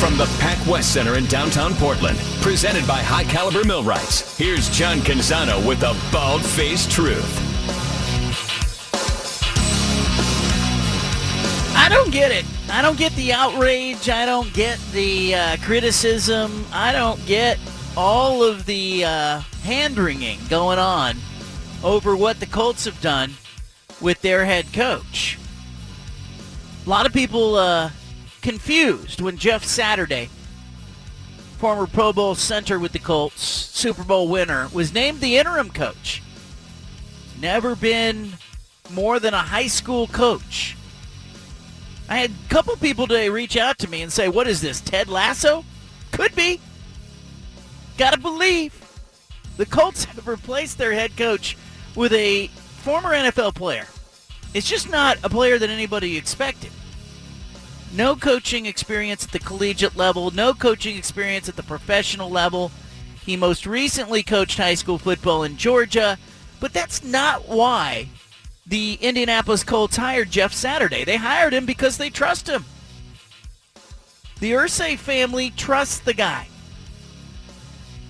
From the Pac West Center in downtown Portland, presented by High Caliber Millwrights, here's John Canzano with the Bald Faced Truth. I don't get it. I don't get the outrage. I don't get the uh, criticism. I don't get all of the uh, hand wringing going on over what the Colts have done with their head coach. A lot of people uh, confused when Jeff Saturday, former Pro Bowl center with the Colts, Super Bowl winner, was named the interim coach. Never been more than a high school coach. I had a couple people today reach out to me and say, what is this, Ted Lasso? Could be. Gotta believe. The Colts have replaced their head coach with a former NFL player. It's just not a player that anybody expected. No coaching experience at the collegiate level, no coaching experience at the professional level. He most recently coached high school football in Georgia, but that's not why the Indianapolis Colts hired Jeff Saturday. They hired him because they trust him. The Irsay family trusts the guy.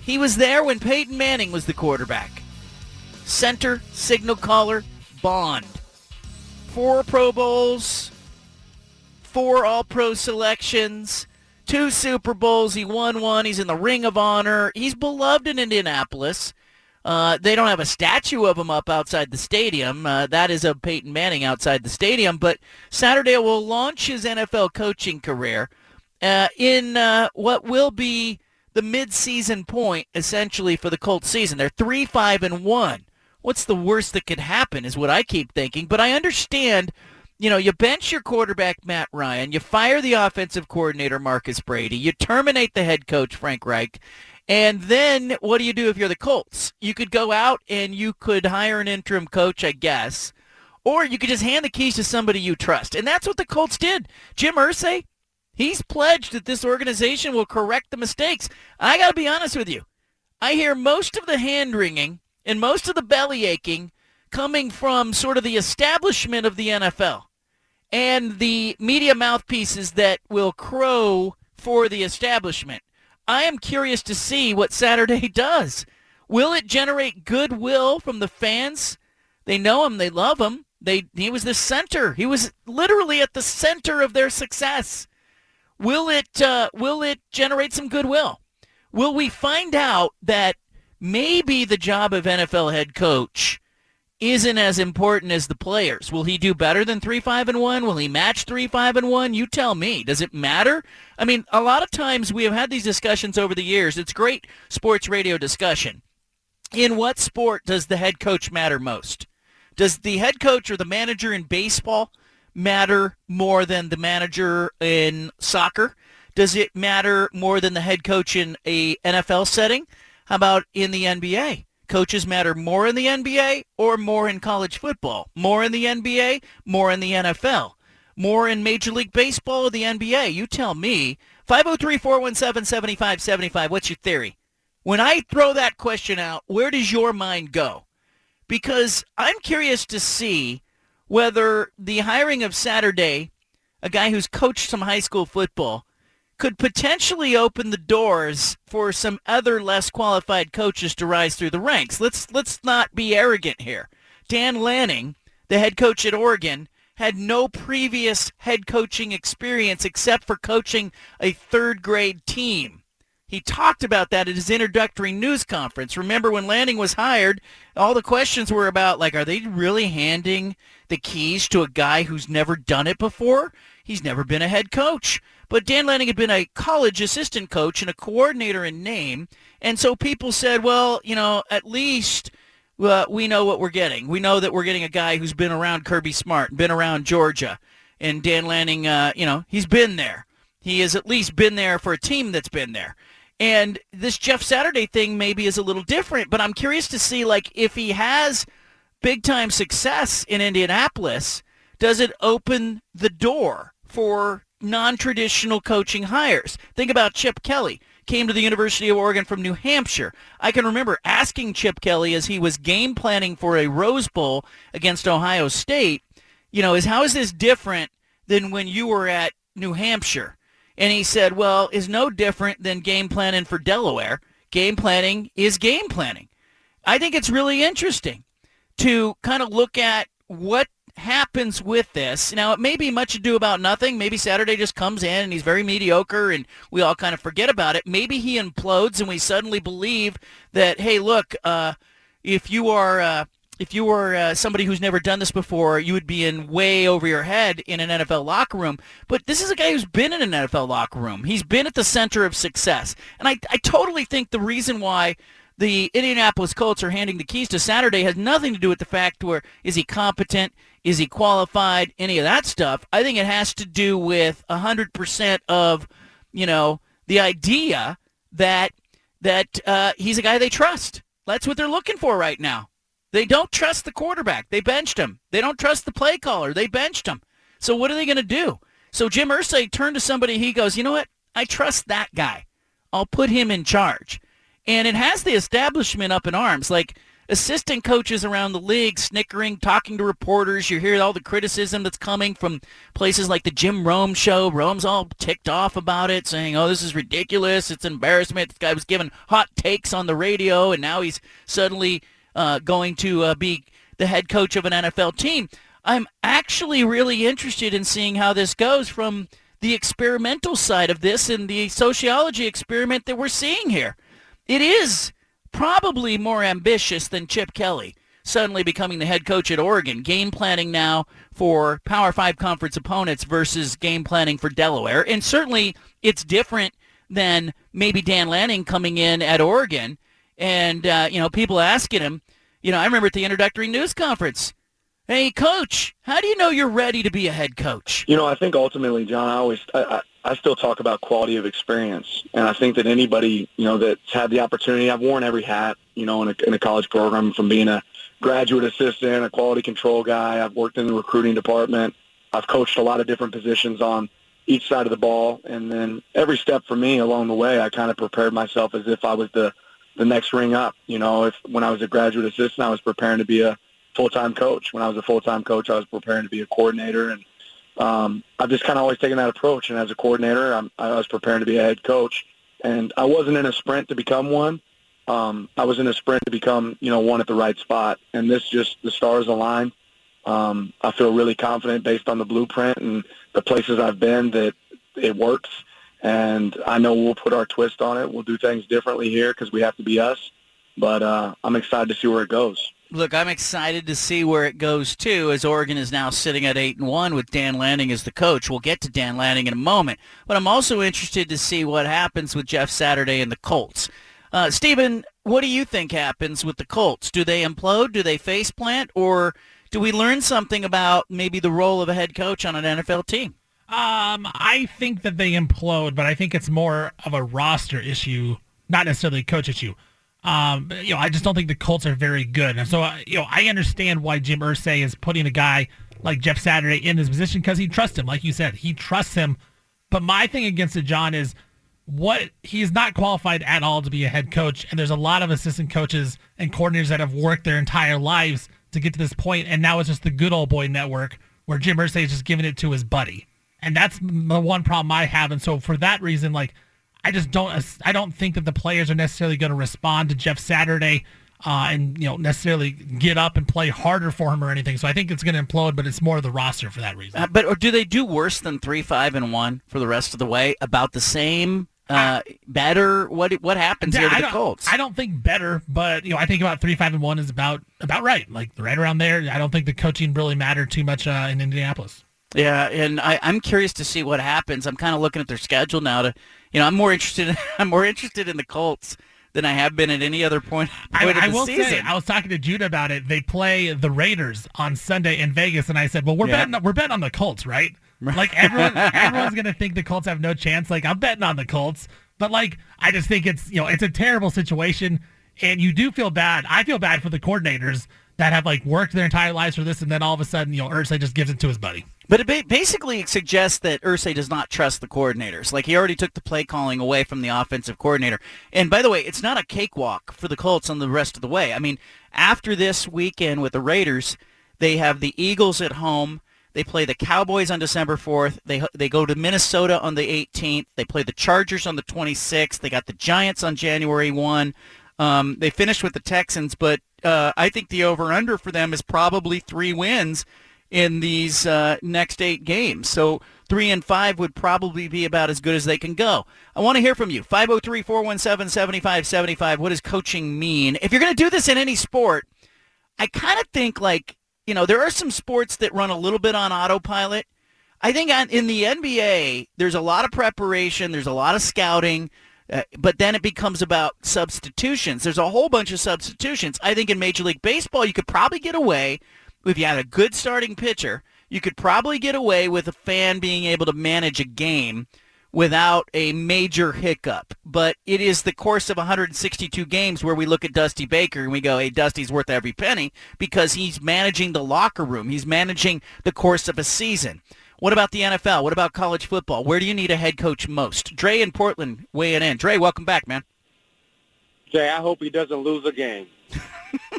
He was there when Peyton Manning was the quarterback. Center, signal caller, Bond. Four Pro Bowls, four All-Pro selections, two Super Bowls. He won one. He's in the Ring of Honor. He's beloved in Indianapolis. Uh, they don't have a statue of him up outside the stadium. Uh, that is of Peyton Manning outside the stadium. But Saturday will launch his NFL coaching career uh, in uh, what will be the mid-season point, essentially, for the Colts season. They're 3-5 and 1. What's the worst that could happen is what I keep thinking. But I understand, you know, you bench your quarterback, Matt Ryan. You fire the offensive coordinator, Marcus Brady. You terminate the head coach, Frank Reich. And then what do you do if you're the Colts? You could go out and you could hire an interim coach, I guess, or you could just hand the keys to somebody you trust. And that's what the Colts did. Jim Irsay, he's pledged that this organization will correct the mistakes. I got to be honest with you. I hear most of the hand-wringing and most of the belly aching coming from sort of the establishment of the NFL and the media mouthpieces that will crow for the establishment. I am curious to see what Saturday does. Will it generate goodwill from the fans? They know him. They love him. They, he was the center. He was literally at the center of their success. Will it, uh, will it generate some goodwill? Will we find out that maybe the job of NFL head coach isn't as important as the players. Will he do better than 3-5 and 1? Will he match 3-5 and 1? You tell me. Does it matter? I mean, a lot of times we have had these discussions over the years. It's great sports radio discussion. In what sport does the head coach matter most? Does the head coach or the manager in baseball matter more than the manager in soccer? Does it matter more than the head coach in a NFL setting? How about in the NBA? Coaches matter more in the NBA or more in college football? More in the NBA, more in the NFL? More in Major League Baseball or the NBA? You tell me. 503-417-7575. What's your theory? When I throw that question out, where does your mind go? Because I'm curious to see whether the hiring of Saturday, a guy who's coached some high school football, could potentially open the doors for some other less qualified coaches to rise through the ranks. Let's let's not be arrogant here. Dan Lanning, the head coach at Oregon, had no previous head coaching experience except for coaching a third grade team. He talked about that at his introductory news conference. Remember when Lanning was hired, all the questions were about like, are they really handing the keys to a guy who's never done it before? He's never been a head coach. But Dan Lanning had been a college assistant coach and a coordinator in name. And so people said, well, you know, at least uh, we know what we're getting. We know that we're getting a guy who's been around Kirby Smart, and been around Georgia. And Dan Lanning, uh, you know, he's been there. He has at least been there for a team that's been there. And this Jeff Saturday thing maybe is a little different, but I'm curious to see like if he has big time success in Indianapolis, does it open the door for non-traditional coaching hires? Think about Chip Kelly came to the University of Oregon from New Hampshire. I can remember asking Chip Kelly as he was game planning for a Rose Bowl against Ohio State, you know, is how is this different than when you were at New Hampshire? And he said, well, is no different than game planning for Delaware. Game planning is game planning. I think it's really interesting to kind of look at what happens with this. Now, it may be much ado about nothing. Maybe Saturday just comes in and he's very mediocre and we all kind of forget about it. Maybe he implodes and we suddenly believe that, hey, look, uh, if you are uh, if you were uh, somebody who's never done this before, you would be in way over your head in an NFL locker room. But this is a guy who's been in an NFL locker room. He's been at the center of success. And I, I totally think the reason why the Indianapolis Colts are handing the keys to Saturday has nothing to do with the fact where is he competent, is he qualified, any of that stuff. I think it has to do with 100% of, you know, the idea that that uh, he's a guy they trust. That's what they're looking for right now. They don't trust the quarterback. They benched him. They don't trust the play caller. They benched him. So what are they going to do? So Jim Irsay turned to somebody. He goes, you know what? I trust that guy. I'll put him in charge. And it has the establishment up in arms. Like assistant coaches around the league snickering, talking to reporters. You hear all the criticism that's coming from places like the Jim Rome show. Rome's all ticked off about it, saying, oh, this is ridiculous. It's embarrassment. This guy was given hot takes on the radio, and now he's suddenly uh, going to uh, be the head coach of an NFL team. I'm actually really interested in seeing how this goes from the experimental side of this and the sociology experiment that we're seeing here. It is probably more ambitious than Chip Kelly suddenly becoming the head coach at Oregon, game planning now for Power 5 conference opponents versus game planning for Delaware. And certainly it's different than maybe Dan Lanning coming in at Oregon and uh, you know people asking him, you know, I remember at the introductory news conference, hey coach, how do you know you're ready to be a head coach? You know, I think ultimately, John, I always I, I, still talk about quality of experience, and I think that anybody you know that's had the opportunity, I've worn every hat, you know, in a, in a college program, from being a graduate assistant, a quality control guy. I've worked in the recruiting department. I've coached a lot of different positions on each side of the ball, and then every step for me along the way, I kind of prepared myself as if I was the the next ring up. You know, if when I was a graduate assistant, I was preparing to be a full-time coach. When I was a full-time coach, I was preparing to be a coordinator, and um, I've just kind of always taken that approach. And as a coordinator, I'm, I was preparing to be a head coach, and I wasn't in a sprint to become one. Um, I was in a sprint to become, you know, one at the right spot, and this just the stars aligned. Um, I feel really confident based on the blueprint and the places I've been that it works and I know we'll put our twist on it. We'll do things differently here because we have to be us. But uh, I'm excited to see where it goes. Look, I'm excited to see where it goes too, as Oregon is now sitting at eight and one with Dan Lanning as the coach. We'll get to Dan Lanning in a moment, but I'm also interested to see what happens with Jeff Saturday and the Colts. Uh, Stephen, what do you think happens with the Colts? Do they implode? Do they face plant? Or do we learn something about maybe the role of a head coach on an NFL team? Um, I think that they implode, but I think it's more of a roster issue, not necessarily a coach issue. Um, you know, I just don't think the Colts are very good, and so uh, you know, I understand why Jim Irsay is putting a guy like Jeff Saturday in his position because he trusts him. Like you said, he trusts him. But my thing against it, John, is what he's not qualified at all to be a head coach, and there's a lot of assistant coaches and coordinators that have worked their entire lives to get to this point, and now it's just the good old boy network where Jim Irsay is just giving it to his buddy and that's the one problem I have. And so for that reason, like I just don't I don't think that the players are necessarily going to respond to Jeff Saturday. Uh, and you know necessarily get up and play harder for him or anything. So I think it's going to implode, but it's more the roster for that reason. Uh, but or do they do worse than three, five, and one for the rest of the way? About the same, uh, better? What what happens yeah, here to I the Colts? I don't think better, but you know I think about three, five, and one is about about right, like right around there. I don't think the coaching really mattered too much uh, in Indianapolis. Yeah, and I, I'm curious to see what happens. I'm kind of looking at their schedule now. To, you know, I'm more interested. In, I'm more interested in the Colts than I have been at any other point, I, I will season. say, I was talking to Judah about it. They play the Raiders on Sunday in Vegas, and I said, "Well, we're Yeah. betting, we're betting on the Colts, right? Like everyone, everyone's gonna think the Colts have no chance. Like I'm betting on the Colts, But like, I just think it's you know it's a terrible situation, and you do feel bad. I feel bad for the coordinators that have like worked their entire lives for this, and then all of a sudden, you know, Irsay just gives it to his buddy. But it basically suggests that Irsay does not trust the coordinators. Like he already took the play calling away from the offensive coordinator. And by the way, it's not a cakewalk for the Colts on the rest of the way. I mean, after this weekend with the Raiders, they have the Eagles at home. They play the Cowboys on December 4th. They they go to Minnesota on the 18th. They play the Chargers on the 26th. They got the Giants on January 1. Um, they finished with the Texans, but uh, I think the over/under for them is probably three wins in these uh, next eight games. So three and five would probably be about as good as they can go. I want to hear from you. 503-417-7575. What does coaching mean? If you're going to do this in any sport, I kind of think like, you know, there are some sports that run a little bit on autopilot. I think in the NBA, there's a lot of preparation. There's a lot of scouting. Uh, but then it becomes about substitutions. There's a whole bunch of substitutions. I think in Major League Baseball, you could probably get away if you had a good starting pitcher. You could probably get away with a fan being able to manage a game without a major hiccup. But it is the course of 162 games where we look at Dusty Baker and we go, hey, Dusty's worth every penny because he's managing the locker room. He's managing the course of a season. What about the NFL? What about college football? Where do you need a head coach most? Dre in Portland weighing in. Dre, welcome back, man. Jay, I hope he doesn't lose a game.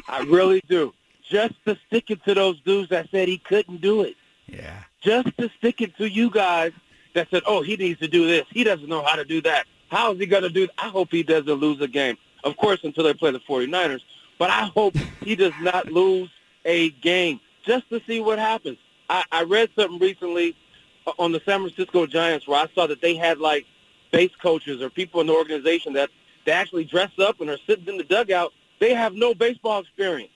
I really do. Just to stick it to those dudes that said he couldn't do it. Yeah. Just to stick it to you guys that said, oh, he needs to do this. He doesn't know how to do that. How is he going to do it? I hope he doesn't lose a game. Of course, until they play the 49ers. But I hope he does not lose a game just to see what happens. I, I read something recently uh, on the San Francisco Giants where I saw that they had like base coaches or people in the organization that they actually dress up and are sitting in the dugout. They have no baseball experience.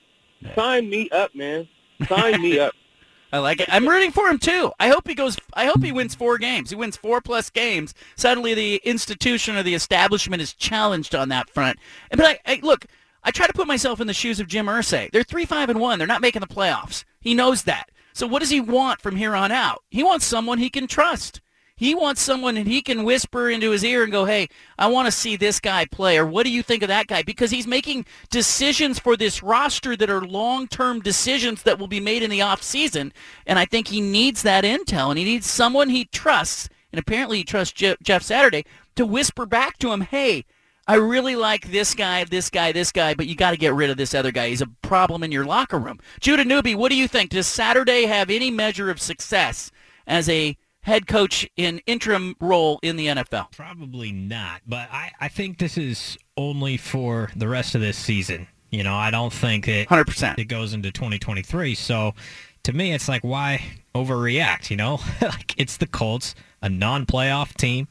Sign me up, man. Sign me up. I like it. I'm rooting for him too. I hope he goes. I hope he wins four games. He wins four plus games. Suddenly, the institution or the establishment is challenged on that front. But I, I look. I try to put myself in the shoes of Jim Irsay. They're three, five, and one. They're not making the playoffs. He knows that. So what does he want from here on out? He wants someone he can trust. He wants someone that he can whisper into his ear and go, hey, I want to see this guy play, or what do you think of that guy? Because he's making decisions for this roster that are long-term decisions that will be made in the offseason, and I think he needs that intel, and he needs someone he trusts, and apparently he trusts Jeff Saturday, to whisper back to him, hey, I really like this guy, this guy, this guy, but you got to get rid of this other guy. He's a problem in your locker room. Judah Newby, what do you think? Does Saturday have any measure of success as a head coach in interim role in the NFL? Probably not, but I, I think this is only for the rest of this season. You know, I don't think it 100%. it goes into 2023. So to me, it's like, why overreact? You know, like it's the Colts, a non-playoff team.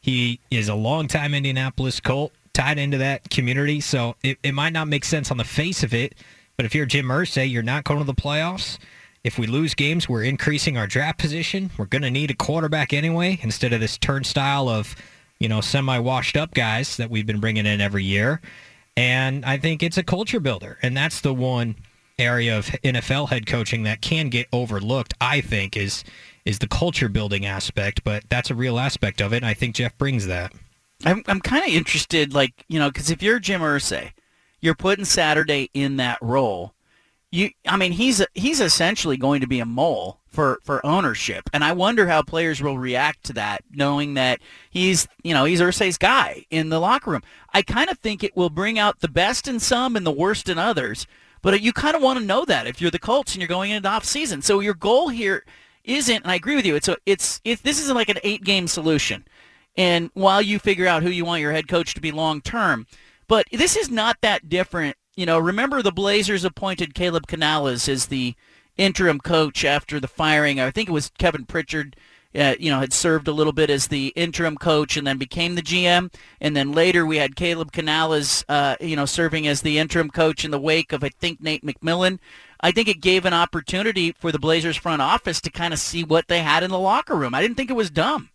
He is a longtime Indianapolis Colt, tied into that community, so it, it might not make sense on the face of it. But if you're Jim Irsay, you're not going to the playoffs. If we lose games, we're increasing our draft position. We're going to need a quarterback anyway, instead of this turnstile of, you know, semi-washed up guys that we've been bringing in every year. And I think it's a culture builder, and that's the one area of NFL head coaching that can get overlooked. I think is is the culture building aspect, but that's a real aspect of it. And I think Jeff brings that. I'm I'm kind of interested, like you know, because if you're Jim Irsay, you're putting Saturday in that role. You, I mean, he's he's essentially going to be a mole for for ownership, and I wonder how players will react to that, knowing that he's you know he's Irsay's guy in the locker room. I kind of think it will bring out the best in some and the worst in others. But you kind of want to know that if you're the Colts and you're going into off season. So your goal here isn't, and I agree with you. It's a, it's, it's this isn't like an eight game solution. And while you figure out who you want your head coach to be long term, but this is not that different. You know, remember the Blazers appointed Caleb Canales as the interim coach after the firing. I think it was Kevin Pritchard. Uh, you know, had served a little bit as the interim coach and then became the GM. And then later we had Caleb Canales, uh, you know, serving as the interim coach in the wake of, I think, Nate McMillan. I think it gave an opportunity for the Blazers front office to kind of see what they had in the locker room. I didn't think it was dumb.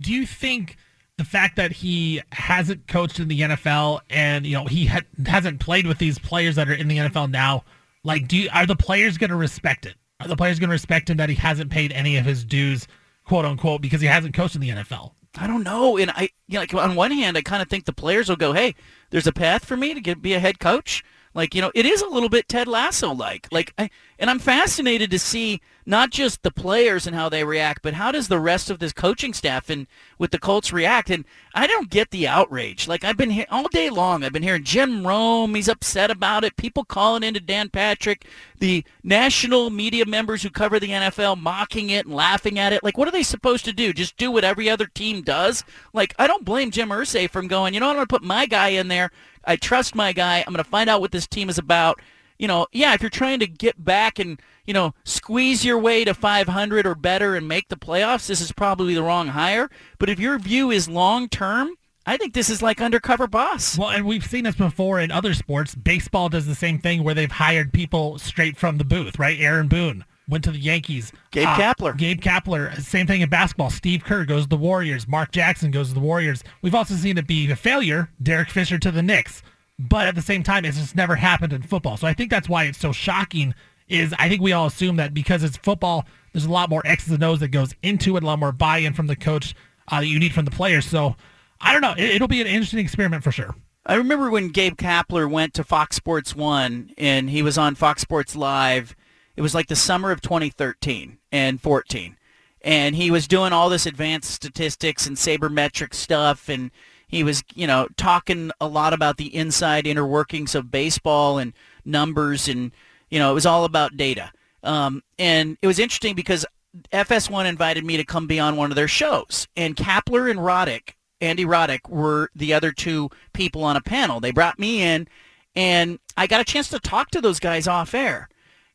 Do you think the fact that he hasn't coached in the NFL and you know he ha- hasn't played with these players that are in the NFL now, like, do you, are the players going to respect it? Are the players going to respect him that he hasn't paid any of his dues, quote unquote, because he hasn't coached in the NFL? I don't know. And I, you know, like on one hand, I kind of think the players will go, "Hey, there's a path for me to get be a head coach." Like, you know, it is a little bit Ted Lasso like. Like, I, and I'm fascinated to see not just the players and how they react, but how does the rest of this coaching staff and with the Colts react? And I don't get the outrage. Like, I've been here all day long. I've been hearing Jim Rome. He's upset about it. People calling into Dan Patrick, the national media members who cover the NFL mocking it and laughing at it. Like, what are they supposed to do? Just do what every other team does? Like, I don't blame Jim Irsay from going, you know, I'm going to put my guy in there I trust my guy. I'm going to find out what this team is about. You know, yeah, if you're trying to get back and, you know, squeeze your way to 500 or better and make the playoffs, this is probably the wrong hire. But if your view is long term, I think this is like undercover boss. Well, and we've seen this before in other sports. Baseball does the same thing where they've hired people straight from the booth, right? Aaron Boone went to the Yankees. Gabe uh, Kapler. Gabe Kapler. Same thing in basketball. Steve Kerr goes to the Warriors. Mark Jackson goes to the Warriors. We've also seen it be a failure. Derek Fisher to the Knicks. But at the same time, it's just never happened in football. So I think that's why it's so shocking. Is I think we all assume that because it's football, there's a lot more X's and O's that goes into it, a lot more buy-in from the coach uh, that you need from the players. So I don't know. It, will be an interesting experiment for sure. I remember when Gabe Kapler went to Fox Sports One and he was on Fox Sports Live it was like the summer of 2013 and 14. And he was doing all this advanced statistics and sabermetric stuff and he was, you know, talking a lot about the inside inner workings of baseball and numbers and, you know, it was all about data. Um, and it was interesting because FS1 invited me to come be on one of their shows. And Kapler and Roddick, Andy Roddick, were the other two people on a panel. They brought me in, and I got a chance to talk to those guys off air.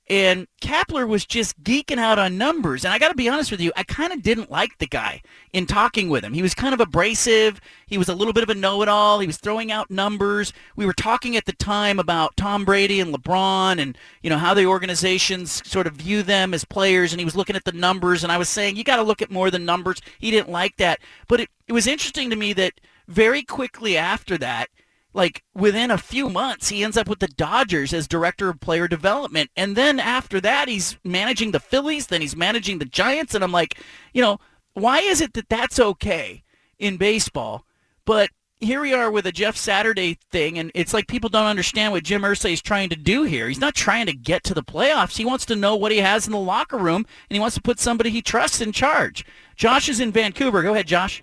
And Kapler was just geeking out on numbers. And I got to be honest with you, I kind of didn't like the guy in talking with him. He was kind of abrasive. He was a little bit of a know-it-all. He was throwing out numbers. We were talking at the time about Tom Brady and LeBron and, you know, how the organizations sort of view them as players. And he was looking at the numbers. And I was saying, you got to look at more than numbers. He didn't like that. But it, it was interesting to me that very quickly after that, like within a few months he ends up with the Dodgers as director of player development. And then after that he's managing the Phillies then he's managing the Giants. And I'm like you know why is it that that's okay in baseball? But here we are with a Jeff Saturday thing and it's like people don't understand what Jim Irsay is trying to do here. He's not trying to get to the playoffs. He wants to know what he has in the locker room and he wants to put somebody he trusts in charge. Josh is in Vancouver. Go ahead Josh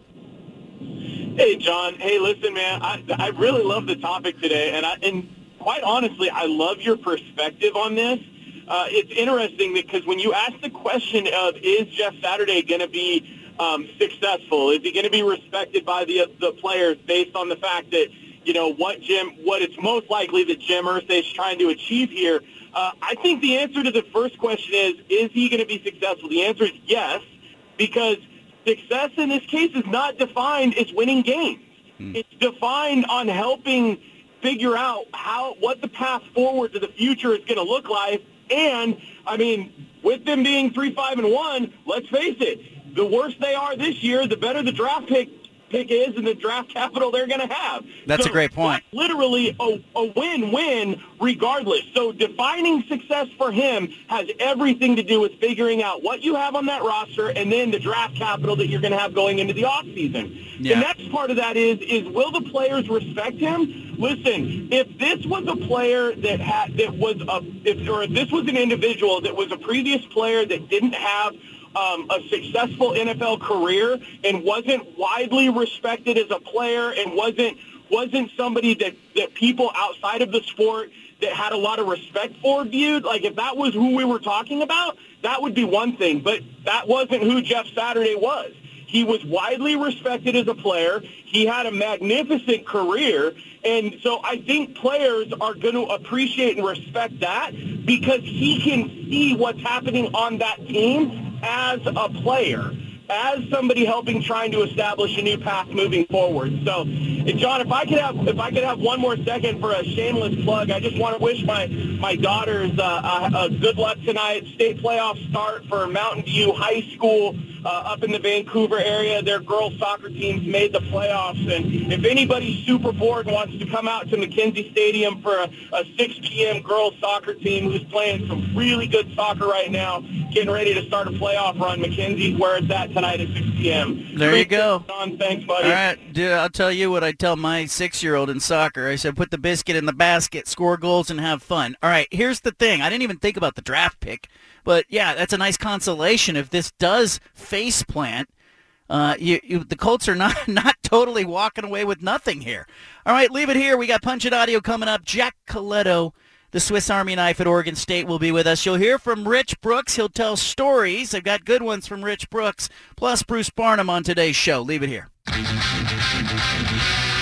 Hey, John. Hey, listen, man. I, I really love the topic today, and I, and quite honestly, I love your perspective on this. Uh, it's interesting because when you ask the question of is Jeff Saturday going to be um, successful, is he going to be respected by the the players based on the fact that you know what Jim, what it's most likely that Jim Irsay is trying to achieve here. Uh, I think the answer to the first question is is he going to be successful? The answer is yes, because Success in this case is not defined as winning games. Hmm. It's defined on helping figure out how what the path forward to the future is going to look like. And I mean, with them being three, five, and one, let's face it, the worse they are this year, the better the draft pick pick is and the draft capital they're going to have. That's so a great point. literally a, a win-win regardless. So defining success for him has everything to do with figuring out what you have on that roster and then the draft capital that you're going to have going into the offseason. Yeah. The next part of that is, is will the players respect him? Listen, if this was a player that had, that was a, if, or if this was an individual that was a previous player that didn't have um, a successful NFL career and wasn't widely respected as a player and wasn't wasn't somebody that, that people outside of the sport that had a lot of respect for viewed. Like if that was who we were talking about, that would be one thing. But that wasn't who Jeff Saturday was. He was widely respected as a player. He had a magnificent career. And so I think players are going to appreciate and respect that because he can see what's happening on that team as a player, as somebody helping trying to establish a new path moving forward. So, John, if I could have if I could have one more second for a shameless plug, I just want to wish my my daughters uh, a, a good luck tonight. State playoff start for Mountain View High School. Uh, up in the Vancouver area. Their girls soccer teams made the playoffs. And if anybody's super bored and wants to come out to McKenzie Stadium for a, a 6 p.m. girls soccer team who's playing some really good soccer right now, getting ready to start a playoff run, McKenzie's where it's at tonight at 6 p.m. There you go. Don, thanks, buddy. All right, dude, I'll tell you what I tell my six-year-old in soccer. I said, put the biscuit in the basket, score goals, and have fun. All right, here's the thing. I didn't even think about the draft pick, but yeah, that's a nice consolation if this does face plant. Uh, you, you, the Colts are not not totally walking away with nothing here. All right, leave it here. We got Punch It Audio coming up. Jack Coletto, the Swiss Army knife at Oregon State, will be with us. You'll hear from Rich Brooks. He'll tell stories. I've got good ones from Rich Brooks, plus Bruce Barnum on today's show. Leave it here.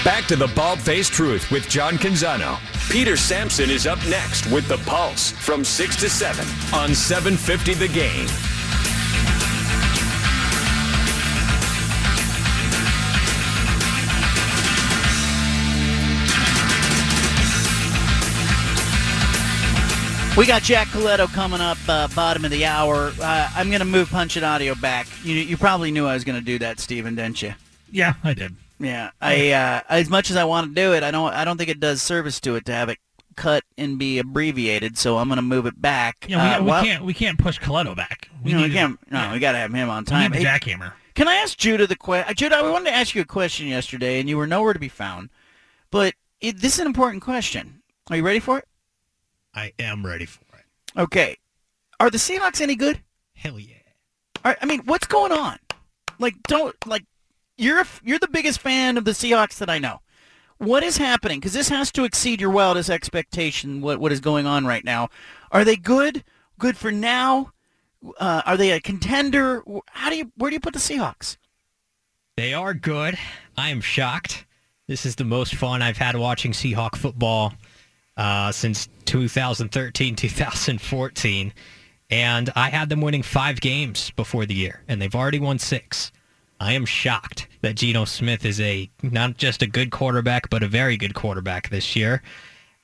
Back to the Bald Faced Truth with John Canzano. Peter Sampson is up next with The Pulse from 6 to 7 on 750 The Game. We got Jack Coletto coming up, uh, bottom of the hour. Uh, I'm going to move Punch and Audio back. You, you probably knew I was going to do that, Steven, didn't you? Yeah, I did. Yeah, I uh, as much as I want to do it, I don't. I don't think it does service to it to have it cut and be abbreviated. So I'm going to move it back. Yeah, we, Uh, we well, can't we can't push Coletto back. You know, we need- can't. No, yeah, we got to have him on we time. need the Hey, jackhammer. can I ask Judah the question? Judah, I wanted to ask you a question yesterday, and you were nowhere to be found. But it, this is an important question. Are you ready for it? I am ready for it. Okay. Are the Seahawks any good? Hell yeah. All right, I mean, what's going on? Like, don't like you're you're the biggest fan of the Seahawks that I know. What is happening? Because this has to exceed your wildest expectation. What what is going on right now? Are they good? Good for now? Uh, are they a contender? How do you where do you put the Seahawks? They are good. I am shocked. This is the most fun I've had watching Seahawk football uh, since 2013, 2014. And I had them winning five games before the year, and they've already won six. I am shocked that Geno Smith is a not just a good quarterback, but a very good quarterback this year.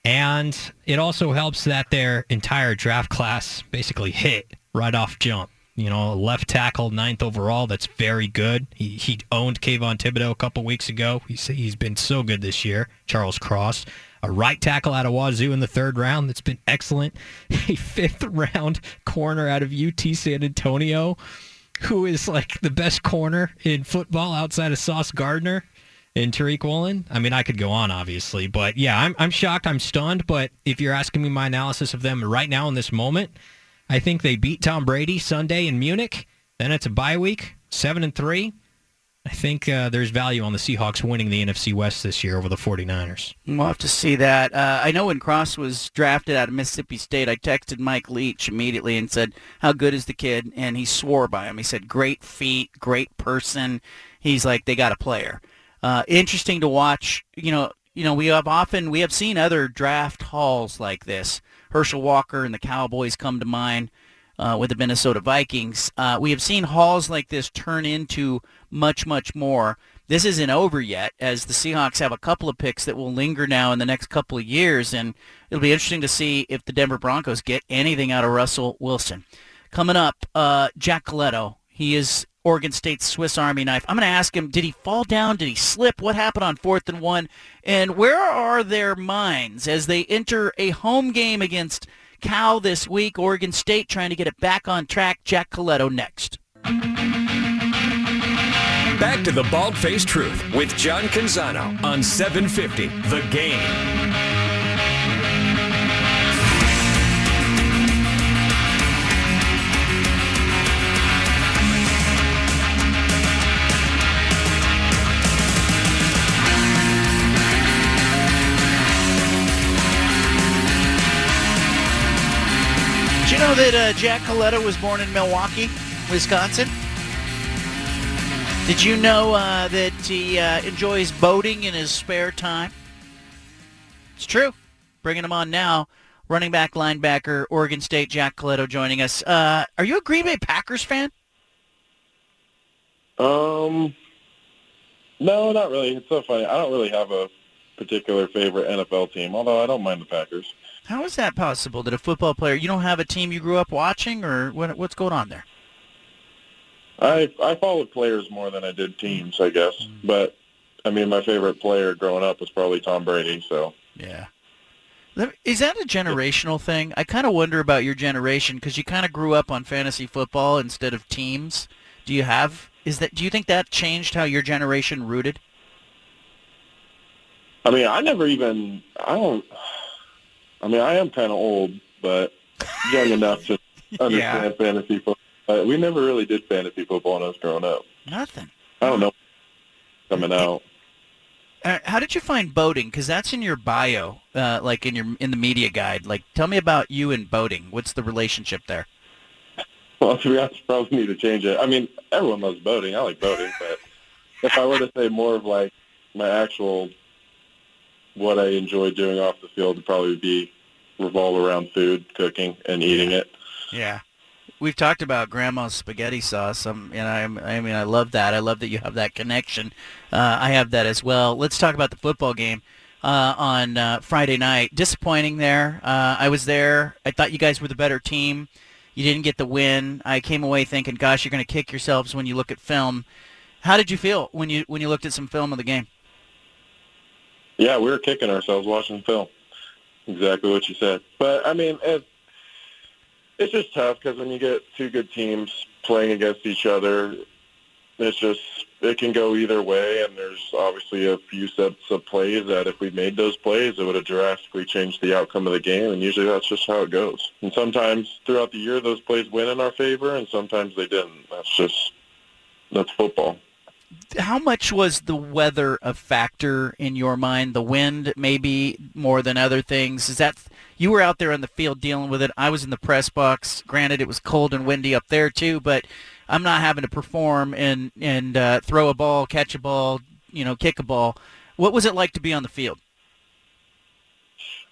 And it also helps that their entire draft class basically hit right off jump. You know, left tackle, ninth overall. That's very good. He he owned Kayvon Thibodeaux a couple weeks ago. He's he's been so good this year. Charles Cross, a right tackle out of Wazoo in the third round. That's been excellent. A fifth round corner out of UT San Antonio, who is like the best corner in football outside of Sauce Gardner and Tariq Woolen. I mean, I could go on, obviously, but yeah, I'm I'm shocked. I'm stunned. But if you're asking me my analysis of them right now in this moment, I think they beat Tom Brady Sunday in Munich. Then it's a bye week, seven and three. I think uh, there's value on the Seahawks winning the NFC West this year over the 49ers. We'll have to see that. Uh, I know when Cross was drafted out of Mississippi State, I texted Mike Leach immediately and said, "How good is the kid?" And he swore by him. He said, "Great feet, great person." He's like, "They got a player." Uh, interesting to watch. You know, you know, we have often we have seen other draft hauls like this. Herschel Walker and the Cowboys come to mind uh, with the Minnesota Vikings. Uh, we have seen hauls like this turn into much, much more. This isn't over yet, as the Seahawks have a couple of picks that will linger now in the next couple of years, and it'll be interesting to see if the Denver Broncos get anything out of Russell Wilson. Coming up, uh, Jack Coletto. He is Oregon State's Swiss Army knife. I'm going to ask him, did he fall down? Did he slip? What happened on fourth and one? And where are their minds as they enter a home game against Cal this week? Oregon State trying to get it back on track. Jack Coletto next. Back to the Bald Faced Truth with John Canzano on 750 The Game. You know that uh, Jack Coletto was born in Milwaukee, Wisconsin? Did you know uh, that he uh, enjoys boating in his spare time? It's true. Bringing him on now. Running back, linebacker, Oregon State, Jack Coletto joining us. Uh, are you a Green Bay Packers fan? Um, no, not really. It's so funny. I don't really have a particular favorite NFL team, although I don't mind the Packers. How is that possible? That a football player, you don't have a team you grew up watching, or what, what's going on there? I I followed players more than I did teams, I guess. Mm-hmm. But I mean, my favorite player growing up was probably Tom Brady. So Yeah. Is that a generational thing? I kind of wonder about your generation because you kind of grew up on fantasy football instead of teams. Do you have? Is that? Do you think that changed how your generation rooted? I mean, I never even I don't. I mean, I am kind of old, but young enough to understand fantasy football. Uh, we never really did fantasy football when I was growing up. Nothing. I don't know coming out. Uh, how did you find boating? Because that's in your bio, uh, like in your in the media guide. Like, tell me about you and boating. What's the relationship there? Well, to be honest, probably need to change it. I mean, everyone loves boating. I like boating, but if I were to say more of like my actual what I enjoy doing off the field, would probably be revolve around food, cooking, and eating it. Yeah. We've talked about grandma's spaghetti sauce. Um, and I, I mean, I love that. I love that you have that connection. Uh, I have that as well. Let's talk about the football game uh, on uh, Friday night. Disappointing there. Uh, I was there. I thought you guys were the better team. You didn't get the win. I came away thinking, gosh, you're going to kick yourselves when you look at film. How did you feel when you when you looked at some film of the game? Yeah, we were kicking ourselves watching film. Exactly what you said. But I mean, it, it's just tough because when you get two good teams playing against each other, it's just it can go either way. And there's obviously a few sets of plays that if we made those plays, it would have drastically changed the outcome of the game. And usually that's just how it goes. And sometimes throughout the year, those plays win in our favor, and sometimes they didn't. That's just that's football. how much was the weather a factor in your mind? The wind, maybe more than other things. Is that you were out there on the field dealing with it? I was in the press box. Granted, it was cold and windy up there too, but I'm not having to perform and and uh, throw a ball, catch a ball, you know, kick a ball. What was it like to be on the field?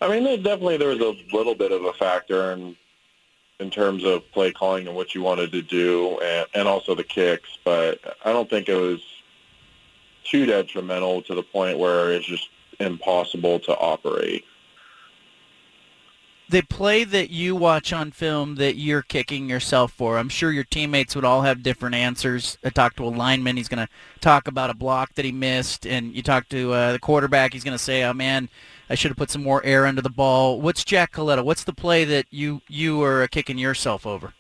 I mean, definitely there was a little bit of a factor in in terms of play calling and what you wanted to do, and, and also the kicks. But I don't think it was too detrimental to the point where it's just impossible to operate. The play that you watch on film that you're kicking yourself for, I'm sure your teammates would all have different answers. I talked to a lineman, he's going to talk about a block that he missed, and you talk to uh, the quarterback, he's going to say, "Oh man, I should have put some more air under the ball." What's Jack Coletto? What's the play that you you are kicking yourself over?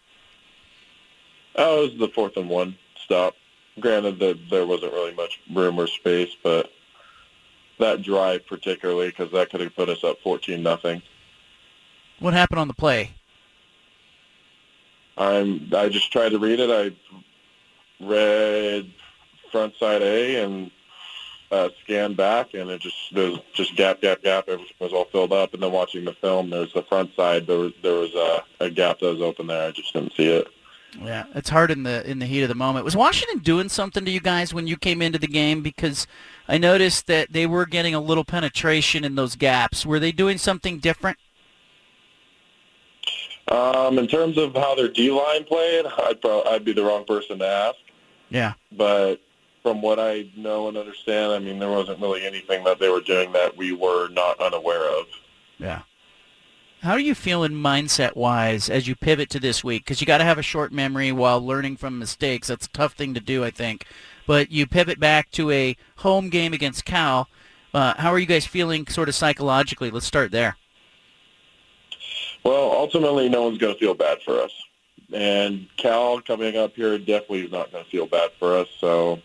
Oh, it was the fourth and one stop. Granted that there wasn't really much room or space, but that drive particularly because that could have put us up fourteen nothing. What happened on the play? I'm I just tried to read it. I read front side A and uh, scanned back, and it just there was just gap, gap, gap. Everything was all filled up, and then watching the film, there's the front side. There was there was a, a gap that was open there. I just didn't see it. Yeah, it's hard in the in the heat of the moment. Was Washington doing something to you guys when you came into the game? Because I noticed that they were getting a little penetration in those gaps. Were they doing something different? Um, in terms of how their D line played, I'd probably I'd be the wrong person to ask. Yeah. But from what I know and understand, I mean, there wasn't really anything that they were doing that we were not unaware of. Yeah. How are you feeling mindset wise as you pivot to this week? Because you got to have a short memory while learning from mistakes. That's a tough thing to do, I think. But you pivot back to a home game against Cal. Uh, how are you guys feeling, sort of psychologically? Let's start there. Well, ultimately, no one's going to feel bad for us. And Cal coming up here definitely is not going to feel bad for us. So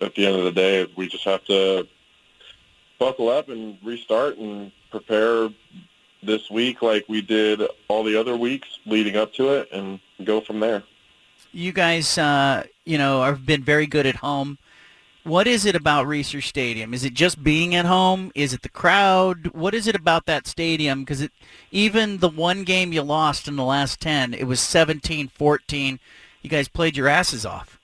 at the end of the day, we just have to buckle up and restart and prepare this week like we did all the other weeks leading up to it and go from there. You guys, uh, you know, have been very good at home. What is it about Reser Stadium? Is it just being at home? Is it the crowd? What is it about that stadium? Because even the one game you lost in the last 10, it was 17-14. You guys played your asses off.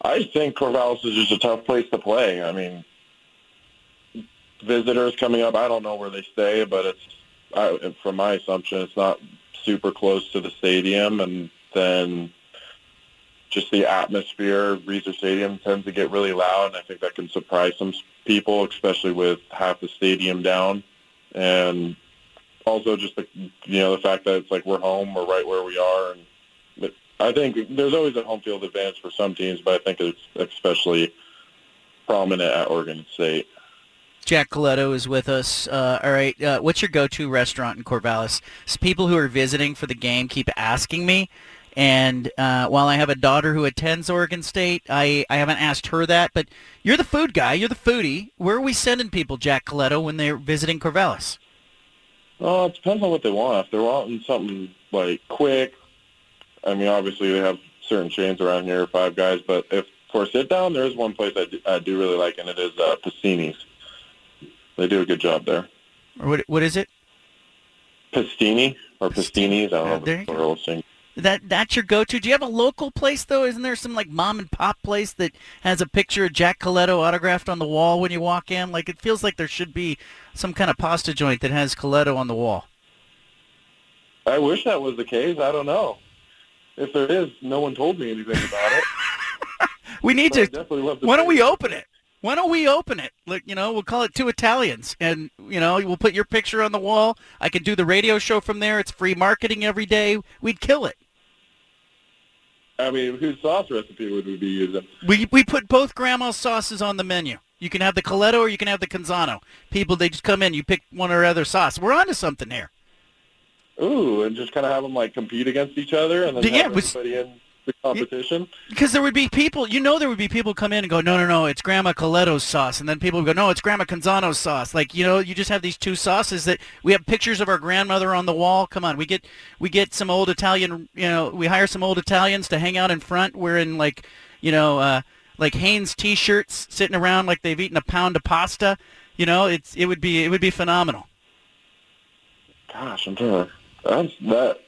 I think Corvallis is just a tough place to play. I mean, visitors coming up, I don't know where they stay, but it's, I, from my assumption, it's not super close to the stadium. And then just the atmosphere, Reser Stadium tends to get really loud, and I think that can surprise some people, especially with half the stadium down. And also just the, you know, the fact that it's like we're home, we're right where we are, and I think there's always a home field advantage for some teams, but I think it's especially prominent at Oregon State. Jack Coletto is with us. Uh, all right, uh, what's your go-to restaurant in Corvallis? So people who are visiting for the game keep asking me, and uh, while I have a daughter who attends Oregon State, I, I haven't asked her that. But you're the food guy. You're the foodie. Where are we sending people, Jack Coletto, when they're visiting Corvallis? Well, it depends on what they want. If they're wanting something like quick, I mean, obviously they have certain chains around here, Five Guys. But if for a sit down, there is one place I do, I do really like, and it is uh, Pastini's. They do a good job there. What? What is it? Pastini or Pastini's. I don't Uh, know there you it's plural thing. That that's your go-to. Do you have a local place though? Isn't there some like mom and pop place that has a picture of Jack Coletto autographed on the wall when you walk in? Like it feels like there should be some kind of pasta joint that has Coletto on the wall. I wish that was the case. I don't know. If there is, no one told me anything about it. We need But to. definitely love to Why don't we open it? Why don't we open it? Like you know, we'll call it Two Italians, and you know, we'll put your picture on the wall. I can do the radio show from there. It's free marketing every day. We'd kill it. I mean, whose sauce recipe would we be using? We we put both grandma's sauces on the menu. You can have the Coletto or you can have the Canzano. People, they just come in. You pick one or other sauce. We're onto something here. Ooh, and just kind of have them like compete against each other, and then Yeah, have it was- in the competition. Because there would be people, you know, there would be people come in and go, no, no, no, it's Grandma Coletto's sauce, and then people would go, no, it's Grandma Canzano's sauce. Like, you know, you just have these two sauces that we have pictures of our grandmother on the wall. Come on, we get we get some old Italian, you know, we hire some old Italians to hang out in front. We're in like, you know, uh, like Hanes T-shirts, sitting around like they've eaten a pound of pasta. You know, it's it would be it would be phenomenal. Gosh, I'm trying to. That's that.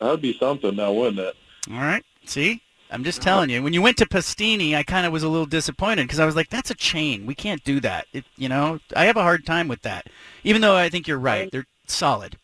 That'd be something now, wouldn't it? All right. See? I'm just telling you. When you went to Pastini, I kind of was a little disappointed because I was like, that's a chain. We can't do that. It, you know, I have a hard time with that. Even though I think you're right. They're solid.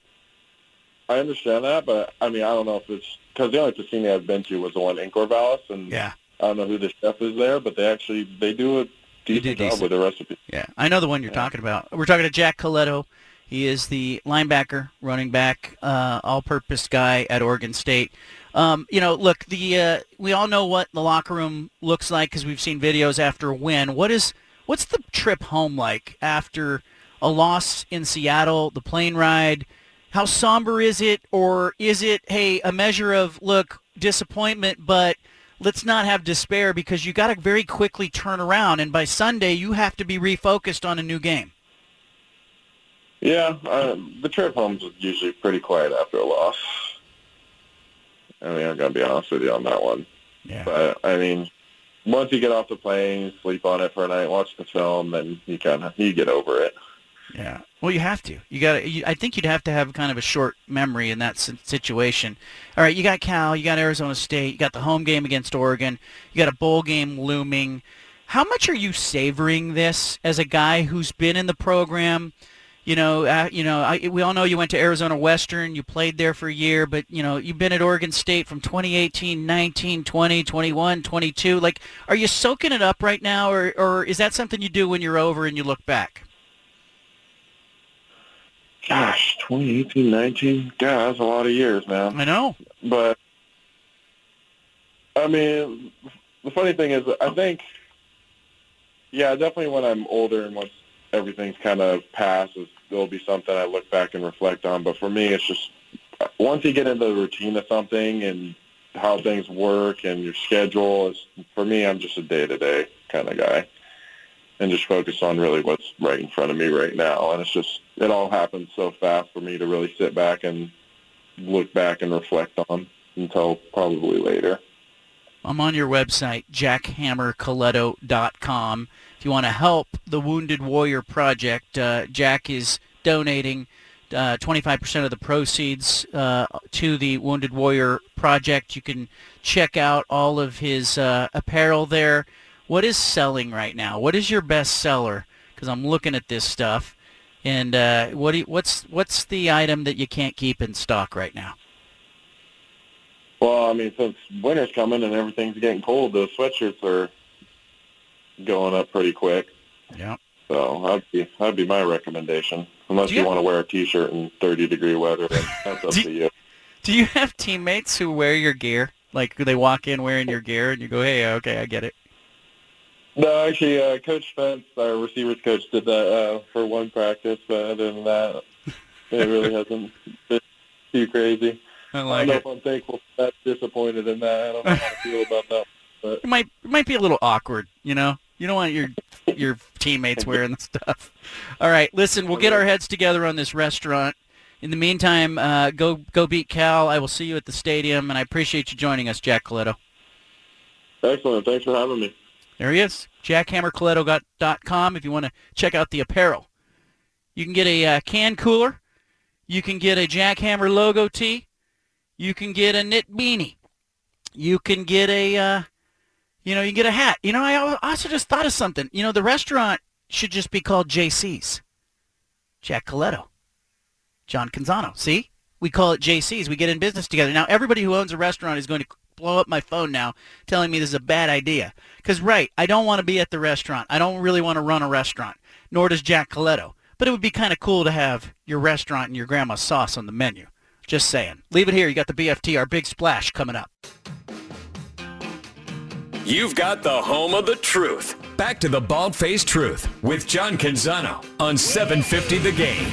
I understand that, but I mean, I don't know if it's because the only Pastini I've been to was the one in Corvallis, and Yeah. I don't know who the chef is there, but they actually they do a decent do job decent. with the recipe. Yeah. I know the one you're talking about. We're talking to Jack Coletto. He is the linebacker, running back, uh, all-purpose guy at Oregon State. Um, you know, look, the uh, we all know what the locker room looks like because we've seen videos after a win. What is what's the trip home like after a loss in Seattle? The plane ride. How somber is it, or is it hey a measure of look disappointment, but let's not have despair because you got to very quickly turn around, and by Sunday you have to be refocused on a new game. Yeah, uh, the trip home's usually pretty quiet after a loss. I mean, I'm gonna be honest with you on that one. Yeah. But I mean, once you get off the plane, sleep on it for a night, watch the film, then you kind of you get over it. Yeah. Well, you have to. You got to. I think you'd have to have kind of a short memory in that situation. All right, you got Cal, you got Arizona State, you got the home game against Oregon, you got a bowl game looming. How much are you savoring this as a guy who's been in the program? You know, uh, you know, I, we all know you went to Arizona Western, you played there for a year, but you know, you've been at Oregon State from 2018, 19, 20, 21, 22. Like, are you soaking it up right now, or or is that something you do when you're over and you look back? Gosh, 2018, 19, God, that's a lot of years, man. I know. But I mean, the funny thing is, I think, yeah, definitely when I'm older and once everything's kind of passed, is- there'll be something I look back and reflect on. But for me, it's just once you get into the routine of something and how things work and your schedule, is for me, I'm just a day to day kind of guy. And just focus on really what's right in front of me right now. And it's just, it all happens so fast for me to really sit back and look back and reflect on until probably later. I'm on your website, jackhammercoletto.com. If you want to help the Wounded Warrior Project, uh, Jack is donating uh, 25% of the proceeds uh, to the Wounded Warrior Project. You can check out all of his uh, apparel there. What is selling right now? What is your best seller? Because I'm looking at this stuff. And uh, what you, what's what's the item that you can't keep in stock right now? Well, I mean, since winter's coming and everything's getting cold, those sweatshirts are going up pretty quick. Yeah. So that'd be that'd be my recommendation. Unless Do you, you- want to wear a t-shirt in 30 degree weather, that's up Do to you. Do you have teammates who wear your gear? Like do they walk in wearing your gear and you go, "Hey, okay, I get it." No, actually, uh, Coach Spence, our receivers coach, did that uh, for one practice, but other than that, it really hasn't been too crazy. I I like don't know it. if I'm thankful, that disappointed in that. I don't know how to feel about that. But It might it might be a little awkward, you know. You don't want your your teammates wearing the stuff. All right, listen, we'll get our heads together on this restaurant. In the meantime, uh, go go beat Cal. I will see you at the stadium, and I appreciate you joining us, Jack Coletto. excellent. Thanks for having me. There he is, jackhammercoletto.com if you want to check out the apparel. You can get a uh, can cooler. You can get a Jackhammer logo tee. You can get a knit beanie. You can get a, uh, you know, you get a hat. You know, I also just thought of something. You know, the restaurant should just be called JC's. Jack Coletto. John Canzano. See? We call it JC's. We get in business together. Now, everybody who owns a restaurant is going to blow up my phone now telling me this is a bad idea. Because, right, I don't want to be at the restaurant. I don't really want to run a restaurant, nor does Jack Coletto. But it would be kind of cool to have your restaurant and your grandma's sauce on the menu. Just saying. Leave it here. You got the BFT, our big splash coming up. You've got the home of the truth. Back to the bald faced truth with John Canzano on 750 The Game.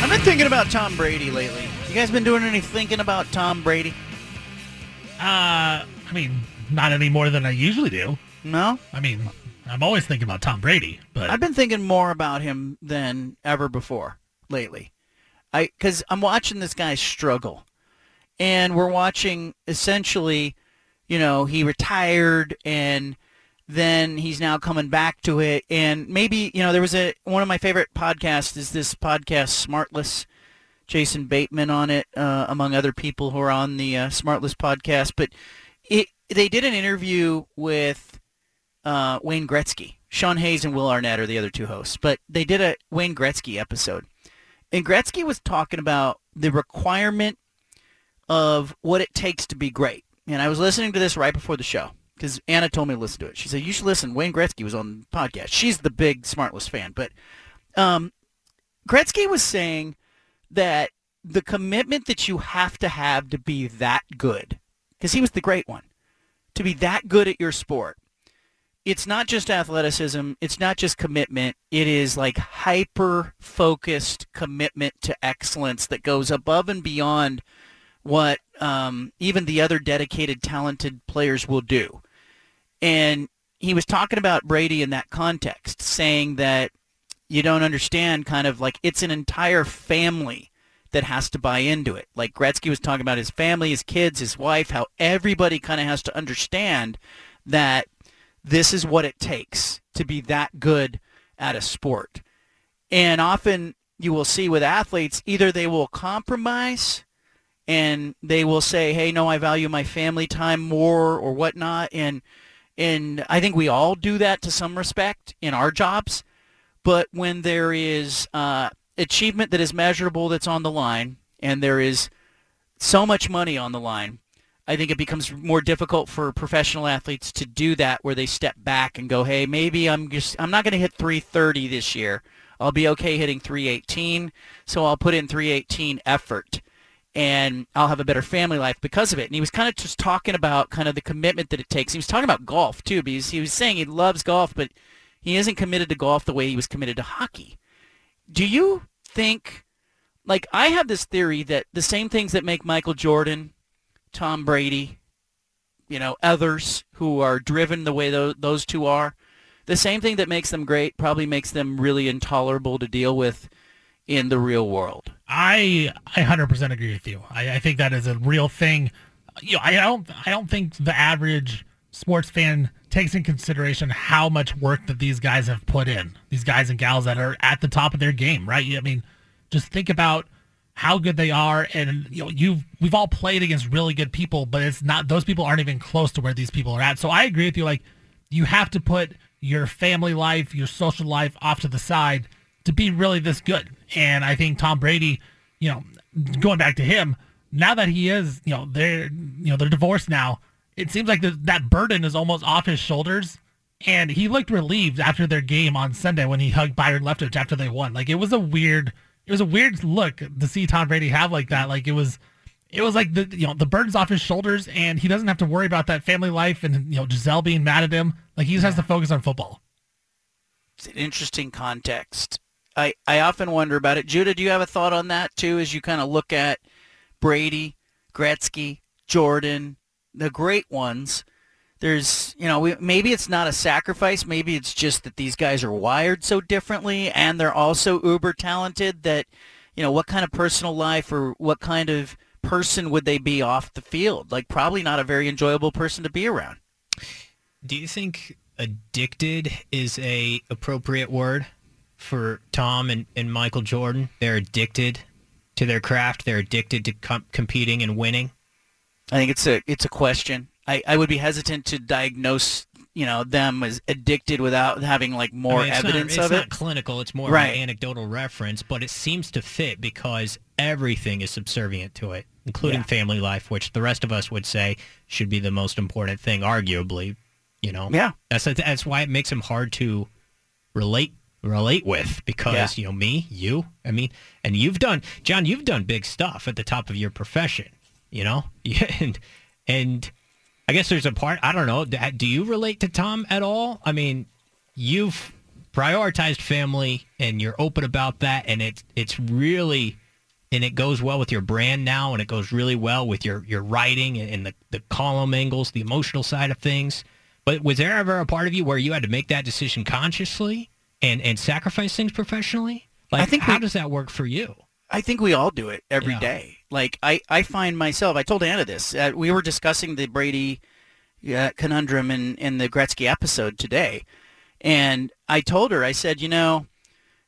I've been thinking about Tom Brady lately. You guys been doing any thinking about Tom Brady? Uh, I mean, not any more than I usually do. No? I mean, I'm always thinking about Tom Brady, but I've been thinking more about him than ever before lately. I because I'm watching this guy struggle, and we're watching essentially, you know, he retired and then he's now coming back to it, and maybe you know there was a one of my favorite podcasts is this podcast Smartless. Jason Bateman on it, uh, among other people who are on the uh, Smartless podcast. But it, they did an interview with uh, Wayne Gretzky. Sean Hayes and Will Arnett are the other two hosts, but they did a Wayne Gretzky episode. And Gretzky was talking about the requirement of what it takes to be great. And I was listening to this right before the show because Anna told me to listen to it. She said, you should listen. Wayne Gretzky was on the podcast. She's the big Smartless fan. But um, Gretzky was saying that the commitment that you have to have to be that good, because he was the great one, to be that good at your sport, it's not just athleticism. It's not just commitment. It is like hyper focused commitment to excellence that goes above and beyond what um, even the other dedicated, talented players will do. And he was talking about Brady in that context, saying that you don't understand kind of like it's an entire family that has to buy into it. Like Gretzky was talking about his family, his kids, his wife, how everybody kind of has to understand that this is what it takes to be that good at a sport. And often you will see with athletes, either they will compromise and they will say, hey, no, I value my family time more or whatnot. And, and I think we all do that to some respect in our jobs. But when there is uh, achievement that is measurable that's on the line and there is so much money on the line, I think it becomes more difficult for professional athletes to do that where they step back and go, hey, maybe I'm just I'm not going to hit 330 this year. I'll be okay hitting 318, so I'll put in 318 effort and I'll have a better family life because of it. And he was kind of just talking about kind of the commitment that it takes. He was talking about golf too, because he was saying he loves golf, but he isn't committed to golf the way he was committed to hockey. Do you think like I have this theory that the same things that make Michael Jordan Tom Brady, you know, others who are driven the way those, those two are, the same thing that makes them great probably makes them really intolerable to deal with in the real world. I I hundred percent agree with you. I, I think that is a real thing. You know, I don't I don't think the average sports fan takes in consideration how much work that these guys have put in. These guys and gals that are at the top of their game, right? I mean, just think about how good they are and you know you've we've all played against really good people but it's not those people aren't even close to where these people are at. So i agree with you like you have to put your family life your social life off to the side to be really this good. And i think tom brady you know going back to him now that he is you know they're you know they're divorced now it seems like the, that burden is almost off his shoulders. And he looked relieved after their game on Sunday when he hugged Byron Leftwich after they won. Like it was a weird, it was a weird look to see Tom Brady have like that. Like it was, it was like the you know the burden's off his shoulders, and he doesn't have to worry about that family life and you know Gisele being mad at him. Like he just has to focus on football. It's an interesting context. I I often wonder about it. Judah, do you have a thought on that too? As you kind of look at Brady, Gretzky, Jordan, the great ones there's you know we, maybe it's not a sacrifice. Maybe it's just that these guys are wired so differently and they're also uber talented that you know what kind of personal life or what kind of person would they be off the field? Like probably not a very enjoyable person to be around. Do you think addicted is a appropriate word for tom and, and michael jordan? They're addicted to their craft. They're addicted to com- competing and winning? I think it's a it's a question I, I would be hesitant to diagnose you know them as addicted without having like more I mean, evidence not, of it's not clinical. It's more Right. of an anecdotal reference, but it seems to fit because everything is subservient to it, including Yeah. family life, which the rest of us would say should be the most important thing, arguably. You know, Yeah. that's that's why it makes him hard to relate relate with because Yeah. you know me, you, I mean, and you've done, John, you've done big stuff at the top of your profession. You know, and and I guess there's a part I don't know. Do you relate to Tom at all? I mean, you've prioritized family and you're open about that, and it's it's really and it goes well with your brand now, and it goes really well with your your writing and, and the the column angles, the emotional side of things. But was there ever a part of you where you had to make that decision consciously and and sacrifice things professionally? Like, I think how we- does that work for you? I think we all do it every Yeah. day. Like I, I find myself. I told Anna this. Uh, we were discussing the Brady uh, conundrum in in the Gretzky episode today, and I told her. I said, you know,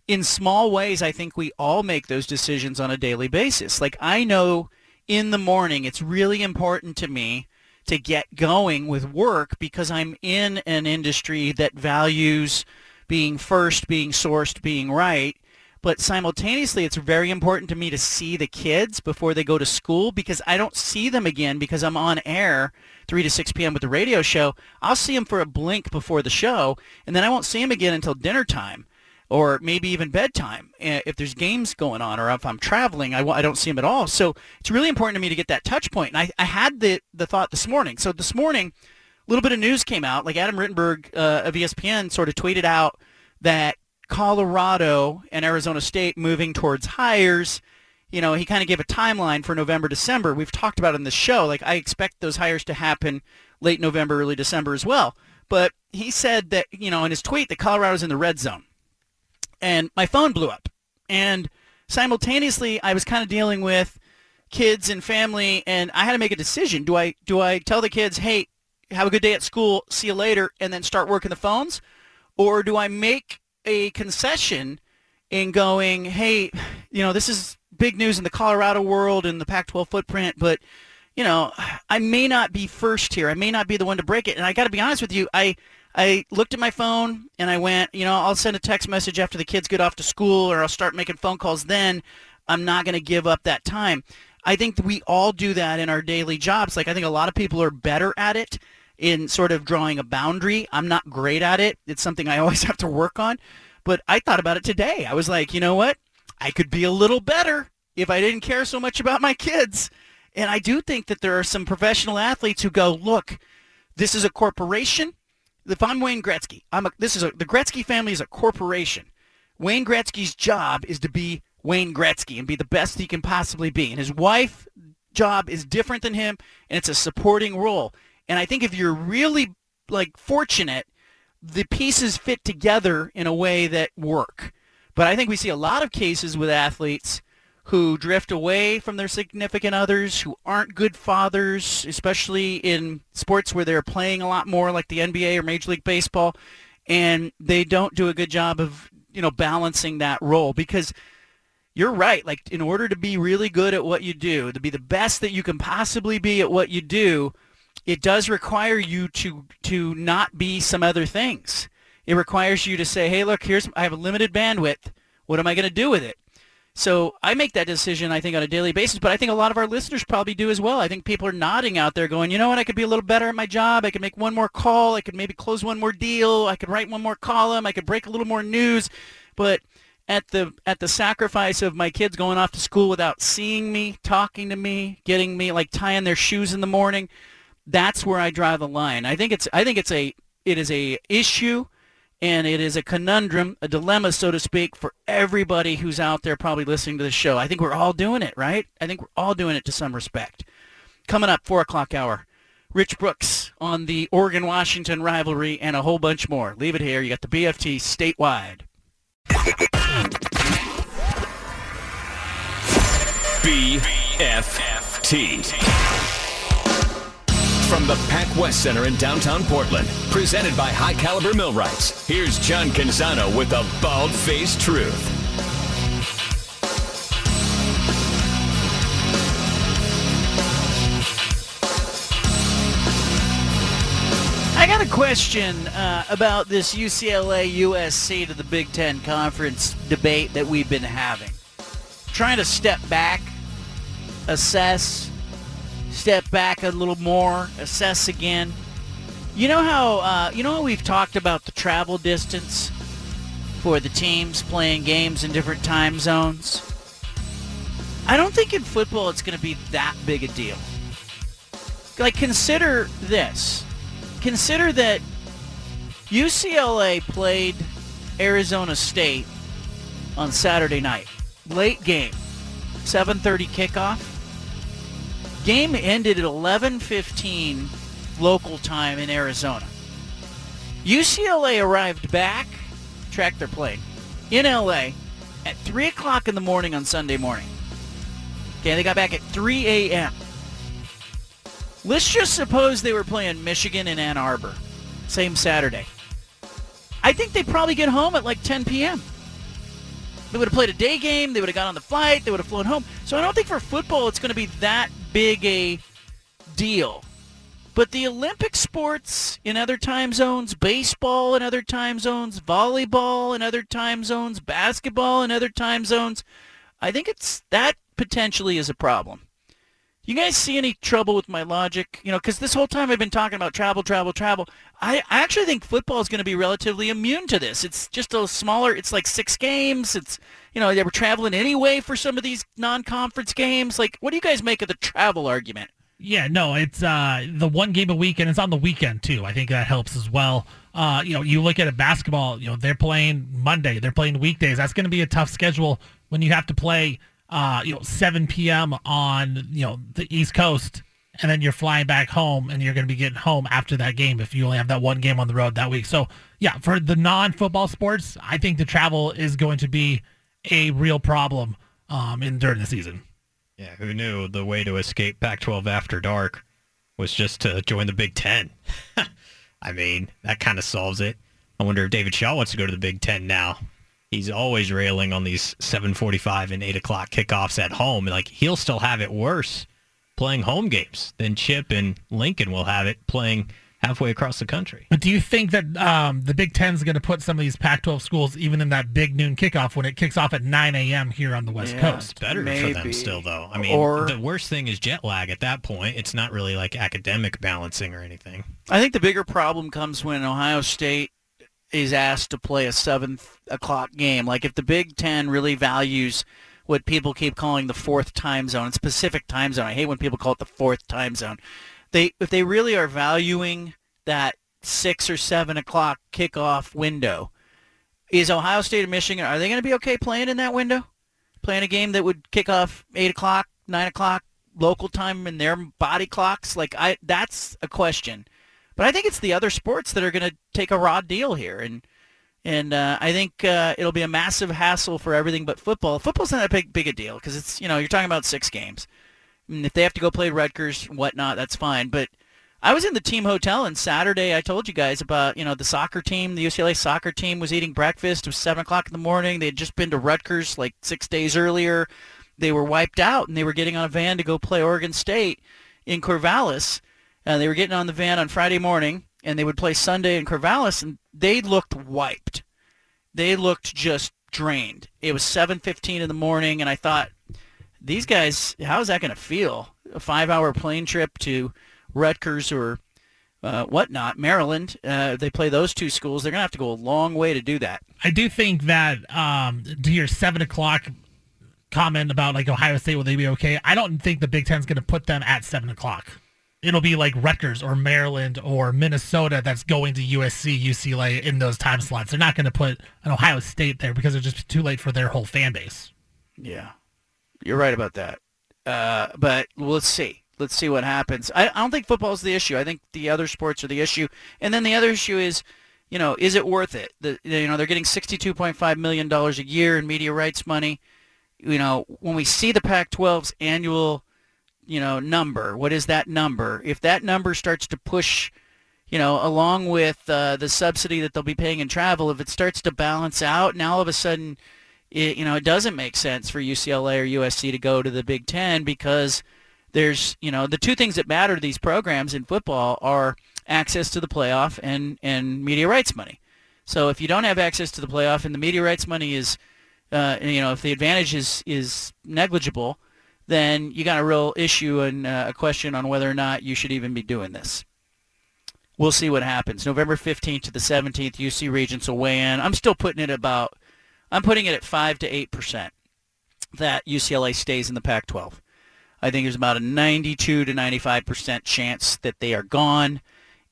in small ways, I think we all make those decisions on a daily basis. Like I know in the morning, it's really important to me to get going with work because I'm in an industry that values being first, being sourced, being right. But simultaneously, it's very important to me to see the kids before they go to school because I don't see them again because I'm on air 3 to 6 p.m. with the radio show. I'll see them for a blink before the show, and then I won't see them again until dinner time or maybe even bedtime eh, if there's games going on or if I'm traveling I, don't see them at all so it's really important to me to get that touch point. point and I, I had the, the thought this morning so this morning a little bit of news came out like Adam Rittenberg uh, of ESPN sort of tweeted out that Colorado and Arizona State moving towards hires you know he kind of gave a timeline for November December we've talked about in the show like I expect those hires to happen late November early December as well but he said that you know in his tweet that Colorado's in the red zone and my phone blew up. And simultaneously, I was kind of dealing with kids and family, and I had to make a decision. Do I do I tell the kids, "Hey, have a good day at school, see you later," and then start working the phones, or do I make a concession in going, "Hey, you know, this is big news in the Colorado world and the Pac-12 footprint, but you know, I may not be first here. I may not be the one to break it." And I got to be honest with you, I I looked at my phone and I went, you know, I'll send a text message after the kids get off to school or I'll start making phone calls then. I'm not going to give up that time. I think we all do that in our daily jobs. Like I think a lot of people are better at it in sort of drawing a boundary. I'm not great at it. It's something I always have to work on. But I thought about it today. I was like, you know what? I could be a little better if I didn't care so much about my kids. And I do think that there are some professional athletes who go, look, this is a corporation. If I'm Wayne Gretzky, I'm a, this is a, the Gretzky family is a corporation. Wayne Gretzky's job is to be Wayne Gretzky and be the best he can possibly be. And his wife job is different than him and it's a supporting role. And I think if you're really like fortunate, the pieces fit together in a way that work. But I think we see a lot of cases with athletes who drift away from their significant others, who aren't good fathers, especially in sports where they're playing a lot more like the NBA or Major League Baseball, and they don't do a good job of, you know, balancing that role because you're right. Like in order to be really good at what you do, to be the best that you can possibly be at what you do, it does require you to to not be some other things. It requires you to say, "Hey, look, here's I have a limited bandwidth. What am I going to do with it?" So I make that decision, I think, on a daily basis, but I think a lot of our listeners probably do as well. I think people are nodding out there going, you know what, I could be a little better at my job. I could make one more call. I could maybe close one more deal. I could write one more column. I could break a little more news. But at the at the sacrifice of my kids going off to school without seeing me, talking to me, getting me like tying their shoes in the morning, that's where I draw the line. I think it's I think it's a it is a issue and it is a conundrum, a dilemma, so to speak, for everybody who's out there probably listening to the show. I think we're all doing it, right? I think we're all doing it to some respect. Coming up, 4 o'clock hour. Rich Brooks on the Oregon-Washington rivalry and a whole bunch more. Leave it here. You got the BFT statewide. BFT. From the Pac West Center in downtown Portland, presented by High Caliber Millwrights, here's John Canzano with a bald-faced truth. I got a question uh, about this UCLA USC to the Big Ten Conference debate that we've been having. Trying to step back, assess, step back a little more, assess again. You know how uh, you know how we've talked about the travel distance for the teams playing games in different time zones. I don't think in football it's going to be that big a deal. Like consider this. Consider that UCLA played Arizona State on Saturday night. Late game. 7:30 kickoff. Game ended at 11:15 local time in Arizona. UCLA arrived back, tracked their plane, in LA at 3 o'clock in the morning on Sunday morning. Okay, they got back at 3 a.m. Let's just suppose they were playing Michigan in Ann Arbor, same Saturday. I think they probably get home at like 10 p.m. They would have played a day game. They would have got on the flight. They would have flown home. So I don't think for football it's going to be that big a deal. But the Olympic sports in other time zones, baseball in other time zones, volleyball in other time zones, basketball in other time zones, I think it's that potentially is a problem. You guys see any trouble with my logic? You know, because this whole time I've been talking about travel, travel, travel. I, I actually think football is going to be relatively immune to this. It's just a smaller. It's like six games. It's you know they were traveling anyway for some of these non-conference games. Like, what do you guys make of the travel argument? Yeah, no, it's uh, the one game a week, and it's on the weekend too. I think that helps as well. Uh, you know, you look at a basketball. You know, they're playing Monday. They're playing weekdays. That's going to be a tough schedule when you have to play uh, you know, 7 p.m. on, you know, the East Coast, and then you're flying back home, and you're going to be getting home after that game if you only have that one game on the road that week. So, yeah, for the non-football sports, I think the travel is going to be a real problem um, in during the season. Yeah, who knew the way to escape Pac-12 after dark was just to join the Big Ten? I mean, that kind of solves it. I wonder if David Shaw wants to go to the Big Ten now he's always railing on these 7:45 and 8 o'clock kickoffs at home. Like he'll still have it worse playing home games than Chip and Lincoln will have it playing halfway across the country. But do you think that um, the Big Ten is going to put some of these Pac-12 schools even in that big noon kickoff when it kicks off at 9 a.m. here on the West Yeah, Coast? It's better Maybe. for them still, though. I mean, Or- the worst thing is jet lag at that point. It's not really like academic balancing or anything. I think the bigger problem comes when Ohio State is asked to play a seven o'clock game. Like if the Big Ten really values what people keep calling the fourth time zone, it's Pacific time zone. I hate when people call it the fourth time zone. They if they really are valuing that six or seven o'clock kickoff window, is Ohio State and Michigan are they going to be okay playing in that window? Playing a game that would kick off eight o'clock, nine o'clock local time in their body clocks? Like I, that's a question. But I think it's the other sports that are going to take a raw deal here, and and uh, I think uh, it'll be a massive hassle for everything but football. Football's not a big big a deal because it's you know you're talking about six games. And if they have to go play Rutgers, whatnot, that's fine. But I was in the team hotel, and Saturday I told you guys about you know the soccer team, the UCLA soccer team was eating breakfast. It was seven o'clock in the morning. They had just been to Rutgers like six days earlier. They were wiped out, and they were getting on a van to go play Oregon State in Corvallis. Uh, they were getting on the van on Friday morning, and they would play Sunday in Corvallis, and they looked wiped. They looked just drained. It was 7:15 in the morning, and I thought, these guys, how is that going to feel? A five-hour plane trip to Rutgers or uh, whatnot, Maryland. Uh, they play those two schools. They're going to have to go a long way to do that. I do think that um, to your seven o'clock comment about like Ohio State, will they be okay? I don't think the Big Ten's going to put them at seven o'clock. It'll be like Rutgers or Maryland or Minnesota that's going to USC, UCLA in those time slots. They're not going to put an Ohio State there because it's just too late for their whole fan base. Yeah, you're right about that. Uh, but let's see. Let's see what happens. I, I don't think football is the issue. I think the other sports are the issue. And then the other issue is, you know, is it worth it? The, you know, they're getting $62.5 million a year in media rights money. You know, when we see the Pac-12's annual, you know, number, what is that number? If that number starts to push, you know, along with uh, the subsidy that they'll be paying in travel, if it starts to balance out, now all of a sudden, it, you know, it doesn't make sense for UCLA or USC to go to the Big Ten because – there's you know the two things that matter to these programs in football are access to the playoff and and media rights money. So if you don't have access to the playoff and the media rights money is, uh, you know, if the advantage is is negligible, then you got a real issue and uh, a question on whether or not you should even be doing this. We'll see what happens. November 15th to the 17th, UC Regents will weigh in. I'm still putting it about, I'm putting it at five to eight percent that UCLA stays in the Pac-12. I think there's about a 92 to 95 percent chance that they are gone,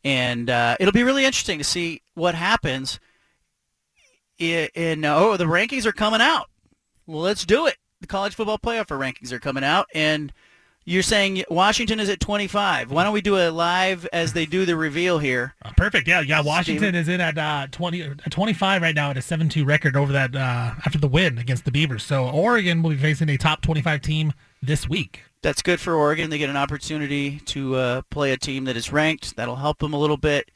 and uh, it'll be really interesting to see what happens. In oh, the rankings are coming out. Well, let's do it. The college football playoff rankings are coming out, and you're saying Washington is at 25. Why don't we do a live as they do the reveal here? Uh, perfect. Yeah, yeah. Washington Steven. is in at uh, 20, uh, 25 right now at a 7-2 record over that uh, after the win against the Beavers. So Oregon will be facing a top 25 team this week that's good for Oregon. They get an opportunity to uh, play a team that is ranked. That'll help them a little bit.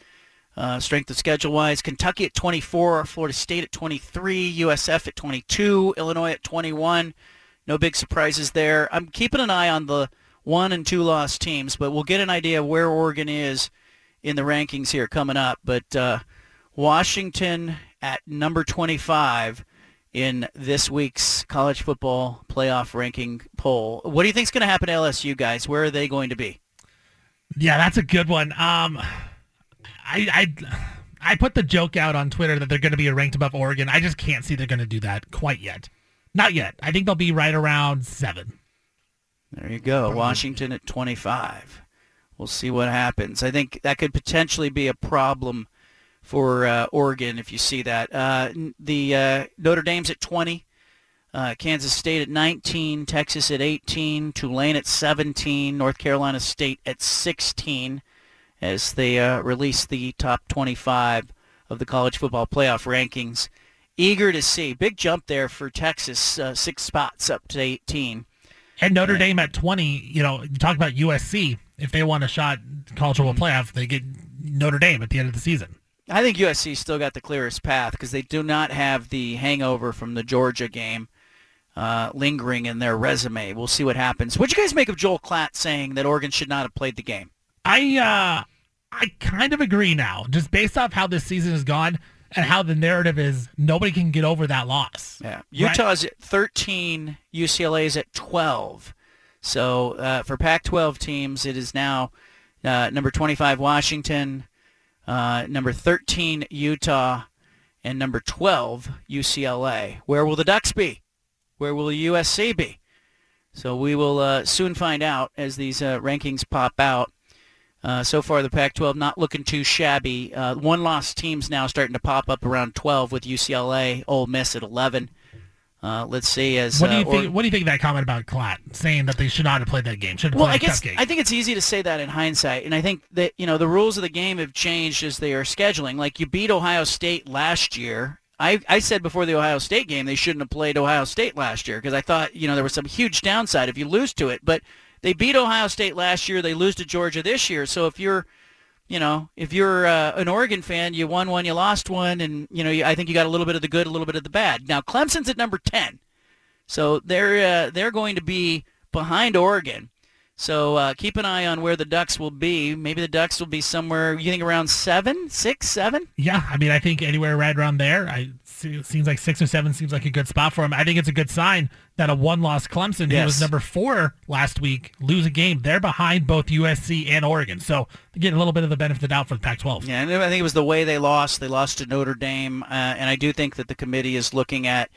Uh, strength of schedule wise, Kentucky at 24, Florida State at 23, USF at 22, Illinois at 21. No big surprises there. I'm keeping an eye on the one and two loss teams, but we'll get an idea of where Oregon is in the rankings here coming up. But uh, Washington at number 25 in this week's college football playoff ranking poll. What do you think is going to happen to LSU guys? Where are they going to be? Yeah, that's a good one. Um, I, I I put the joke out on Twitter that they're going to be ranked above Oregon. I just can't see they're going to do that quite yet. Not yet. I think they'll be right around seven. There you go. Washington at 25. We'll see what happens. I think that could potentially be a problem for uh, Oregon if you see that. Uh, the uh, Notre Dame's at 20, uh, Kansas State at 19, Texas at 18, Tulane at 17, North Carolina State at 16 as they uh, release the top 25 of the college football playoff rankings. Eager to see. Big jump there for Texas, uh, six spots up to 18. And Notre Dame at 20, you know, you talk about USC. If they want a shot college football playoff, they get Notre Dame at the end of the season. I think USC still got the clearest path because they do not have the hangover from the Georgia game uh, lingering in their resume. We'll see what happens. What'd you guys make of Joel Klatt saying that Oregon should not have played the game? I uh, I kind of agree now, just based off how this season has gone and how the narrative is. Nobody can get over that loss. Yeah, Utah's right? at 13, UCLA's at 12. So uh, for Pac-12 teams, it is now uh, number 25 Washington, uh, number 13, Utah, and number 12, UCLA. Where will the Ducks be? Where will the USC be? So we will uh, soon find out as these uh, rankings pop out. Uh, so far, the Pac-12 not looking too shabby. Uh, one-loss teams now starting to pop up around 12 with UCLA, Ole Miss at 11. Uh, let's see. As what do you uh, think? Or, what do you think of that comment about Klatt saying that they should not have played that game? Should well, I guess I think it's easy to say that in hindsight, and I think that you know the rules of the game have changed as they are scheduling. Like you beat Ohio State last year. I, I said before the Ohio State game they shouldn't have played Ohio State last year because I thought you know there was some huge downside if you lose to it. But they beat Ohio State last year. They lose to Georgia this year. So if you're you know, if you're uh, an Oregon fan, you won one, you lost one, and you know, you, I think you got a little bit of the good, a little bit of the bad. Now Clemson's at number ten. So they're uh, they're going to be behind Oregon. So uh, keep an eye on where the Ducks will be. Maybe the Ducks will be somewhere. You think around seven, six, seven? Yeah, I mean, I think anywhere right around there. I seems like six or seven seems like a good spot for him. I think it's a good sign that a one-loss Clemson, who was number four last week, lose a game. They're behind both USC and Oregon, so they get a little bit of the benefit of the doubt for the Pac-12. Yeah, and I think it was the way they lost. They lost to Notre Dame, uh, and I do think that the committee is looking at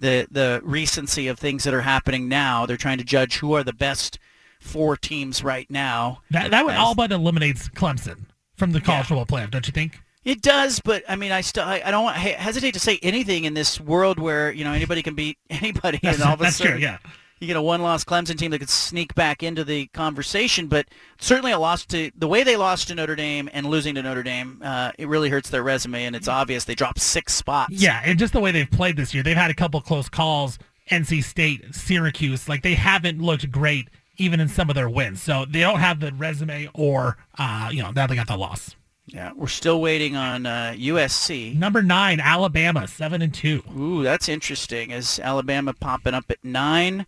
the the recency of things that are happening now. They're trying to judge who are the best four teams right now. That that would all but eliminates Clemson from the college football playoff, don't you think? It does, but I mean, I still I, I don't want, I hesitate to say anything in this world where you know anybody can beat anybody, That's, and all of a that's sudden true. Yeah. you get a one-loss Clemson team that could sneak back into the conversation. But certainly a loss to the way they lost to Notre Dame and losing to Notre Dame, uh, it really hurts their resume, and it's obvious they dropped six spots. Yeah, and just the way they've played this year, they've had a couple close calls. NC State, Syracuse, like they haven't looked great even in some of their wins. So they don't have the resume or, uh, you know, now they got the loss. Yeah, we're still waiting on uh, USC. Number nine, Alabama, seven and two. Ooh, that's interesting. Is Alabama popping up at nine,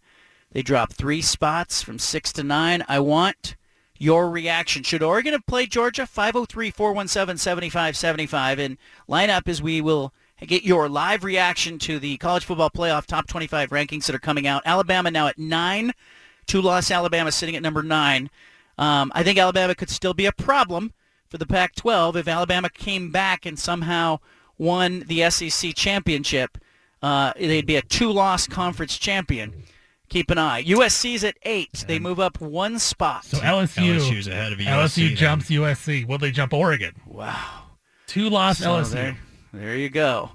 they dropped three spots from six to nine. I want your reaction. Should Oregon have played Georgia? 503-417-7575. And line up as we will get your live reaction to the college football playoff top 25 rankings that are coming out. Alabama now at nine. Two-loss Alabama sitting at number nine. Um, I think Alabama could still be a problem for the Pac-12 if Alabama came back and somehow won the SEC championship. Uh, they'd be a two-loss conference champion. Keep an eye. USC's at eight. They move up one spot. So LSU, LSU's ahead of USC LSU then. jumps USC. Will they jump Oregon? wow. Two loss So LSU. There, there you go.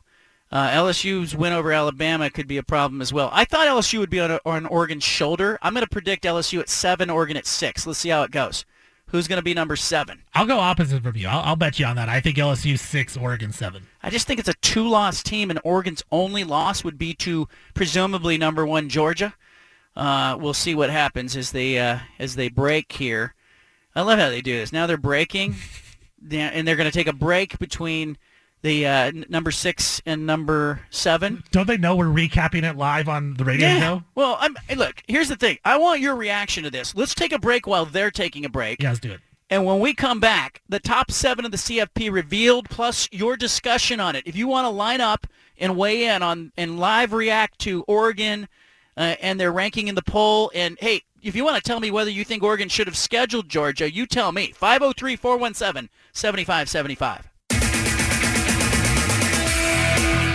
Uh, LSU's win over Alabama could be a problem as well. I thought LSU would be on, a, on Oregon's shoulder. I'm going to predict LSU at seven, Oregon at six. Let's see how it goes. Who's going to be number seven? I'll go opposite from you. I'll, I'll bet you on that. I think LSU six, Oregon seven. I just think it's a two-loss team, and Oregon's only loss would be to presumably number one Georgia. Uh, we'll see what happens as they uh, as they break here. I love how they do this. Now they're breaking, and they're going to take a break between the uh, n- number six and number seven. Don't they know we're recapping it live on the radio show? Well, I'm, look. Here's the thing. I want your reaction to this. Let's take a break while they're taking a break. Yeah, let's do it. And when we come back, the top seven of the CFP revealed, plus your discussion on it. If you want to line up and weigh in on and live react to Oregon uh, and their ranking in the poll, and hey, if you want to tell me whether you think Oregon should have scheduled Georgia, you tell me. 503-417-7575.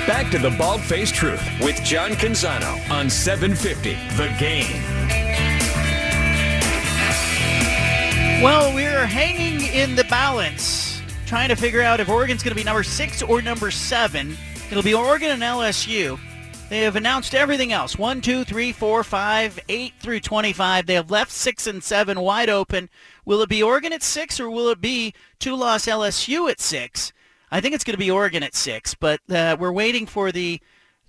Back to the Bald Faced Truth with John Canzano on 750 The Game. Well, we're hanging in the balance, trying to figure out if Oregon's going to be number six or number seven. It'll be Oregon and LSU. They have announced everything else. One, two, three, four, five, eight through 25. They have left six and seven wide open. Will it be Oregon at six or will it be two-loss LSU at six? I think it's going to be Oregon at six, but uh, we're waiting for the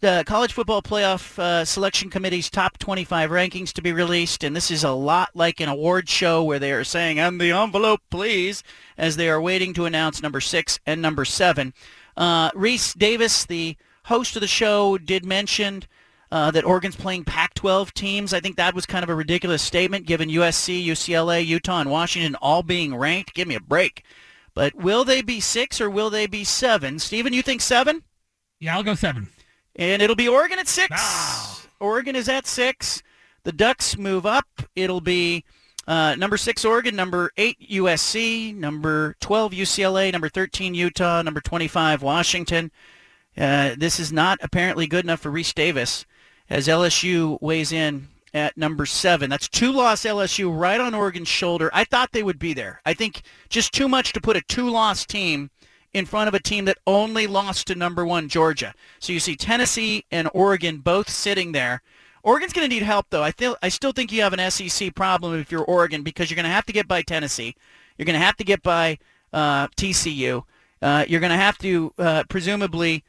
the College Football Playoff uh, Selection Committee's top 25 rankings to be released, and this is a lot like an award show where they are saying, and the envelope, please, as they are waiting to announce number six and number seven. Uh, Rece Davis, the host of the show, did mention uh, that Oregon's playing Pac-12 teams. I think that was kind of a ridiculous statement, given USC, UCLA, Utah, and Washington all being ranked. Give me a break. But will they be six or will they be seven? Stephen, you think seven? Yeah, I'll go seven. And it'll be Oregon at six. Ah. Oregon is at six. The Ducks move up. It'll be uh, number six Oregon, number eight USC, number 12 UCLA, number 13 Utah, number 25 Washington. Uh, this is not apparently good enough for Rece Davis as LSU weighs in at number seven. That's two-loss LSU right on Oregon's shoulder. I thought they would be there. I think just too much to put a two-loss team in front of a team that only lost to number one Georgia. So you see Tennessee and Oregon both sitting there. Oregon's going to need help, though. I feel I still think you have an SEC problem if you're Oregon because you're going to have to get by Tennessee. You're going to have to get by uh, TCU. Uh, you're going to have to uh, presumably,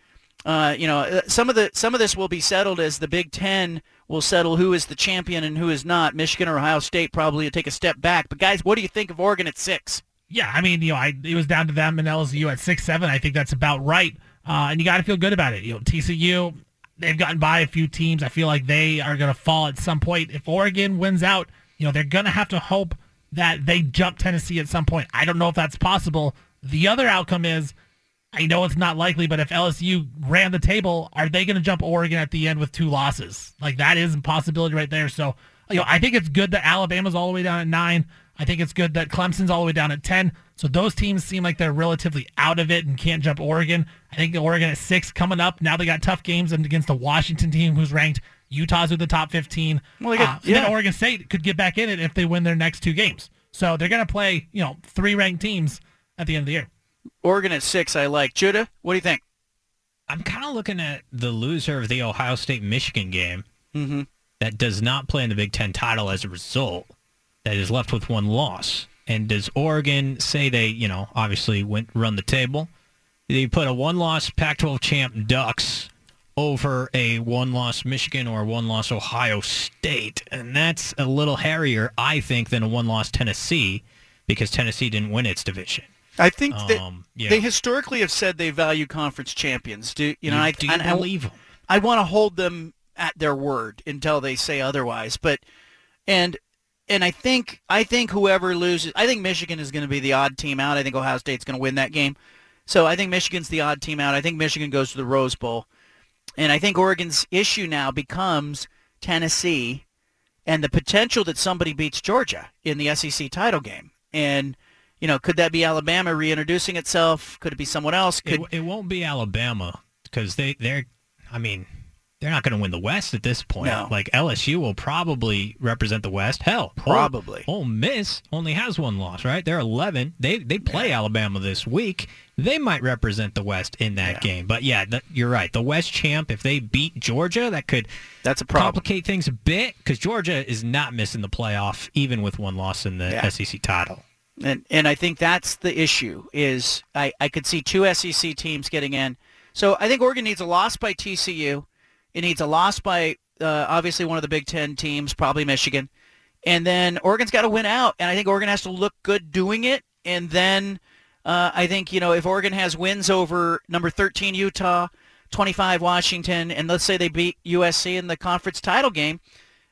uh, you know, uh, some of the some of this will be settled as the Big Ten will settle who is the champion and who is not. Michigan or Ohio State probably will take a step back. But guys, what do you think of Oregon at six? Yeah, I mean, you know, I it was down to them and LSU at six seven. I think that's about right, uh, and you got to feel good about it. You know, TCU they've gotten by a few teams. I feel like they are going to fall at some point. If Oregon wins out, you know, they're going to have to hope that they jump Tennessee at some point. I don't know if that's possible. The other outcome is, I know it's not likely, but if LSU ran the table, are they going to jump Oregon at the end with two losses? Like that is a possibility right there. So, you know, I think it's good that Alabama's all the way down at nine. I think it's good that Clemson's all the way down at 10. So those teams seem like they're relatively out of it and can't jump Oregon. I think Oregon at six coming up. Now they got tough games against the Washington team who's ranked. Utah's with the top 15. Well, got- Uh, and then. Oregon State could get back in it if they win their next two games. So they're going to play, you know, three ranked teams at the end of the year. Oregon at six, I like. Judah, what do you think? I'm kind of looking at the loser of the Ohio State Michigan game Mm-hmm. that does not play in the Big Ten title as a result, that is left with one loss. And does Oregon say they, you know, obviously went run the table? They put a one-loss Pac-12 champ Ducks over a one-loss Michigan or a one-loss Ohio State, and that's a little hairier, I think, than a one-loss Tennessee because Tennessee didn't win its division. I think that Um, yeah. they historically have said they value conference champions. Do you know? You- I do you I- believe 'em? I want to hold them at their word until they say otherwise. But and and I think I think whoever loses, I think Michigan is going to be the odd team out. I think Ohio State's going to win that game. So I think Michigan's the odd team out. I think Michigan goes to the Rose Bowl, and I think Oregon's issue now becomes Tennessee and the potential that somebody beats Georgia in the SEC title game. And you know, could that be Alabama reintroducing itself? Could it be someone else? Could It, it won't be Alabama because they they're I mean they're not going to win the West at this point. No. Like LSU will probably represent the West. Hell, Probably. Ole Miss only has one loss, right? They're 11. They they play Alabama this week. They might represent the West in that game. But yeah, that, you're right. The West champ, if they beat Georgia, that could that's a problem. complicate things a bit because Georgia is not missing the playoff even with one loss in the Yeah. SEC title. And and I think that's the issue is I, I could see two SEC teams getting in. So I think Oregon needs a loss by TCU. It needs a loss by uh, obviously one of the Big Ten teams, probably Michigan. And then Oregon's got to win out. And I think Oregon has to look good doing it. And then uh, I think, you know, if Oregon has wins over number 13 Utah, 25 Washington, and let's say they beat USC in the conference title game,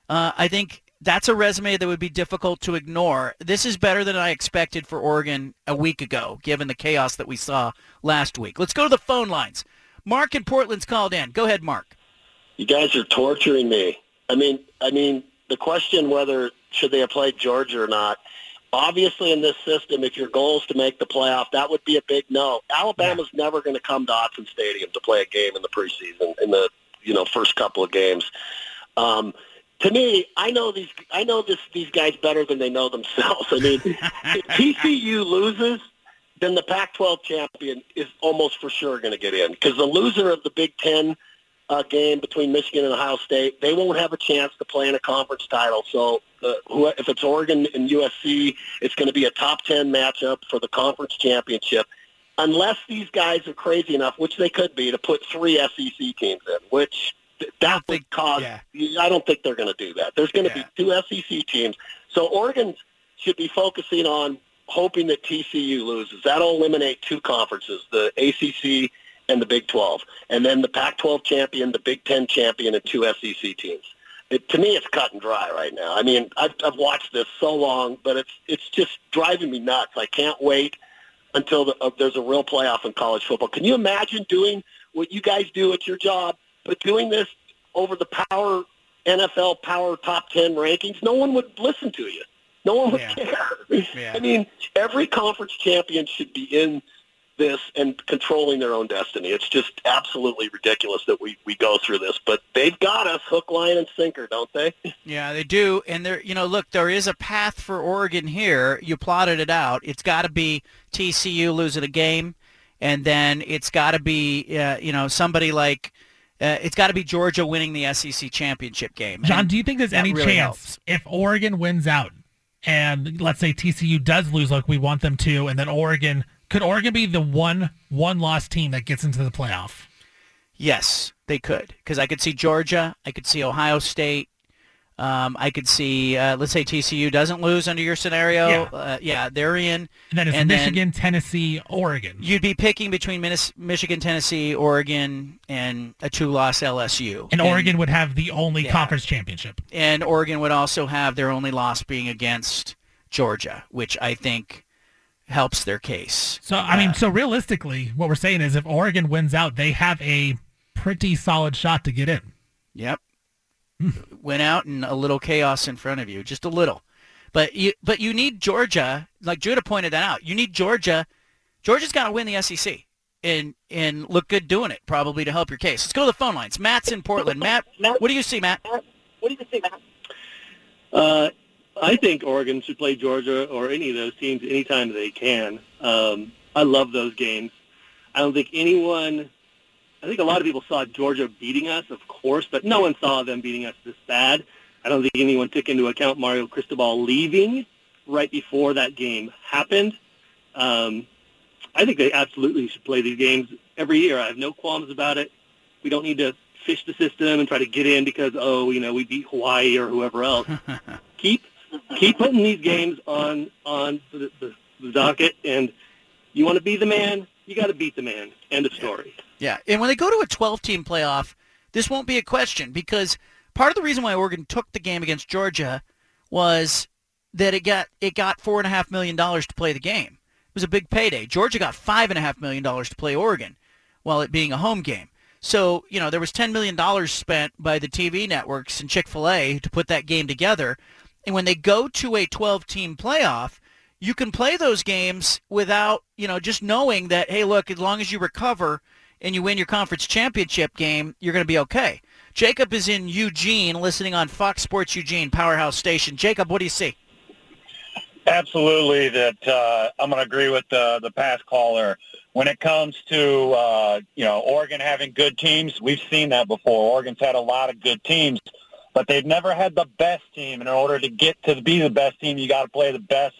uh, I think that's a resume that would be difficult to ignore. This is better than I expected for Oregon a week ago, given the chaos that we saw last week. Let's go to the phone lines. Mark in Portland's called in. Go ahead, Mark. You guys are torturing me. I mean, I mean, the question whether should they have played Georgia or not. Obviously, in this system, if your goal is to make the playoff, that would be a big no. Alabama's never going to come to Autzen Stadium to play a game in the preseason in the you know first couple of games. Um, to me, I know these. I know this these guys better than they know themselves. I mean, if TCU loses, then the Pac-12 champion is almost for sure going to get in because the loser of the Big Ten uh, game between Michigan and Ohio State, they won't have a chance to play in a conference title. So uh, who, if it's Oregon and USC, it's going to be a top 10 matchup for the conference championship. Unless these guys are crazy enough, which they could be, to put three SEC teams in, which that would cause. I don't think they're going to do that. There's going to be two SEC teams. So Oregon should be focusing on hoping that TCU loses. That'll eliminate two conferences, the ACC and the Big 12, and then the Pac-12 champion, the Big 10 champion, and two SEC teams. It, to me, it's cut and dry right now. I mean, I've, I've watched this so long, but it's it's just driving me nuts. I can't wait until the, uh, there's a real playoff in college football. Can you imagine doing what you guys do at your job, but doing this over the power NFL power top 10 rankings? No one would listen to you. No one would care. I mean, every conference champion should be in this and controlling their own destiny. It's just absolutely ridiculous that we, we go through this, but they've got us hook, line, and sinker, don't they? Yeah, they do. And there, you know, look, there is a path for Oregon here. You plotted it out. It's got to be TCU losing a game, and then it's got to be, uh, you know, somebody like, uh, it's got to be Georgia winning the SEC championship game. John, do you think there's any really chance helps. if Oregon wins out and let's say TCU does lose like we want them to, and then Oregon could Oregon be the one one loss team that gets into the playoff? Yes, they could. Because I could see Georgia. I could see Ohio State. Um, I could see, uh, let's say TCU doesn't lose under your scenario. Yeah. Uh, yeah, they're in. And then it's And then- Michigan, Tennessee, Oregon. You'd be picking between Minis- Michigan, Tennessee, Oregon, and a two-loss LSU. And Oregon would have the only Yeah. conference championship. and Oregon would also have their only loss being against Georgia, which I think helps their case. So I mean, so realistically, what we're saying is if Oregon wins out, they have a pretty solid shot to get in. Yep. Went out and a little chaos in front of you, just a little. But you but you need Georgia, like Judah pointed that out. You need Georgia. Georgia's got to win the SEC and and look good doing it, probably to help your case. Let's go to the phone lines. Matt's in Portland. Matt, what do you see, Matt? What do you think, Matt? Uh, I think Oregon should play Georgia or any of those teams anytime they can. Um, I love those games. I don't think anyone. I think a lot of people saw Georgia beating us, of course, but no one saw them beating us this bad. I don't think anyone took into account Mario Cristobal leaving right before that game happened. Um, I think they absolutely should play these games every year. I have no qualms about it. We don't need to fish the system and try to get in because oh, you know, we beat Hawaii or whoever else. keep keep putting these games on on the, the, the docket, and you want to be the man, you got to beat the man. End of story. Yeah, and when they go to a 12-team playoff, this won't be a question because part of the reason why Oregon took the game against Georgia was that it got it got four and a half million dollars to play the game. It was a big payday. Georgia got five and a half million dollars to play Oregon, while it being a home game. So you know there was ten million dollars spent by the TV networks and Chick Fil A to put that game together. And when they go to a 12-team playoff, you can play those games without, you know, just knowing that, hey, look, as long as you recover and you win your conference championship game, you're going to be okay. Jacob is in Eugene, listening on Fox Sports Eugene, Powerhouse Station. Jacob, what do you see? Absolutely, that uh, I'm going to agree with the the past caller. When it comes to uh, you know Oregon having good teams, we've seen that before. Oregon's had a lot of good teams, but they've never had the best team. And in order to get to be the best team, you got to play the best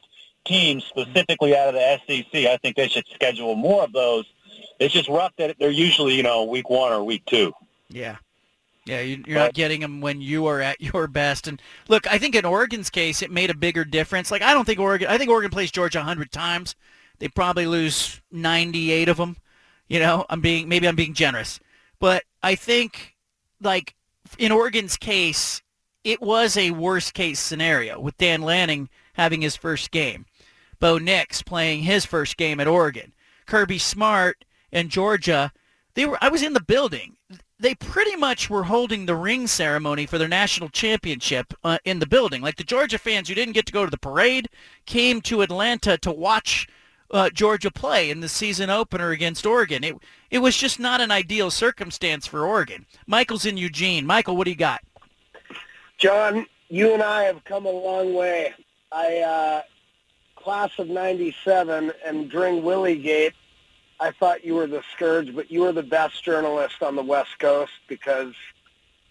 teams, specifically out of the SEC. I think they should schedule more of those. It's just rough that they're usually you know week one or week two. Yeah. Yeah, you- you're not getting them when you are at your best. And look, I think in Oregon's case, it made a bigger difference. Like, I don't think Oregon. I think Oregon plays Georgia 100 times. They probably lose 98 of them. You know, I'm being maybe I'm being generous, but I think like in Oregon's case, it was a worst case scenario with Dan Lanning having his first game, Bo Nix playing his first game at Oregon, Kirby Smart and Georgia. They were. I was in the building. They pretty much were holding the ring ceremony for their national championship uh, in the building. Like the Georgia fans who didn't get to go to the parade came to Atlanta to watch uh, Georgia play in the season opener against Oregon. It it was just not an ideal circumstance for Oregon. Michael's in Eugene. Michael, what do you got? John, you and I have come a long way. I uh, class of '97, and during Willygate, I thought you were the scourge, but you are the best journalist on the West Coast because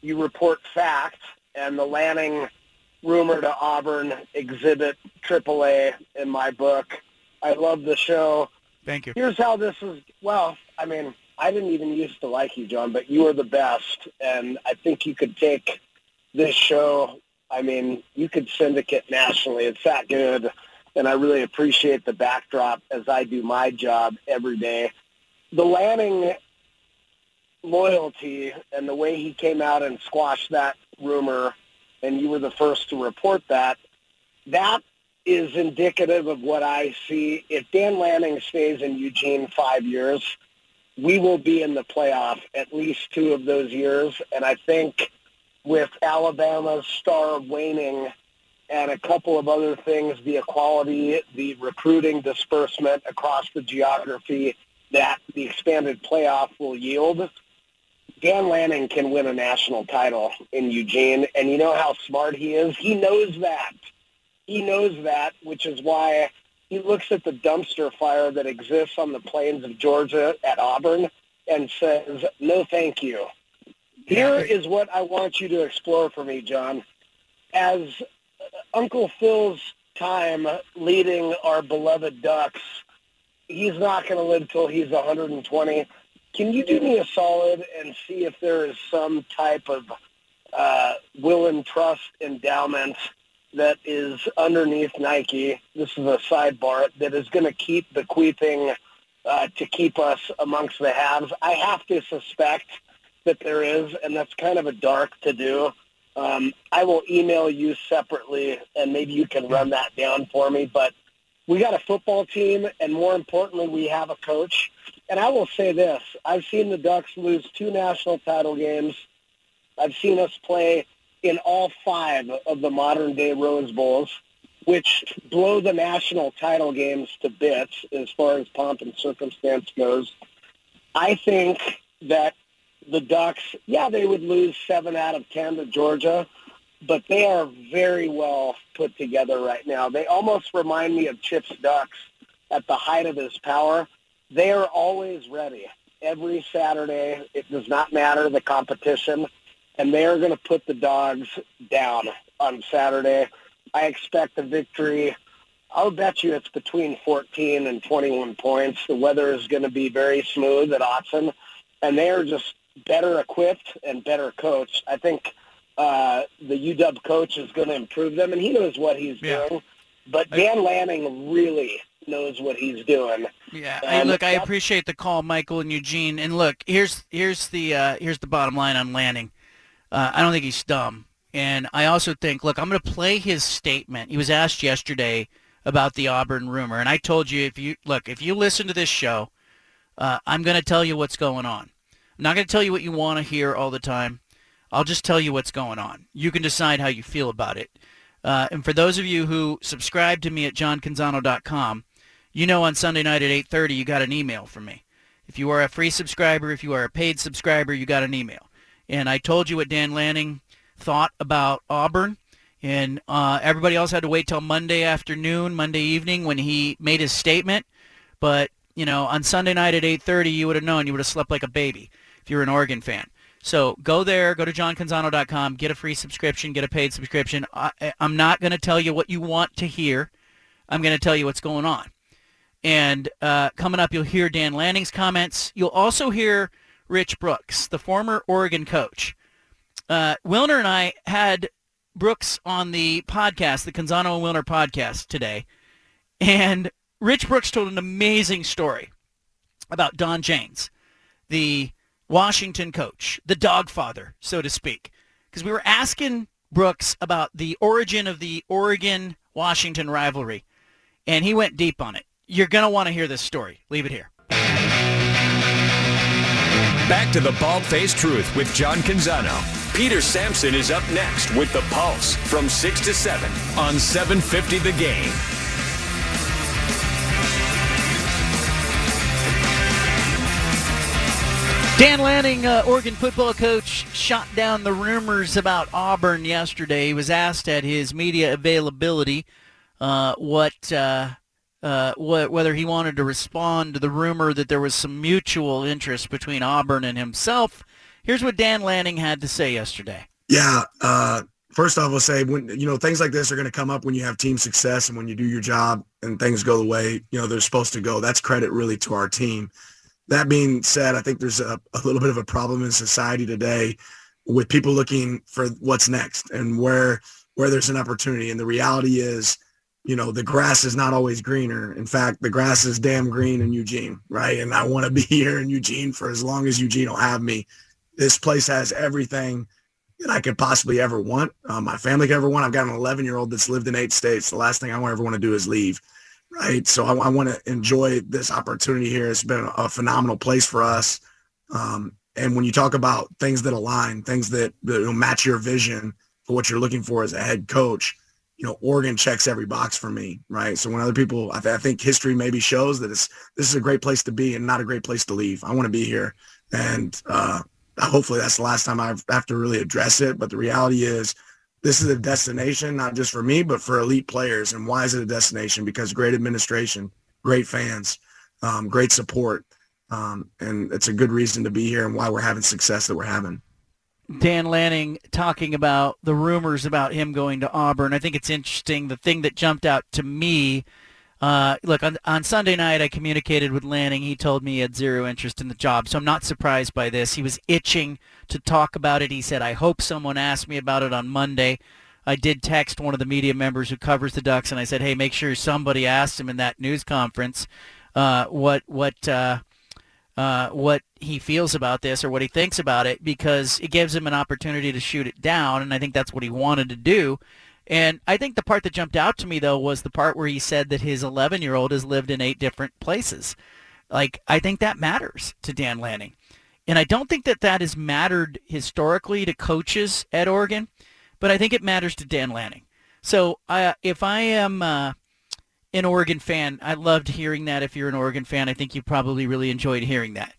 you report facts. And the Lanning rumor to Auburn exhibit AAA in my book. I love the show. Thank you. Here's how this is. Well, I mean, I didn't even used to like you, John, but you are the best, and I think you could take this show. I mean, you could syndicate nationally. It's that good, and I really appreciate the backdrop as I do my job every day. The Lanning loyalty and the way he came out and squashed that rumor, and you were the first to report that. That is indicative of what I see. If Dan Lanning stays in Eugene five years, we will be in the playoff at least two of those years. And I think with Alabama's star waning and a couple of other things, the equality, the recruiting disbursement across the geography that the expanded playoff will yield, Dan Lanning can win a national title in Eugene. And you know how smart he is? He knows that. He knows that, which is why he looks at the dumpster fire that exists on the plains of Georgia at Auburn and says, no, thank you. Here is what I want you to explore for me, John. As Uncle Phil's time leading our beloved Ducks, he's not going to live till he's 120. Can you do me a solid and see if there is some type of uh, will and trust endowment that is underneath Nike. This is a sidebar that is going to keep bequeathing uh, to keep us amongst the haves. I have to suspect that there is, and that's kind of a dark to do. Um, I will email you separately, and maybe you can run that down for me. But we got a football team, and more importantly, we have a coach. And I will say this: I've seen the Ducks lose two national title games. I've seen us play in all five of the modern day Rose Bowls, which blow the national title games to bits as far as pomp and circumstance goes. I think that the Ducks, yeah, they would lose seven out of ten to Georgia, but they are very well put together right now. They almost remind me of Chip's Ducks at the height of his power. They are always ready every Saturday. It does not matter the competition, and they are going to put the dogs down on Saturday. I expect a victory. I'll bet you it's between 14 and 21 points. The weather is going to be very smooth at Autzen, and they are just better equipped and better coached. I think uh, the UW coach is going to improve them, and he knows what he's Yeah. doing. But Dan Lanning really knows what he's doing. Yeah. Hey, look, I appreciate the call, Michael and Eugene. And look, here's here's the uh, here's the bottom line on Lanning. Uh, I don't think he's dumb, and I also think, look, I'm going to play his statement. He was asked yesterday about the Auburn rumor, and I told you if you look, if you listen to this show, uh, I'm going to tell you what's going on. I'm not going to tell you what you want to hear all the time. I'll just tell you what's going on. You can decide how you feel about it. Uh, and for those of you who subscribe to me at johncanzano.com, you know on Sunday night at 8:30 you got an email from me. If you are a free subscriber, if you are a paid subscriber, you got an email. And I told you what Dan Lanning thought about Auburn, and uh, everybody else had to wait till Monday afternoon, Monday evening when he made his statement. But you know, on Sunday night at 8:30, you would have known. You would have slept like a baby if you're an Oregon fan. So go there, go to johncanzano.com, get a free subscription, get a paid subscription. I, I'm not going to tell you what you want to hear. I'm going to tell you what's going on. And uh, coming up, you'll hear Dan Lanning's comments. You'll also hear Rich Brooks, the former Oregon coach. Uh, Wilner and I had Brooks on the podcast, the Canzano and Wilner podcast today. And Rich Brooks told an amazing story about Don James, the Washington coach, the dog father, so to speak. Because we were asking Brooks about the origin of the Oregon-Washington rivalry, and he went deep on it. You're going to want to hear this story. Leave it here. Back to the Bald Faced Truth with John Canzano. Peter Sampson is up next with The Pulse from 6 to 7 on 750 The Game. Dan Lanning, uh, Oregon football coach, shot down the rumors about Auburn yesterday. He was asked at his media availability uh, what, uh, uh, whether he wanted to respond to the rumor that there was some mutual interest between Auburn and himself. Here's what Dan Lanning had to say yesterday. Yeah. Uh, first off, I'll say when you know things like this are going to come up when you have team success and when you do your job and things go the way you know they're supposed to go. That's credit really to our team. That being said, I think there's a, a little bit of a problem in society today with people looking for what's next and where where there's an opportunity. And the reality is, you know, the grass is not always greener. In fact, the grass is damn green in Eugene, right? And I want to be here in Eugene for as long as Eugene will have me. This place has everything that I could possibly ever want. Uh, my family could ever want. I've got an 11 year old that's lived in eight states. The last thing I want ever want to do is leave. Right. So I, I want to enjoy this opportunity here. It's been a phenomenal place for us. Um, and when you talk about things that align, things that, that you know, match your vision for what you're looking for as a head coach, you know, Oregon checks every box for me. Right. So when other people, I, th- I think history maybe shows that it's, this is a great place to be and not a great place to leave. I want to be here. And, uh, hopefully that's the last time I have to really address it. But the reality is this is a destination, not just for me, but for elite players. And why is it a destination? Because great administration, great fans, um, great support. Um, and it's a good reason to be here and why we're having success that we're having. Dan Lanning talking about the rumors about him going to Auburn. I think it's interesting. The thing that jumped out to me Uh, look, on, on Sunday night, I communicated with Lanning. He told me he had zero interest in the job, so I'm not surprised by this. He was itching to talk about it. He said, I hope someone asked me about it on Monday. I did text one of the media members who covers the Ducks, and I said, hey, make sure somebody asks him in that news conference uh, what what uh, uh, what he feels about this or what he thinks about it, because it gives him an opportunity to shoot it down, and I think that's what he wanted to do. And I think the part that jumped out to me though was the part where he said that his 11-year-old has lived in eight different places. Like I think that matters to Dan Lanning. And I don't think that that has mattered historically to coaches at Oregon, but I think it matters to Dan Lanning. So uh, if I am uh, an Oregon fan, I loved hearing that. If you're an Oregon fan, I think you probably really enjoyed hearing that.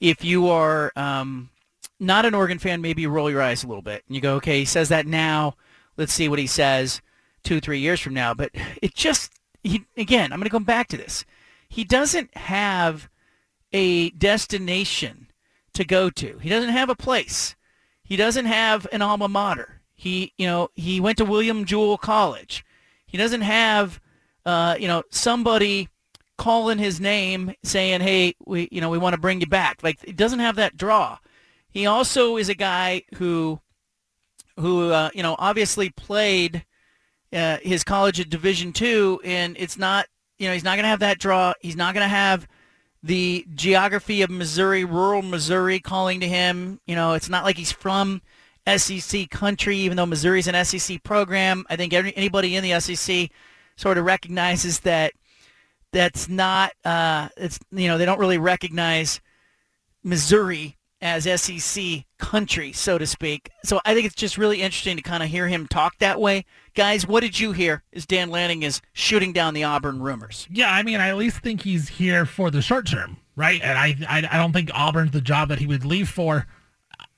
If you are um, not an Oregon fan, maybe you roll your eyes a little bit and you go, okay, he says that now Let's see what he says two, three years from now. But it just, he, again, I'm going to come back to this. He doesn't have a destination to go to. He doesn't have a place. He doesn't have an alma mater. He, you know, he went to William Jewell College. He doesn't have, uh, you know, somebody calling his name saying, "Hey, we, you know, we want to bring you back." Like, he doesn't have that draw. He also is a guy who who uh, you know obviously played uh, his college at Division two, and it's not you know he's not going to have that draw. He's not going to have the geography of Missouri, rural Missouri, calling to him. You know, it's not like he's from SEC country, even though Missouri's an SEC program. I think every, anybody in the SEC sort of recognizes that that's not. Uh, it's you know they don't really recognize Missouri as SEC country, so to speak. So I think it's just really interesting to kind of hear him talk that way. Guys, what did you hear as Dan Lanning is shooting down the Auburn rumors? Yeah, I mean, I at least think he's here for the short term, right? And I, I, I don't think Auburn's the job that he would leave for.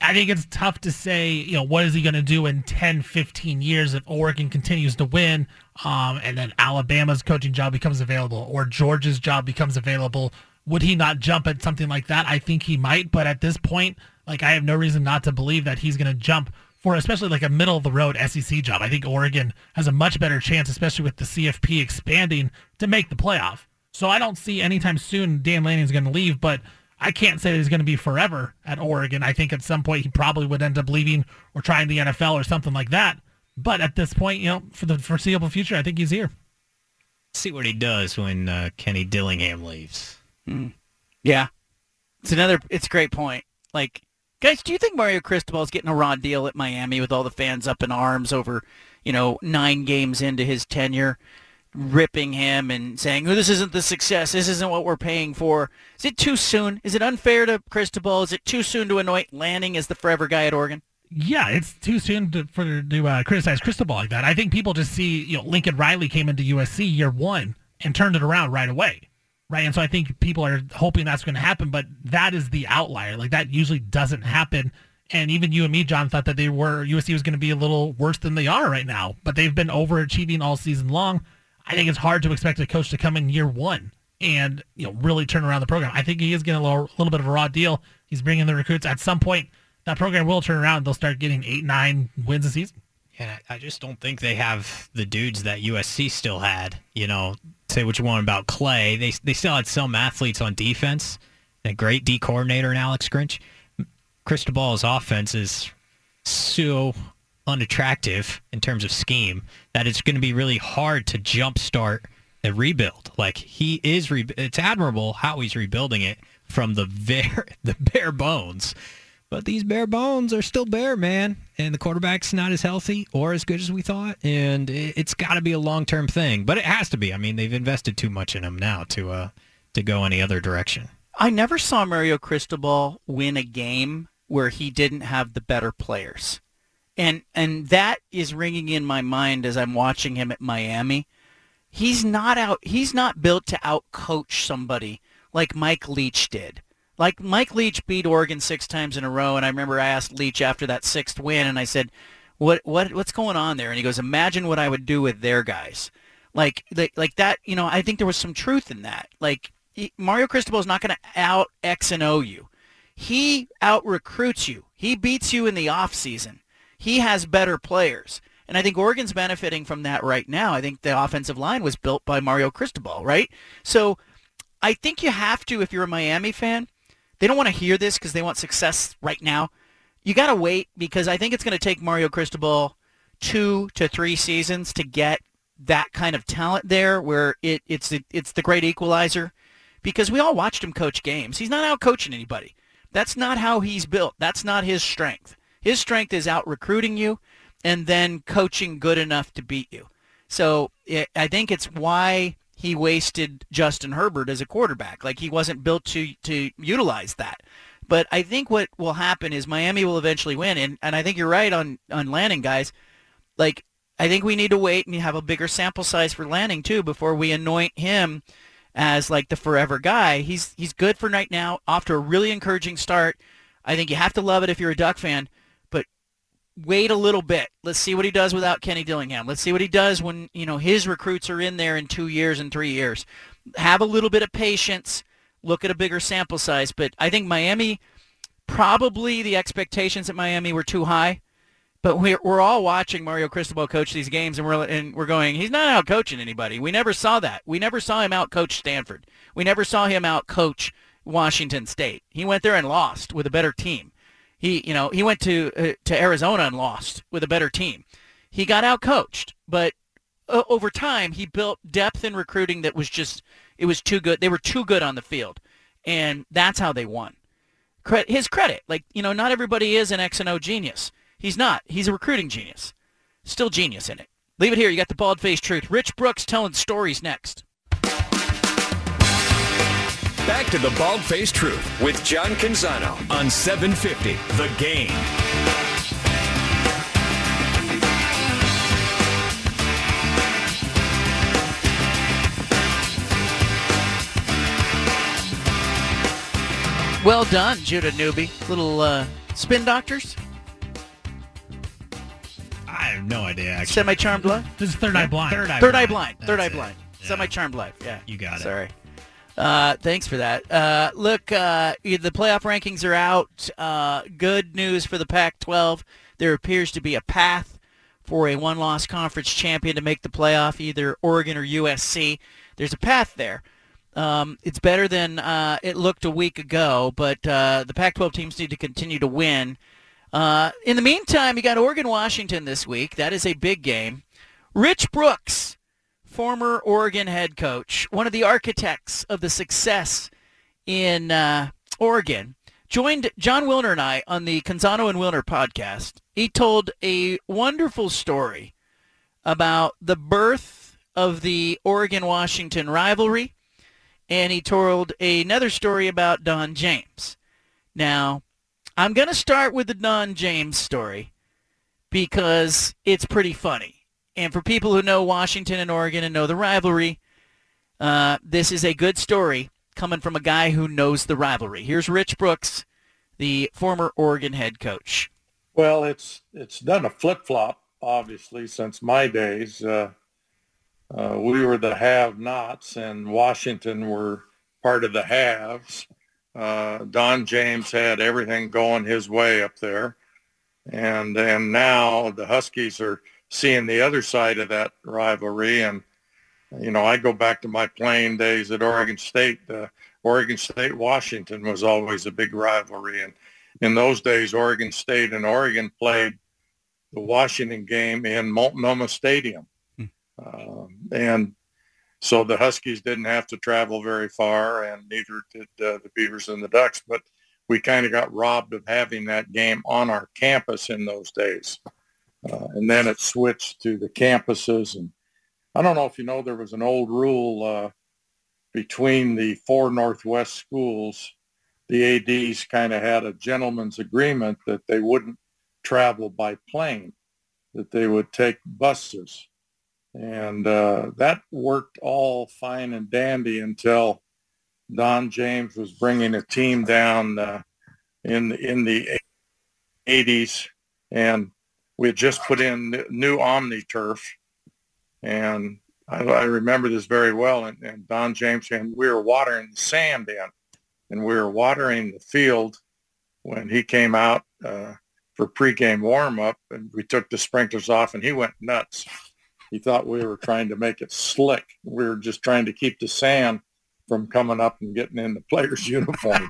I think it's tough to say, you know, what is he going to do in 10, 15 years if Oregon continues to win um, and then Alabama's coaching job becomes available or Georgia's job becomes available would he not jump at something like that? I think he might, but at this point, like I have no reason not to believe that he's going to jump for especially like a middle of the road SEC job. I think Oregon has a much better chance, especially with the CFP expanding to make the playoff. So I don't see anytime soon Dan Lanning is going to leave, but I can't say that he's going to be forever at Oregon. I think at some point he probably would end up leaving or trying the NFL or something like that. But at this point, you know, for the foreseeable future, I think he's here. See what he does when uh, Kenny Dillingham leaves. Mm. Yeah, it's another. It's a great point. Like, guys, do you think Mario Cristobal is getting a raw deal at Miami with all the fans up in arms over, you know, nine games into his tenure, ripping him and saying, "Oh, this isn't the success. This isn't what we're paying for." Is it too soon? Is it unfair to Cristobal? Is it too soon to anoint Lanning as the forever guy at Oregon? Yeah, it's too soon to, for to uh, criticize Cristobal like that. I think people just see, you know, Lincoln Riley came into USC year one and turned it around right away right? And so I think people are hoping that's going to happen, but that is the outlier. Like that usually doesn't happen. And even you and me, John, thought that they were USC was going to be a little worse than they are right now, but they've been overachieving all season long. I think it's hard to expect a coach to come in year one and you know really turn around the program. I think he is getting a little, little bit of a raw deal. He's bringing the recruits. At some point, that program will turn around. They'll start getting eight, nine wins a season. Yeah, I just don't think they have the dudes that USC still had. You know, say what you want about Clay. They they still had some athletes on defense. A great D coordinator in Alex Grinch. Cristobal's offense is so unattractive in terms of scheme that it's going to be really hard to jumpstart a rebuild. Like he is, re- it's admirable how he's rebuilding it from the bare the bare bones. But these bare bones are still bare, man. And the quarterback's not as healthy or as good as we thought. And it's got to be a long term thing. But it has to be. I mean, they've invested too much in him now to uh, to go any other direction. I never saw Mario Cristobal win a game where he didn't have the better players. And and that is ringing in my mind as I'm watching him at Miami. He's not out he's not built to outcoach somebody like Mike Leach did like Mike Leach beat Oregon six times in a row, and I remember I asked Leach after that sixth win, and I said, "What what what's going on there?" And he goes, "Imagine what I would do with their guys." Like like, like that, you know. I think there was some truth in that. Like he, Mario Cristobal is not going to out X and O you. He out recruits you. He beats you in the off season. He has better players. And I think Oregon's benefiting from that right now. I think the offensive line was built by Mario Cristobal, right? So I think you have to, if you're a Miami fan, they don't want to hear this because they want success right now. You got to wait because I think it's going to take Mario Cristobal two to three seasons to get that kind of talent there where it, it's, the, it's the great equalizer because we all watched him coach games. He's not out coaching anybody. That's not how he's built. That's not his strength. His strength is out recruiting you and then coaching good enough to beat you. So it, I think it's why he wasted Justin Herbert as a quarterback. Like he wasn't built to to utilize that. But I think what will happen is Miami will eventually win, and, and I think you're right on on Lanning, guys. Like I think we need to wait and have a bigger sample size for Lanning too before we anoint him as like the forever guy. He's he's good for right now, off to a really encouraging start. I think you have to love it if you're a Duck fan, wait a little bit. Let's see what he does without Kenny Dillingham. Let's see what he does when, you know, his recruits are in there in 2 years and 3 years. Have a little bit of patience, look at a bigger sample size, but I think Miami probably the expectations at Miami were too high. But we're, we're all watching Mario Cristobal coach these games, and we're and we're going. He's not out coaching anybody. We never saw that. We never saw him out coach Stanford. We never saw him out coach Washington State. He went there and lost with a better team. He you know he went to uh, to Arizona and lost with a better team. He got out coached, but uh, over time he built depth in recruiting that was just it was too good. They were too good on the field, and that's how they won. His credit, like you know, not everybody is an X and O genius He's not. He's a recruiting genius. Still genius in it. Leave it here. You got the bald faced truth. Rich Brooks telling stories next. Back to the bald faced truth with John Canzano on 750 The Game. Well done, Judah Newby. Little uh, spin doctors. I have no idea. Actually. Semi-charmed life. This is Third Eye Blind. Third Eye Third Blind. Eye Blind. Third Eye. Blind. Semi-charmed life. Yeah. You got it. Sorry. Uh, thanks for that. Uh, look, uh, the playoff rankings are out. Uh, good news for the Pac-12. There appears to be a path for a one-loss conference champion to make the playoff, either Oregon or USC. There's a path there. Um, it's better than uh, it looked a week ago, but uh, the Pac-12 teams need to continue to win. In the meantime, you got Oregon-Washington this week. That is a big game. Rich Brooks, former Oregon head coach, one of the architects of the success in uh, Oregon, joined Jon Wilner and I on the Canzano and Wilner podcast. He told a wonderful story about the birth of the Oregon-Washington rivalry, and he told another story about Don James. Now, I'm going to start with the Don James story because it's pretty funny. And for people who know Washington and Oregon and know the rivalry, uh, this is a good story coming from a guy who knows the rivalry. Here's Rich Brooks, the former Oregon head coach. Well, it's it's done a flip flop, obviously, since my days. Uh, uh, we were the have-nots, and Washington were part of the haves. Uh, Don James had everything going his way up there, and and now the Huskies are seeing the other side of that rivalry. And you know, I go back to my playing days at Oregon State. Uh, Oregon State Washington was always a big rivalry, and in those days, Oregon State and Oregon played the Washington game in Multnomah Stadium. Um, and so the Huskies didn't have to travel very far, and neither did uh, the Beavers and the Ducks. But we kind of got robbed of having that game on our campus in those days. Uh, and then it switched to the campuses. And I don't know if you know, there was an old rule uh, between the four Northwest schools. The ADs kind of had a gentleman's agreement that they wouldn't travel by plane, that they would take buses. And uh, that worked all fine and dandy until Don James was bringing a team down uh, in in the 80s, and we had just put in new Omni turf, and I, I remember this very well. And, and Don James and we were watering the sand in, and we were watering the field when he came out uh, for pregame warm-up, and we took the sprinklers off, and he went nuts. He thought we were trying to make it slick. We were just trying to keep the sand from coming up and getting in the players' uniforms.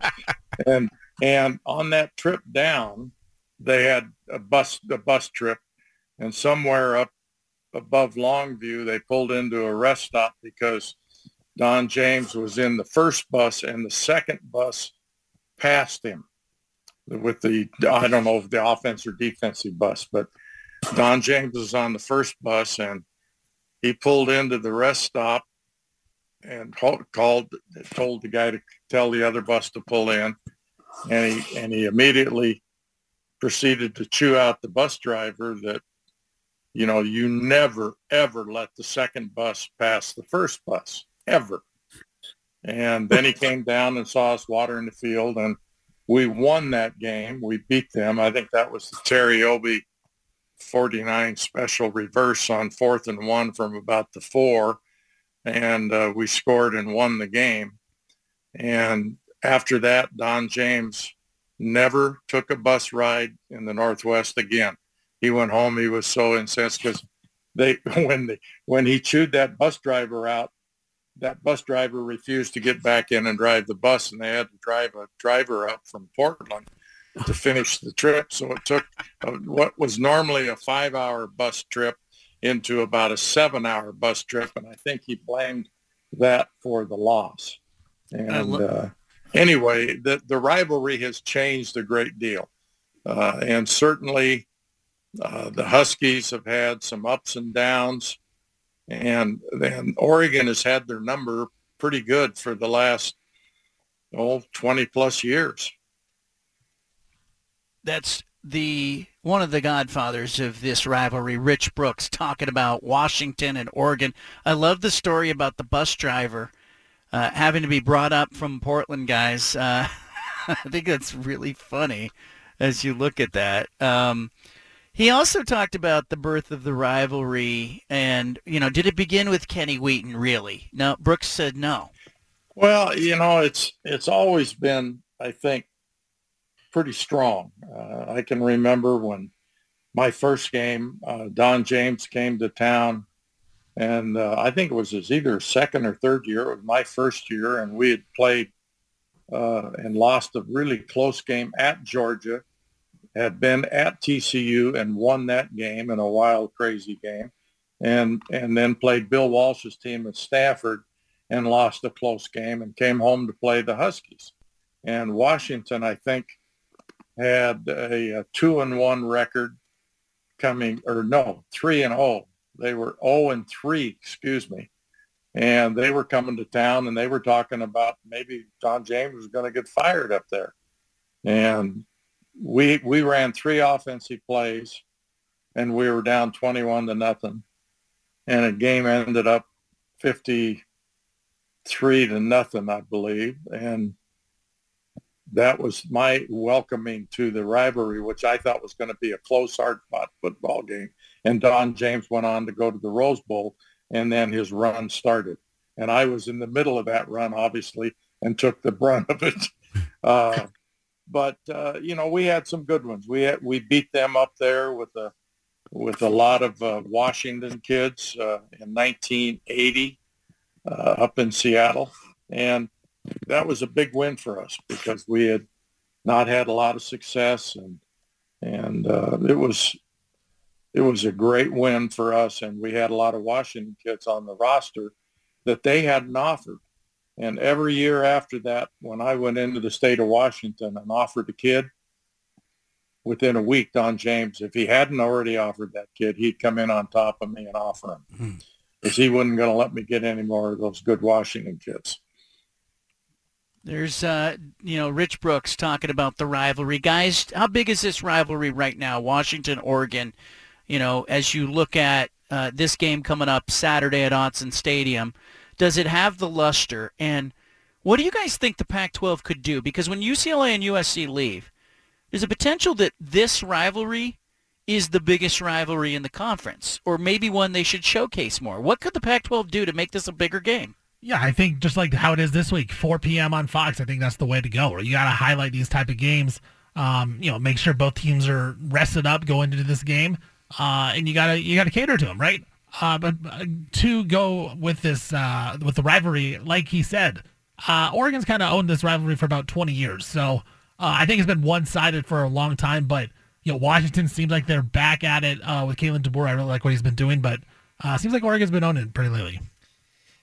and and on that trip down, they had a bus a bus trip, and somewhere up above Longview, they pulled into a rest stop because Don James was in the first bus and the second bus passed him with the I don't know if the offense or defensive bus, but Don James was on the first bus and he pulled into the rest stop and called, told the guy to tell the other bus to pull in and he and he immediately proceeded to chew out the bus driver that you know you never ever let the second bus pass the first bus ever. And then he came down and saw us watering the field and we won that game. We beat them. I think that was the Terry Obee 49 special reverse on fourth and one from about the four. And uh, we scored and won the game. And after that, Don James never took a bus ride in the Northwest again. He went home. He was so incensed because they when they when he chewed that bus driver out, that bus driver refused to get back in and drive the bus, and they had to drive a driver up from Portland to finish the trip. So it took a, what was normally a five-hour bus trip into about a seven-hour bus trip, and I think he blamed that for the loss. And uh, anyway, the, the rivalry has changed a great deal. Uh, and certainly uh, the Huskies have had some ups and downs. And then Oregon has had their number pretty good for the last, oh, 20 plus years. That's the one of the godfathers of this rivalry, Rich Brooks, talking about Washington and Oregon. I love the story about the bus driver uh, having to be brought up from Portland guys. Uh, I think that's really funny as you look at that. Um, he also talked about the birth of the rivalry, and you know, did it begin with Kenny Wheaton? Really? No, Brooks said no. Well, you know, it's it's always been, I think, pretty strong. Uh, I can remember when my first game, uh, Don James came to town and uh, I think it was his either second or third year. It was my first year, and we had played uh, and lost a really close game at Georgia. Had been at TCU and won that game in a wild, crazy game, and and then played Bill Walsh's team at Stanford and lost a close game and came home to play the Huskies. And Washington, I think, had a, a two and one record coming, or no, three and oh they were 0 and 3, excuse me. And they were coming to town and they were talking about maybe Don James was going to get fired up there. And we we ran three offensive plays and we were down 21 to nothing. And a game ended up 53 to nothing, I believe. And that was my welcoming to the rivalry, which I thought was going to be a close, hard-fought football game. And Don James went on to go to the Rose Bowl, and then his run started. And I was in the middle of that run, obviously, and took the brunt of it. Uh, but uh, you know, we had some good ones. We had, we beat them up there with a with a lot of uh, Washington kids uh, in 1980 uh, up in Seattle, and that was a big win for us because we had not had a lot of success, and and uh, it was it was a great win for us, and we had a lot of Washington kids on the roster that they hadn't offered. And every year after that, when I went into the state of Washington and offered a kid, within a week, Don James, if he hadn't already offered that kid, he'd come in on top of me and offer him because hmm. he wasn't going to let me get any more of those good Washington kids. There's, uh, you know, Rich Brooks talking about the rivalry. Guys, how big is this rivalry right now, Washington, Oregon? You know, as you look at uh, this game coming up Saturday at Autzen Stadium, does it have the luster? And what do you guys think the Pac-12 could do? Because when UCLA and USC leave, there's a potential that this rivalry is the biggest rivalry in the conference, or maybe one they should showcase more. What could the Pac-12 do to make this a bigger game? Yeah, I think just like how it is this week, 4 p.m. on Fox, I think that's the way to go. You got to highlight these type of games Um, you know, make sure both teams are rested up going into this game, uh, and you gotta you gotta cater to them, right? Uh, but uh, to go with this uh, with the rivalry, like he said, uh, Oregon's kind of owned this rivalry for about 20 years, so uh, I think it's been one sided for a long time. But you know, Washington seems like they're back at it uh, with Kalen DeBoer. I really like what he's been doing, but uh, seems like Oregon's been owning it pretty lately.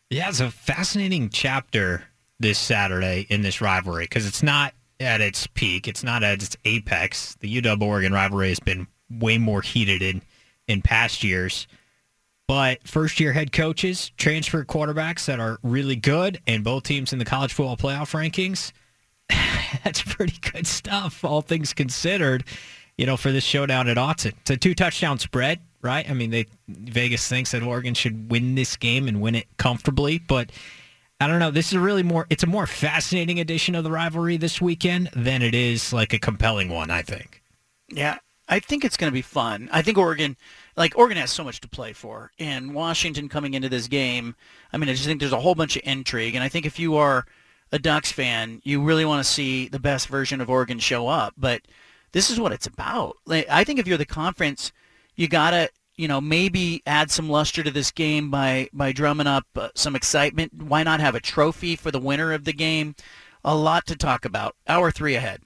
Yeah, it's a fascinating chapter this Saturday in this rivalry because it's not at its peak. It's not at its apex. The UW Oregon rivalry has been way more heated in in past years. But first year head coaches, transfer quarterbacks that are really good, and both teams in the college football playoff rankings. That's pretty good stuff, all things considered. You know, for this showdown at Autzen, it's a two touchdown spread, right? I mean, they Vegas thinks that Oregon should win this game and win it comfortably, but I don't know. This is a really more. It's a more fascinating edition of the rivalry this weekend than it is like a compelling one. I think. Yeah, I think it's going to be fun. I think Oregon, like Oregon, has so much to play for, and Washington coming into this game. I mean, I just think there's a whole bunch of intrigue, and I think if you are a Ducks fan, you really want to see the best version of Oregon show up. But this is what it's about. Like, I think if you're the conference, you gotta, you know, maybe add some luster to this game by by drumming up uh, some excitement. Why not have a trophy for the winner of the game? A lot to talk about. Hour three ahead.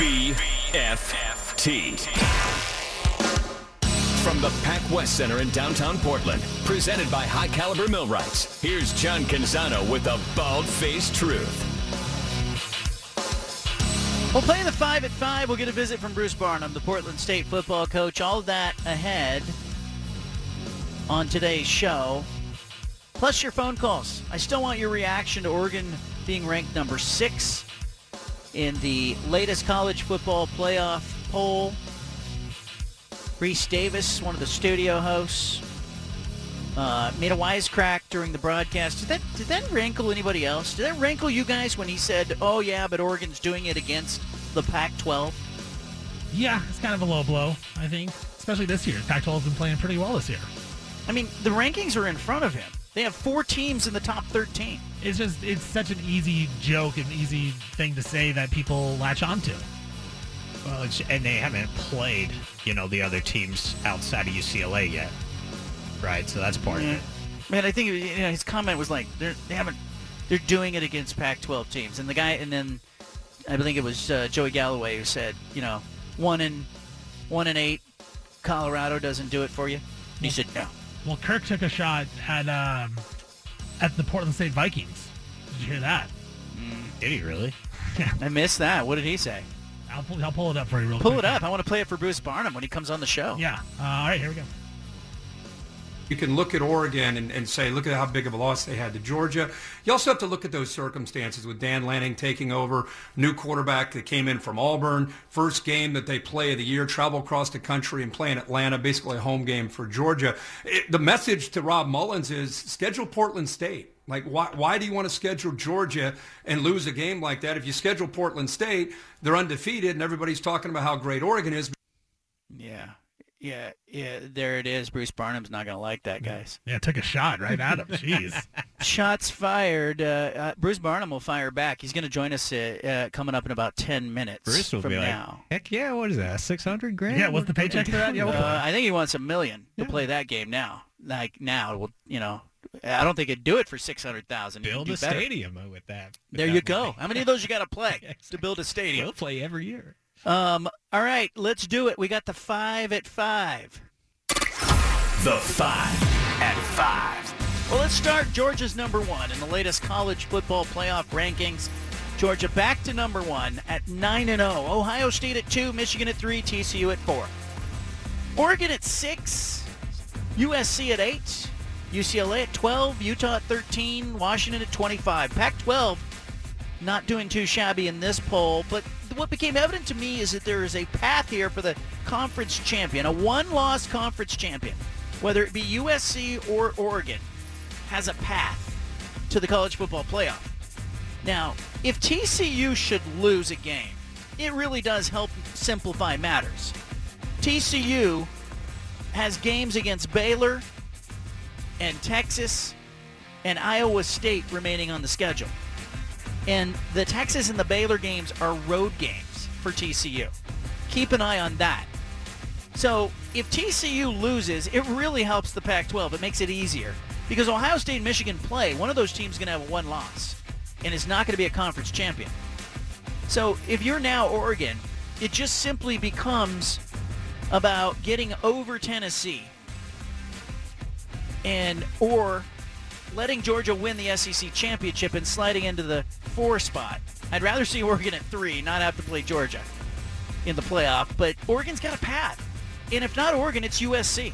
BFFT. From the Pac West Center in downtown Portland, presented by High Caliber Millwrights, here's John Canzano with the bald-faced truth. We'll play the five at five. We'll get a visit from Bruce Barnum, the Portland State football coach. All that ahead on today's show. Plus your phone calls. I still want your reaction to Oregon being ranked number six in the latest college football playoff poll. Rece Davis, one of the studio hosts, uh, made a wisecrack during the broadcast. Did that did that rankle anybody else? Did that rankle you guys when he said, "Oh yeah, but Oregon's doing it against the Pac-12"? Yeah, it's kind of a low blow, I think, especially this year. Pac-12 has been playing pretty well this year. I mean, the rankings are in front of him. They have four teams in the top 13. It's just it's such an easy joke and easy thing to say that people latch onto. Well, it's, and they haven't played, you know, the other teams outside of UCLA yet, right? So that's part Yeah. of it. Man, I think you know, his comment was like they're they haven't they're doing it against Pac-12 teams, and the guy and then I think it was uh, Joey Galloway who said, you know, one in one in eight, Colorado doesn't do it for you. And he said no. Well, Kirk took a shot at um, at the Portland State Vikings. Did you hear that? Did he really? I missed that. What did he say? I'll pull, I'll pull it up for you real Pull quick. it up. I want to play it for Bruce Barnum when he comes on the show. Yeah. Uh, all right, here we go. You can look at Oregon and, and say, look at how big of a loss they had to Georgia. You also have to look at those circumstances with Dan Lanning taking over, new quarterback that came in from Auburn, first game that they play of the year, travel across the country and play in Atlanta, basically a home game for Georgia. It, the message to Rob Mullens is schedule Portland State. Like, why, why do you want to schedule Georgia and lose a game like that? If you schedule Portland State, they're undefeated, and everybody's talking about how great Oregon is. Yeah. Yeah, yeah, there it is. Bruce Barnum's not going to like that, guys. Yeah, took a shot right at him. Jeez. Shots fired. Uh, uh, Bruce Barnum will fire back. He's going to join us uh, uh, coming up in about 10 minutes Bruce will from be like, now. heck yeah, what is that, 600 grand? Yeah, what's the paycheck for that? Yeah, we'll Uh, I think he wants a million to play that game now. Like now, well, you know, I don't think it'd do it for 600000 Build a better. stadium with that. with There that you go. How many of those you got to play to build a stadium? We'll play every year. Um, all right, let's do it. We got the five at five. The five at five. Well, let's start. Georgia's number one in the latest college football playoff rankings. Georgia back to number one at 9 and 0. Ohio State at 2, Michigan at 3, TCU at 4. Oregon at 6, USC at 8, UCLA at 12, Utah at 13, Washington at 25. Pac-12 not doing too shabby in this poll, but what became evident to me is that there is a path here for the conference champion, a one-loss conference champion, whether it be USC or Oregon, has a path to the college football playoff. Now, if TCU should lose a game, it really does help simplify matters. TCU has games against Baylor and Texas and Iowa State remaining on the schedule. And the Texas and the Baylor games are road games for TCU. Keep an eye on that. So if TCU loses, it really helps the Pac-12. It makes it easier because Ohio State and Michigan play. One of those teams is going to have one loss, and is not going to be a conference champion. So if you're now Oregon, it just simply becomes about getting over Tennessee and or letting Georgia win the SEC championship and sliding into the four spot. I'd rather see Oregon at three, not have to play Georgia in the playoff. But Oregon's got a path. And if not Oregon, it's USC.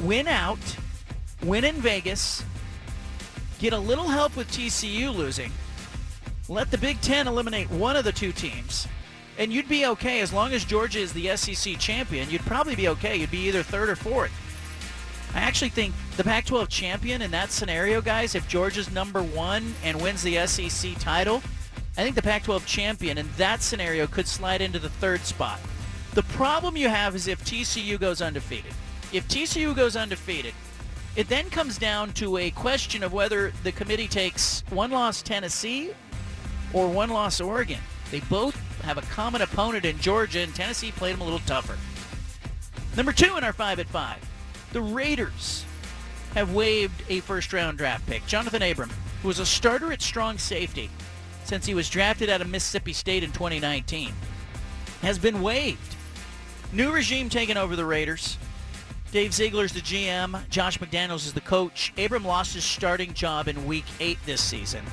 Win out, win in Vegas, get a little help with TCU losing, let the Big Ten eliminate one of the two teams, and you'd be okay as long as Georgia is the SEC champion. You'd probably be okay. You'd be either third or fourth. I actually think the Pac-12 champion in that scenario, guys, if Georgia's number one and wins the SEC title, I think the Pac-12 champion in that scenario could slide into the third spot. The problem you have is if TCU goes undefeated. If TCU goes undefeated, it then comes down to a question of whether the committee takes one loss Tennessee or one loss Oregon. They both have a common opponent in Georgia, and Tennessee played them a little tougher. Number two in our five at five, the Raiders have waived a first round draft pick. Jonathan Abram, who was a starter at strong safety since he was drafted out of Mississippi State in 2019, has been waived. New regime taking over the Raiders. Dave Ziegler's the GM. Josh McDaniels is the coach. Abram lost his starting job in week eight this season.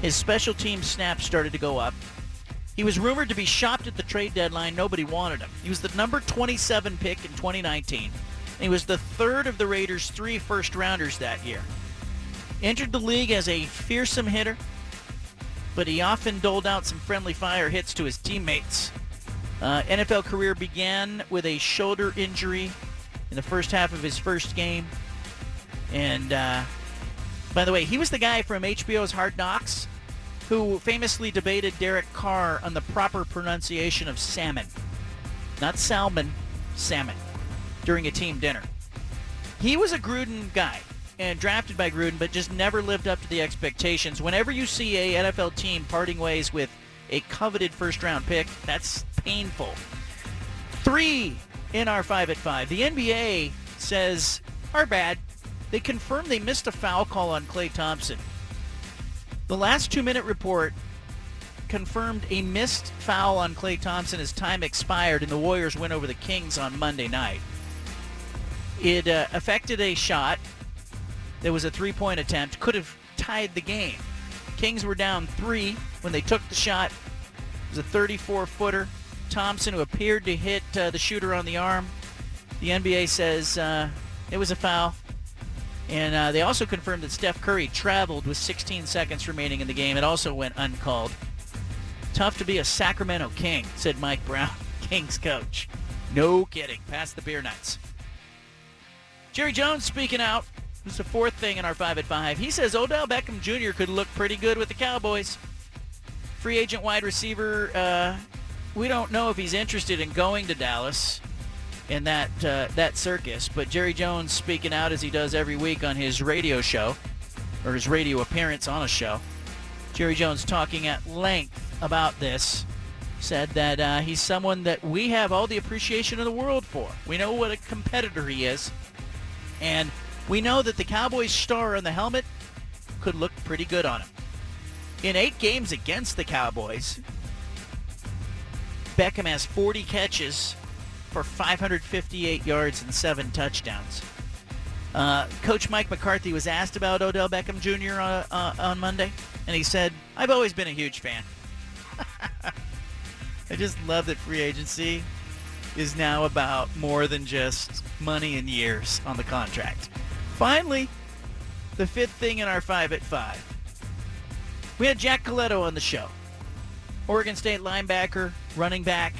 His special team snaps started to go up. He was rumored to be shopped at the trade deadline. Nobody wanted him. He was the number 27 pick in 2019. He was the third of the Raiders' three first rounders that year. Entered the league as a fearsome hitter, but he often doled out some friendly fire hits to his teammates. Uh, NFL career began with a shoulder injury in the first half of his first game. And uh, by the way, he was the guy from HBO's Hard Knocks who famously debated Derek Carr on the proper pronunciation of salmon. Not salmon, salmon, during a team dinner. He was a Gruden guy and drafted by Gruden, but just never lived up to the expectations. Whenever you see a NFL team parting ways with a coveted first round pick, that's painful. Three in our 5 at 5. The NBA says, our bad. They confirmed they missed a foul call on Klay Thompson. The last two-minute report confirmed a missed foul on Klay Thompson as time expired and the Warriors went over the Kings on Monday night. It uh, affected a shot. There was a three-point attempt. Could have tied the game. Kings were down three when they took the shot. It was a 34-footer. Thompson, who appeared to hit uh, the shooter on the arm. The NBA says uh, it was a foul. And uh, they also confirmed that Steph Curry traveled with 16 seconds remaining in the game. It also went uncalled. Tough to be a Sacramento King, said Mike Brown, Kings coach. No kidding. Pass the beer nuts. Jerry Jones speaking out. This is the fourth thing in our 5 at 5. He says Odell Beckham Jr. could look pretty good with the Cowboys. Free agent wide receiver uh, we don't know if he's interested in going to Dallas in that uh, that circus. But Jerry Jones speaking out as he does every week on his radio show or his radio appearance on a show. Jerry Jones talking at length about this said that uh, he's someone that we have all the appreciation in the world for. We know what a competitor he is, and we know that the Cowboys star on the helmet could look pretty good on him. In eight games against the Cowboys, Beckham has 40 catches for 558 yards and seven touchdowns. Uh, Coach Mike McCarthy was asked about Odell Beckham Jr. Uh, uh, on Monday, and he said, I've always been a huge fan. I just love that free agency is now about more than just money and years on the contract. Finally, the fifth thing in our 5 at 5. We had Jack Coletto on the show. Oregon State linebacker, running back.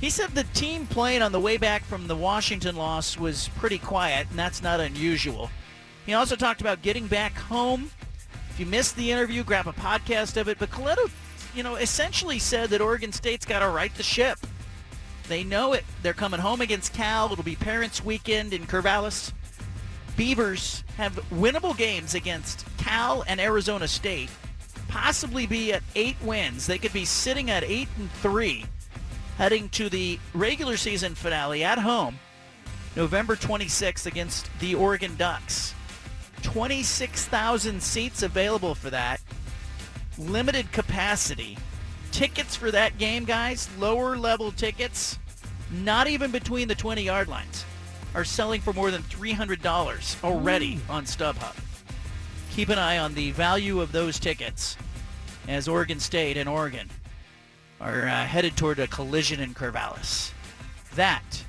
He said the team playing on the way back from the Washington loss was pretty quiet, and that's not unusual. He also talked about getting back home. If you missed the interview, grab a podcast of it. But Coletto, you know, essentially said that Oregon State's got to right the ship. They know it. They're coming home against Cal. It'll be Parents Weekend in Corvallis. Beavers have winnable games against Cal and Arizona State possibly be at eight wins. They could be sitting at eight and three, heading to the regular season finale at home, November 26th against the Oregon Ducks. 26,000 seats available for that. Limited capacity. Tickets for that game, guys, lower level tickets, not even between the 20 yard lines, are selling for more than $300 already on StubHub. Keep an eye on the value of those tickets as Oregon State and Oregon are uh, headed toward a collision in Corvallis. That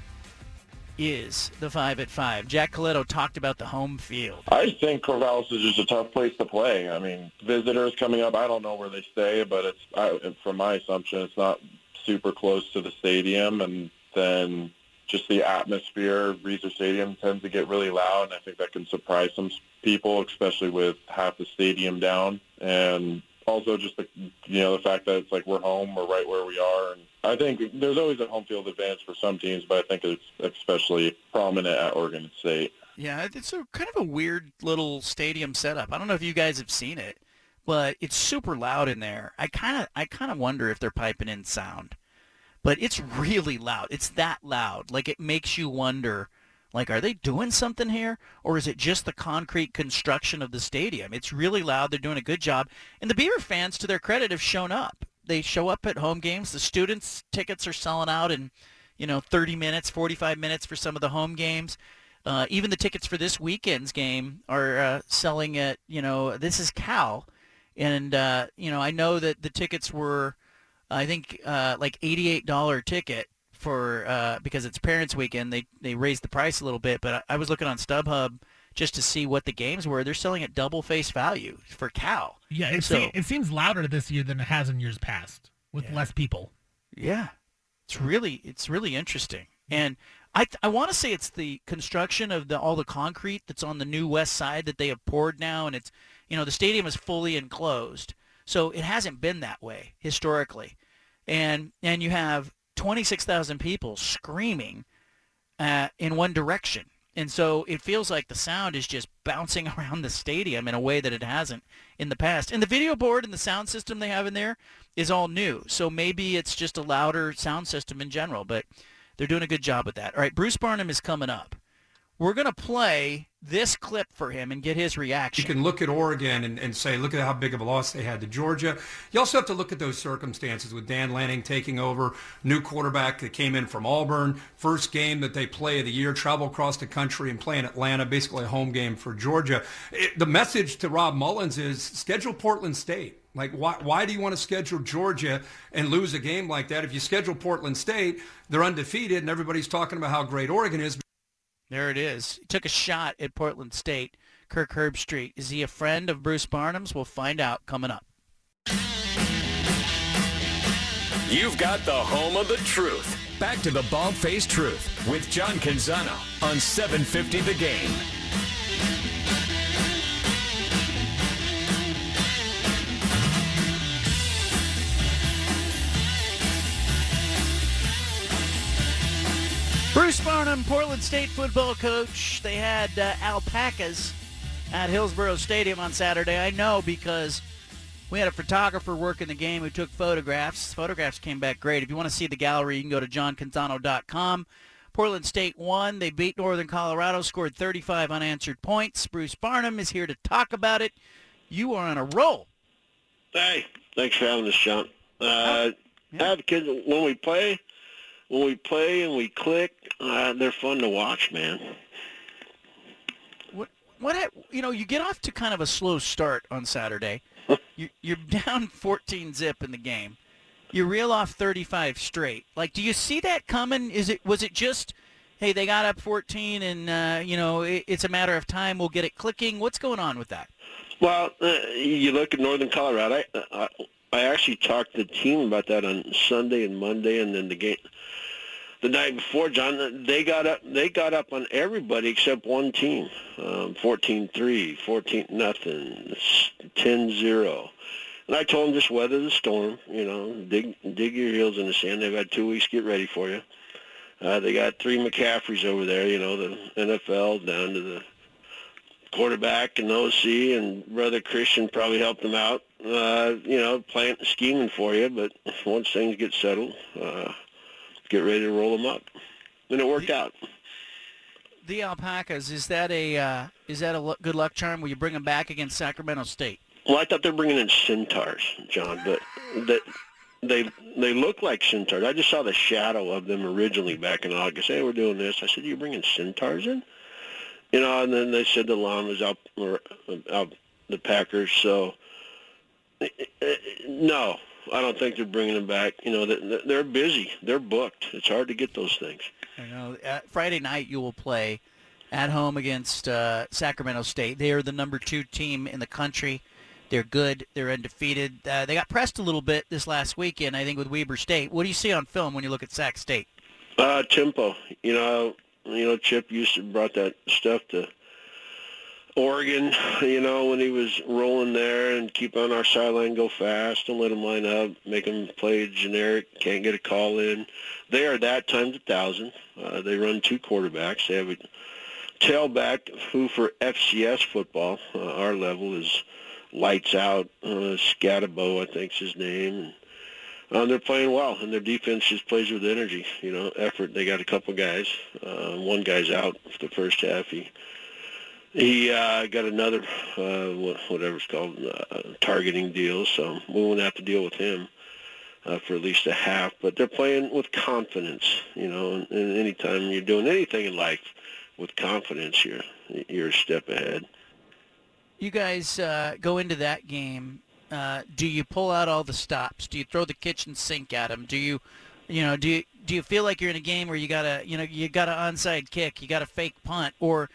is the 5 at 5. Jack Coletto talked about the home field. I think Corvallis is just a tough place to play. I mean, visitors coming up, I don't know where they stay, but it's I, from my assumption, it's not super close to the stadium, and then just the atmosphere. Reser Stadium tends to get really loud, and I think that can surprise some people, especially with half the stadium down. And also just the you know the fact that it's like we're home, we're right where we are, and I think there's always a home field advantage for some teams, but I think it's especially prominent at Oregon State. Yeah, it's a kind of a weird little stadium setup. I don't know if you guys have seen it, but it's super loud in there. I kind of I kind of wonder if they're piping in sound. But it's really loud. It's that loud. Like it makes you wonder like, are they doing something here? Or is it just the concrete construction of the stadium? It's really loud. They're doing a good job. And the Beaver fans, to their credit, have shown up. They show up at home games. The students' tickets are selling out in, you know, 30 minutes, 45 minutes for some of the home games. Uh, even the tickets for this weekend's game are uh, selling at, you know, this is Cal. And, uh, you know, I know that the tickets were, I think, uh, like $88 ticket for uh, because it's Parents Weekend. They they raised the price a little bit, but I, I, was looking on StubHub just to see what the games were. They're selling at double face value for Cal. Yeah, it, so, se- it seems louder this year than it has in years past with yeah. less people. Yeah, it's really it's really interesting, and I I want to say it's the construction of the all the concrete that's on the new west side that they have poured now, and it's you know the stadium is fully enclosed, so it hasn't been that way historically, and and you have 26,000 people screaming uh, in one direction. And so it feels like the sound is just bouncing around the stadium in a way that it hasn't in the past. And the video board and the sound system they have in there is all new. So maybe it's just a louder sound system in general, but they're doing a good job with that. All right, Bruce Barnum is coming up. We're going to play this clip for him and get his reaction. You can look at Oregon and, and say, look at how big of a loss they had to Georgia. You also have to look at those circumstances with Dan Lanning taking over, new quarterback that came in from Auburn, first game that they play of the year, travel across the country and play in Atlanta, basically a home game for Georgia. It, the message to Rob Mullens is schedule Portland State. Like, why, why do you want to schedule Georgia and lose a game like that? If you schedule Portland State, they're undefeated, and everybody's talking about how great Oregon is. There it is. He took a shot at Portland State. Kirk Herbstreit. Is he a friend of Bruce Barnum's? We'll find out coming up. You've got the home of the truth. Back to the bald-faced truth with John Canzano on 750 The Game. Barnum, Portland State football coach. They had uh, alpacas at Hillsboro Stadium on Saturday. I know because we had a photographer working the game who took photographs. Photographs came back great. If you want to see the gallery, you can go to johncanzano.com. Portland State won. They beat Northern Colorado, scored 35 unanswered points. Bruce Barnum is here to talk about it. You are on a roll. Hey, thanks for having us, John. Uh, yeah. Advocates, when we play, when we play and we click, uh, they're fun to watch, man. What? What? You know, you get off to kind of a slow start on Saturday. you, you're down 14 zip in the game. You reel off 35 straight. Like, do you see that coming? Is it was it just, hey, they got up 14 and uh, you know it, it's a matter of time. We'll get it clicking. What's going on with that? Well, uh, you look at Northern Colorado. I, I I actually talked to the team about that on Sunday and Monday, and then the game the night before, John, they got up. They got up on everybody except one team, um, 14-3, 14 nothing, 10-0. And I told them just weather the storm. You know, dig dig your heels in the sand. They've got two weeks get ready for you. Uh, they got three McCaffreys over there. You know, the NFL down to the quarterback and OC, and brother Christian probably helped them out. Uh, you know, playing, scheming for you. But once things get settled, uh, get ready to roll them up, and it worked out. The Alpacas is that a uh, is that a good luck charm? Will you bring them back against Sacramento State? Well, I thought they were bringing in centaurs, John, but that they they look like centaurs. I just saw the shadow of them originally back in August. Hey, we're doing this. I said, you bringing centaurs in? You know, and then they said the llamas out or out the Packers. So no, I don't think they're bringing them back. You know, they- they're busy. They're booked. It's hard to get those things. I know. Uh, Friday night you will play at home against uh, Sacramento State. They are the number two team in the country. They're good. They're undefeated. Uh, they got pressed a little bit this last weekend, I think, with Weber State. What do you see on film when you look at Sac State? Uh, tempo. You know, you know, Chip used to brought that stuff to Oregon. You know, when he was rolling there and keep on our sideline, go fast and let them line up, make them play generic. Can't get a call in. They are that times a thousand. Uh, they run two quarterbacks. They have a tailback who, for FCS football, uh, our level is lights out. Uh, Skattebo, I think's his name. And, um, they're playing well, and their defense just plays with energy. You know, effort. They got a couple guys. Uh, one guy's out for the first half. He he uh, got another uh, whatever it's called uh, targeting deal, so we won't have to deal with him uh, for at least a half. But they're playing with confidence. You know, and, and anytime you're doing anything in life with confidence, you're you're a step ahead. You guys uh, go into that game. Uh, do you pull out all the stops? Do you throw the kitchen sink at them? Do you, you know, do you do you feel like you're in a game where you gotta, you know, you got an onside kick, you got a fake punt, or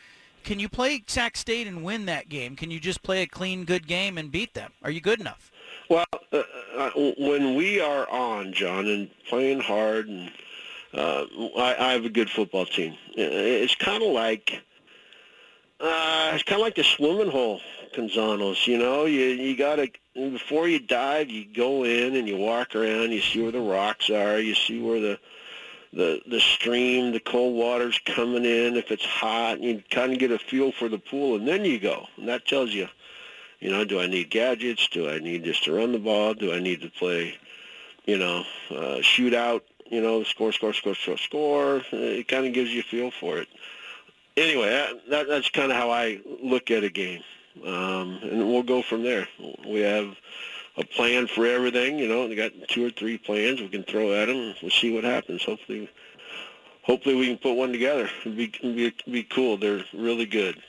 can you play Sac State and win that game? Can you just play a clean, good game and beat them? Are you good enough? Well, uh, uh, when we are on, John, and playing hard, and uh, I, I have a good football team. It's kind of like uh, it's kind of like the swimming hole, Canzanos. You know, you you gotta before you dive, you go in and you walk around. You see where the rocks are. You see where the the the stream, the cold water's coming in. If it's hot, you kind of get a feel for the pool, and then you go, and that tells you, you know, do I need gadgets? Do I need just to run the ball? Do I need to play, you know, uh, shoot out? You know, score, score, score, score, score. It kind of gives you a feel for it. Anyway, that, that, that's kind of how I look at a game, um, and we'll go from there. We have a plan for everything. You know, we got two or three plans we can throw at them. We'll see what happens. Hopefully, hopefully we can put one together. It'd be it'd be, it'd be cool. They're really good.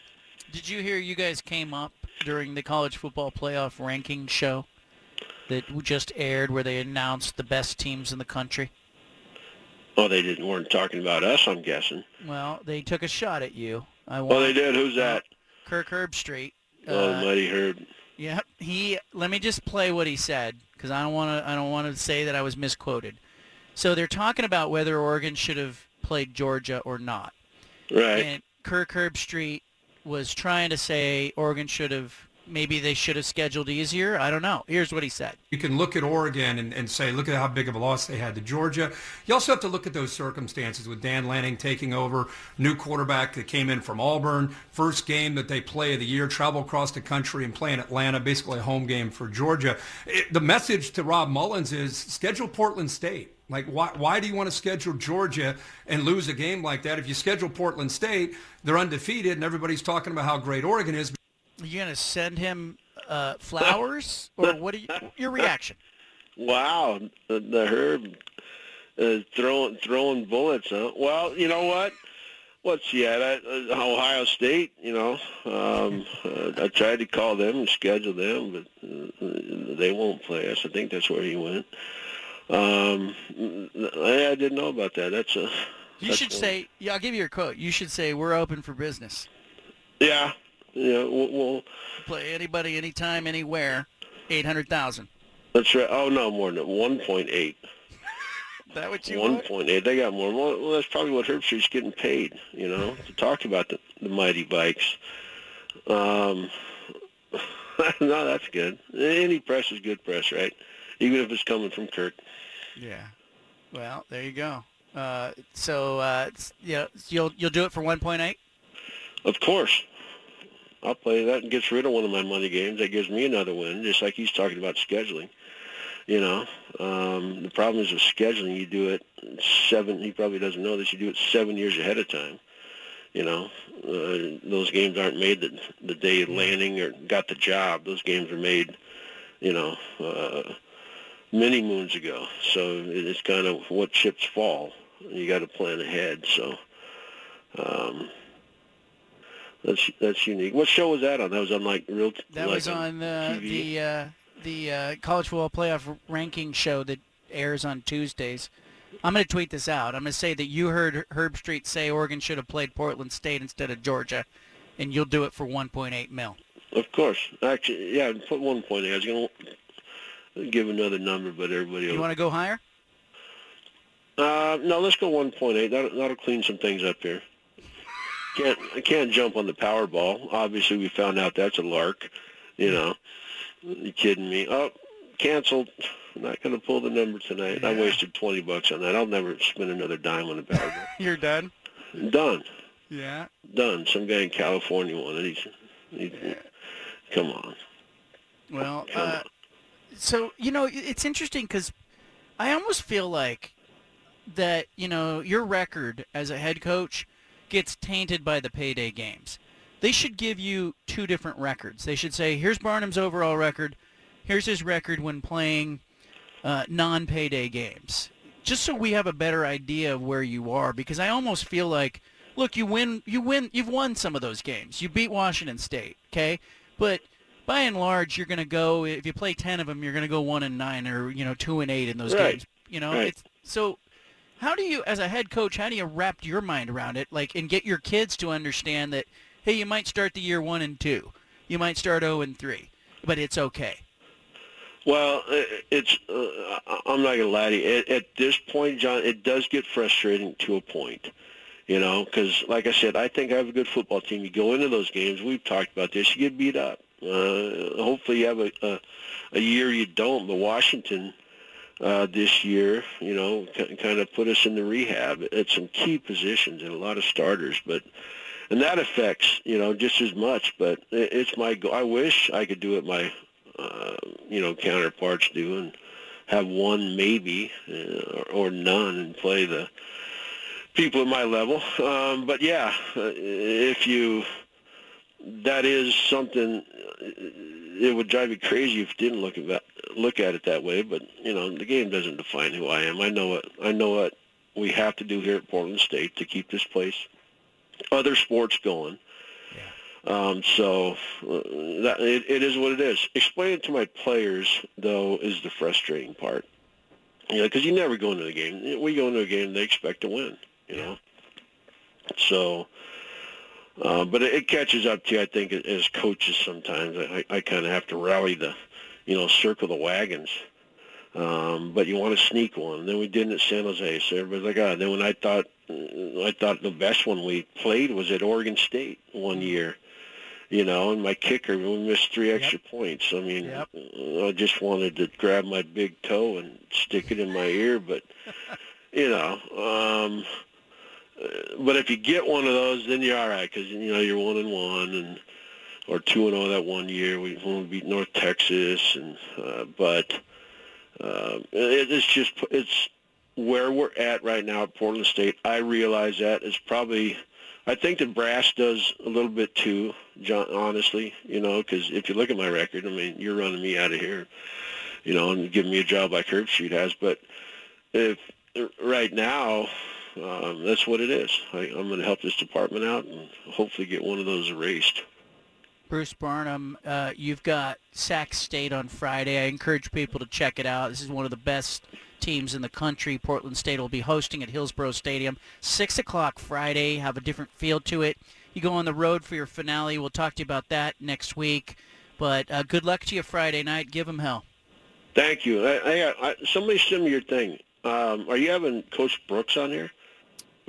Did you hear you guys came up during the college football playoff ranking show that just aired where they announced the best teams in the country? Oh, they didn't weren't talking about us. I'm guessing. Well, they took a shot at you. I Well, they did. Who's that? Kirk Herbstreit. oh, Uh, mighty Herb. Yep. He. Let me just play what he said because I don't want to. I don't want to say that I was misquoted. So they're talking about whether Oregon should have played Georgia or not. Right. And Kirk Herbstreit was trying to say Oregon should have. Maybe they should have scheduled easier. I don't know. Here's what he said. You can look at Oregon and, and say, look at how big of a loss they had to Georgia. You also have to look at those circumstances with Dan Lanning taking over, new quarterback that came in from Auburn, first game that they play of the year, travel across the country and play in Atlanta, basically a home game for Georgia. It, the message to Rob Mullens is schedule Portland State. Like, why, why do you want to schedule Georgia and lose a game like that? If you schedule Portland State, they're undefeated, and everybody's talking about how great Oregon is. Are you gonna send him uh, flowers or what? Are you, your reaction? Wow, the, the Herb is throwing throwing bullets. Huh? Well, you know what? What's yeah? That, uh, Ohio State. You know, um, uh, I tried to call them and schedule them, but uh, they won't play us. I think that's where he went. Um, I, I didn't know about that. That's a. You that's should one. say. Yeah, I'll give you your quote. You should say we're open for business. Yeah, yeah. We'll, we'll Play anybody, anytime, anywhere. Eight hundred thousand. that's right. Oh no, more than one point eight. That what you One point eight. They got more. Well, that's probably what Herbstreit's getting paid. You know, to talk about the, the mighty Vikes. Um, no, that's good. Any press is good press, right? Even if it's coming from Kirk. Yeah. Well, there you go. Uh, so uh, it's, you know, you'll you'll do it for one point eight. Of course. I'll play that and gets rid of one of my money games. That gives me another win, just like he's talking about scheduling. You know, um, the problem is with scheduling. You do it seven. He probably doesn't know this. You do it seven years ahead of time. You know, uh, those games aren't made the, the day Lanning or got the job. Those games are made, you know, uh, many moons ago. So it's kind of what chips fall. You got to plan ahead. So um, that's that's unique. What show was that on? That was on like real. That like was on uh, TV? the uh, the uh, college football playoff ranking show that airs on Tuesdays. I'm going to tweet this out. I'm going to say that you heard Herbstreit say Oregon should have played Portland State instead of Georgia, and you'll do it for 1.8 mil. Of course. Actually, yeah. Put one point. I was going to give another number, but everybody. You will- want to go higher? Uh, no, let's go 1.8. That'll, that'll clean some things up here. Can't I can't jump on the Powerball. Obviously, we found out that's a lark. You know, you kidding me? Oh, canceled. I'm Not going to pull the number tonight. I wasted 20 bucks on that. I'll never spend another dime on the Powerball. You're done. Done. Yeah. Done. Some guy in California won it. He's, he, come on. Well, come uh, so you know, it's interesting because I almost feel like that you know your record as a head coach gets tainted by the payday games. They should give you two different records. They should say, "Here's Barnum's overall record. Here's his record when playing uh, non-payday games." Just so we have a better idea of where you are, because I almost feel like, look, you win, you win, you've won some of those games. You beat Washington State, okay, but by and large, you're going to go if you play ten of them, you're going to go one and nine or you know two and eight in those Right. games. You know, Right. it's so. How do you, as a head coach, how do you wrap your mind around it, like, and get your kids to understand that, hey, you might start the year one and two, you might start zero and three, but it's okay. Well, it's. Uh, I'm not gonna lie to you. At, at this point, John, it does get frustrating to a point. You know, because like I said, I think I have a good football team. You go into those games. We've talked about this. You get beat up. Uh, hopefully, you have a, a a year you don't. But Washington uh, this year, you know, kind of put us in the rehab at some key positions and a lot of starters. But and that affects you know just as much. But it's my. go- I wish I could do it my uh, you know counterparts do and have one maybe uh, or, or none and play the people at my level. Um, but yeah, uh, if you that is something uh, it would drive me crazy if you didn't look at that, look at it that way. But you know the game doesn't define who I am. I know what I know what we have to do here at Portland State to keep this place other sports going. Um, so uh, that, it, it is what it is. Explaining it to my players, though, is the frustrating part. You know, because you never go into the game. We go into a game, they expect to win. You know, so. Uh, but it, it catches up to you, I think, as coaches sometimes. I, I kind of have to rally the, you know, circle the wagons. Um, but you want to sneak one. Then we didn't at San Jose, so everybody's like, ah. Then when I thought, I thought the best one we played was at Oregon State one year, you know, and my kicker we missed three extra points. I mean, I just wanted to grab my big toe and stick it in my ear, but you know, um, uh, but if you get one of those, then you're all right because you know you're one and one and or two and zero that one year. We we beat North Texas, and uh, but uh, it, it's just it's where we're at right now at Portland State. I realize that it's probably. I think the brass does a little bit too, John. Honestly, you know, because if you look at my record, I mean, you're running me out of here, you know, and giving me a job like Herbstreit has. But if right now, um, that's what it is. I, I'm going to help this department out and hopefully get one of those erased. Bruce Barnum, uh, you've got Sac State on Friday. I encourage people to check it out. This is one of the best teams in the country. Portland State will be hosting at Hillsboro Stadium. 6 o'clock Friday. Have a different feel to it. You go on the road for your finale. We'll talk to you about that next week. But uh, good luck to you Friday night. Give them hell. Thank you. I, I, I, somebody send me your thing. Um, are you having Coach Brooks on here,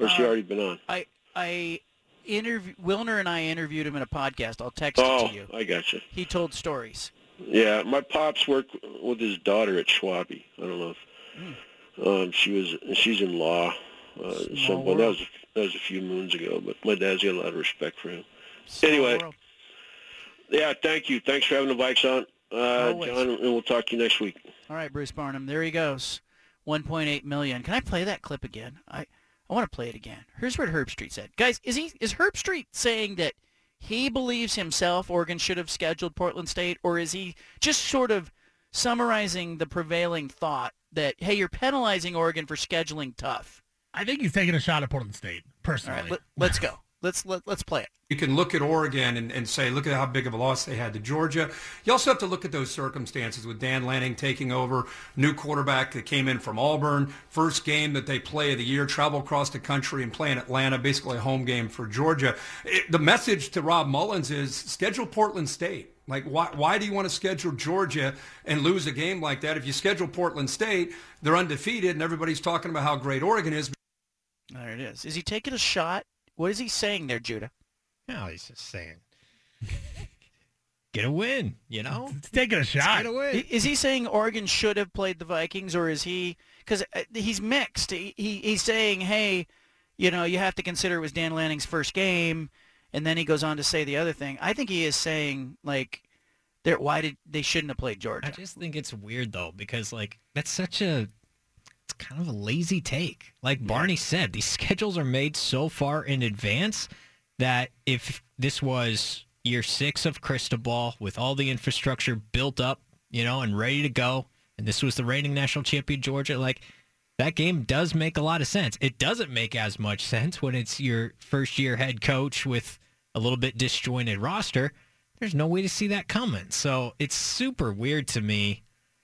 or has he Uh, already been on? I I interview Wilner and I interviewed him in a podcast. I'll text Oh, it to you. I got you. He told stories. Yeah, my pops worked with his daughter at Schwabe. I don't know if um, she was. She's in law. Uh, some, well, that was that was a few moons ago. But my dad's got a lot of respect for him. anyway, Yeah, thank you. Thanks for having the Vikes on, uh, John, and we'll talk to you next week. All right, Bruce Barnum. There he goes. 1.8 million. Can I play that clip again? I I want to play it again. Here's what Herbstreit said. Guys, is he is Herbstreit saying that he believes himself Oregon should have scheduled Portland State or is he just sort of summarizing the prevailing thought that hey, you're penalizing Oregon for scheduling tough? I think he's taking a shot at Portland State, personally. right, let, let's go. Let's let, let's play it. You can look at Oregon and, and say, look at how big of a loss they had to Georgia. You also have to look at those circumstances with Dan Lanning taking over, new quarterback that came in from Auburn, first game that they play of the year, travel across the country and play in Atlanta, basically a home game for Georgia. It, the message to Rob Mullens is schedule Portland State. Like, why, why do you want to schedule Georgia and lose a game like that? If you schedule Portland State, they're undefeated and everybody's talking about how great Oregon is. There it is. Is he taking a shot? What is he saying there, Judah? No, he's just saying, get a win. You know, He's taking a shot. get a win. Is he saying Oregon should have played the Vikings, or is he? Because uh, he's mixed. He, he he's saying, hey, you know, you have to consider it was Dan Lanning's first game, and then he goes on to say the other thing. I think he is saying like, there, why did they shouldn't have played Georgia? I just think it's weird though because like that's such a it's kind of a lazy take. Like Barney said, these schedules are made so far in advance that if this was year six of Cristobal with all the infrastructure built up, you know, and ready to go, and this was the reigning national champion Georgia, like that game does make a lot of sense. It doesn't make as much sense when it's your first year head coach with a little bit disjointed roster. There's no way to see that coming. So it's super weird to me.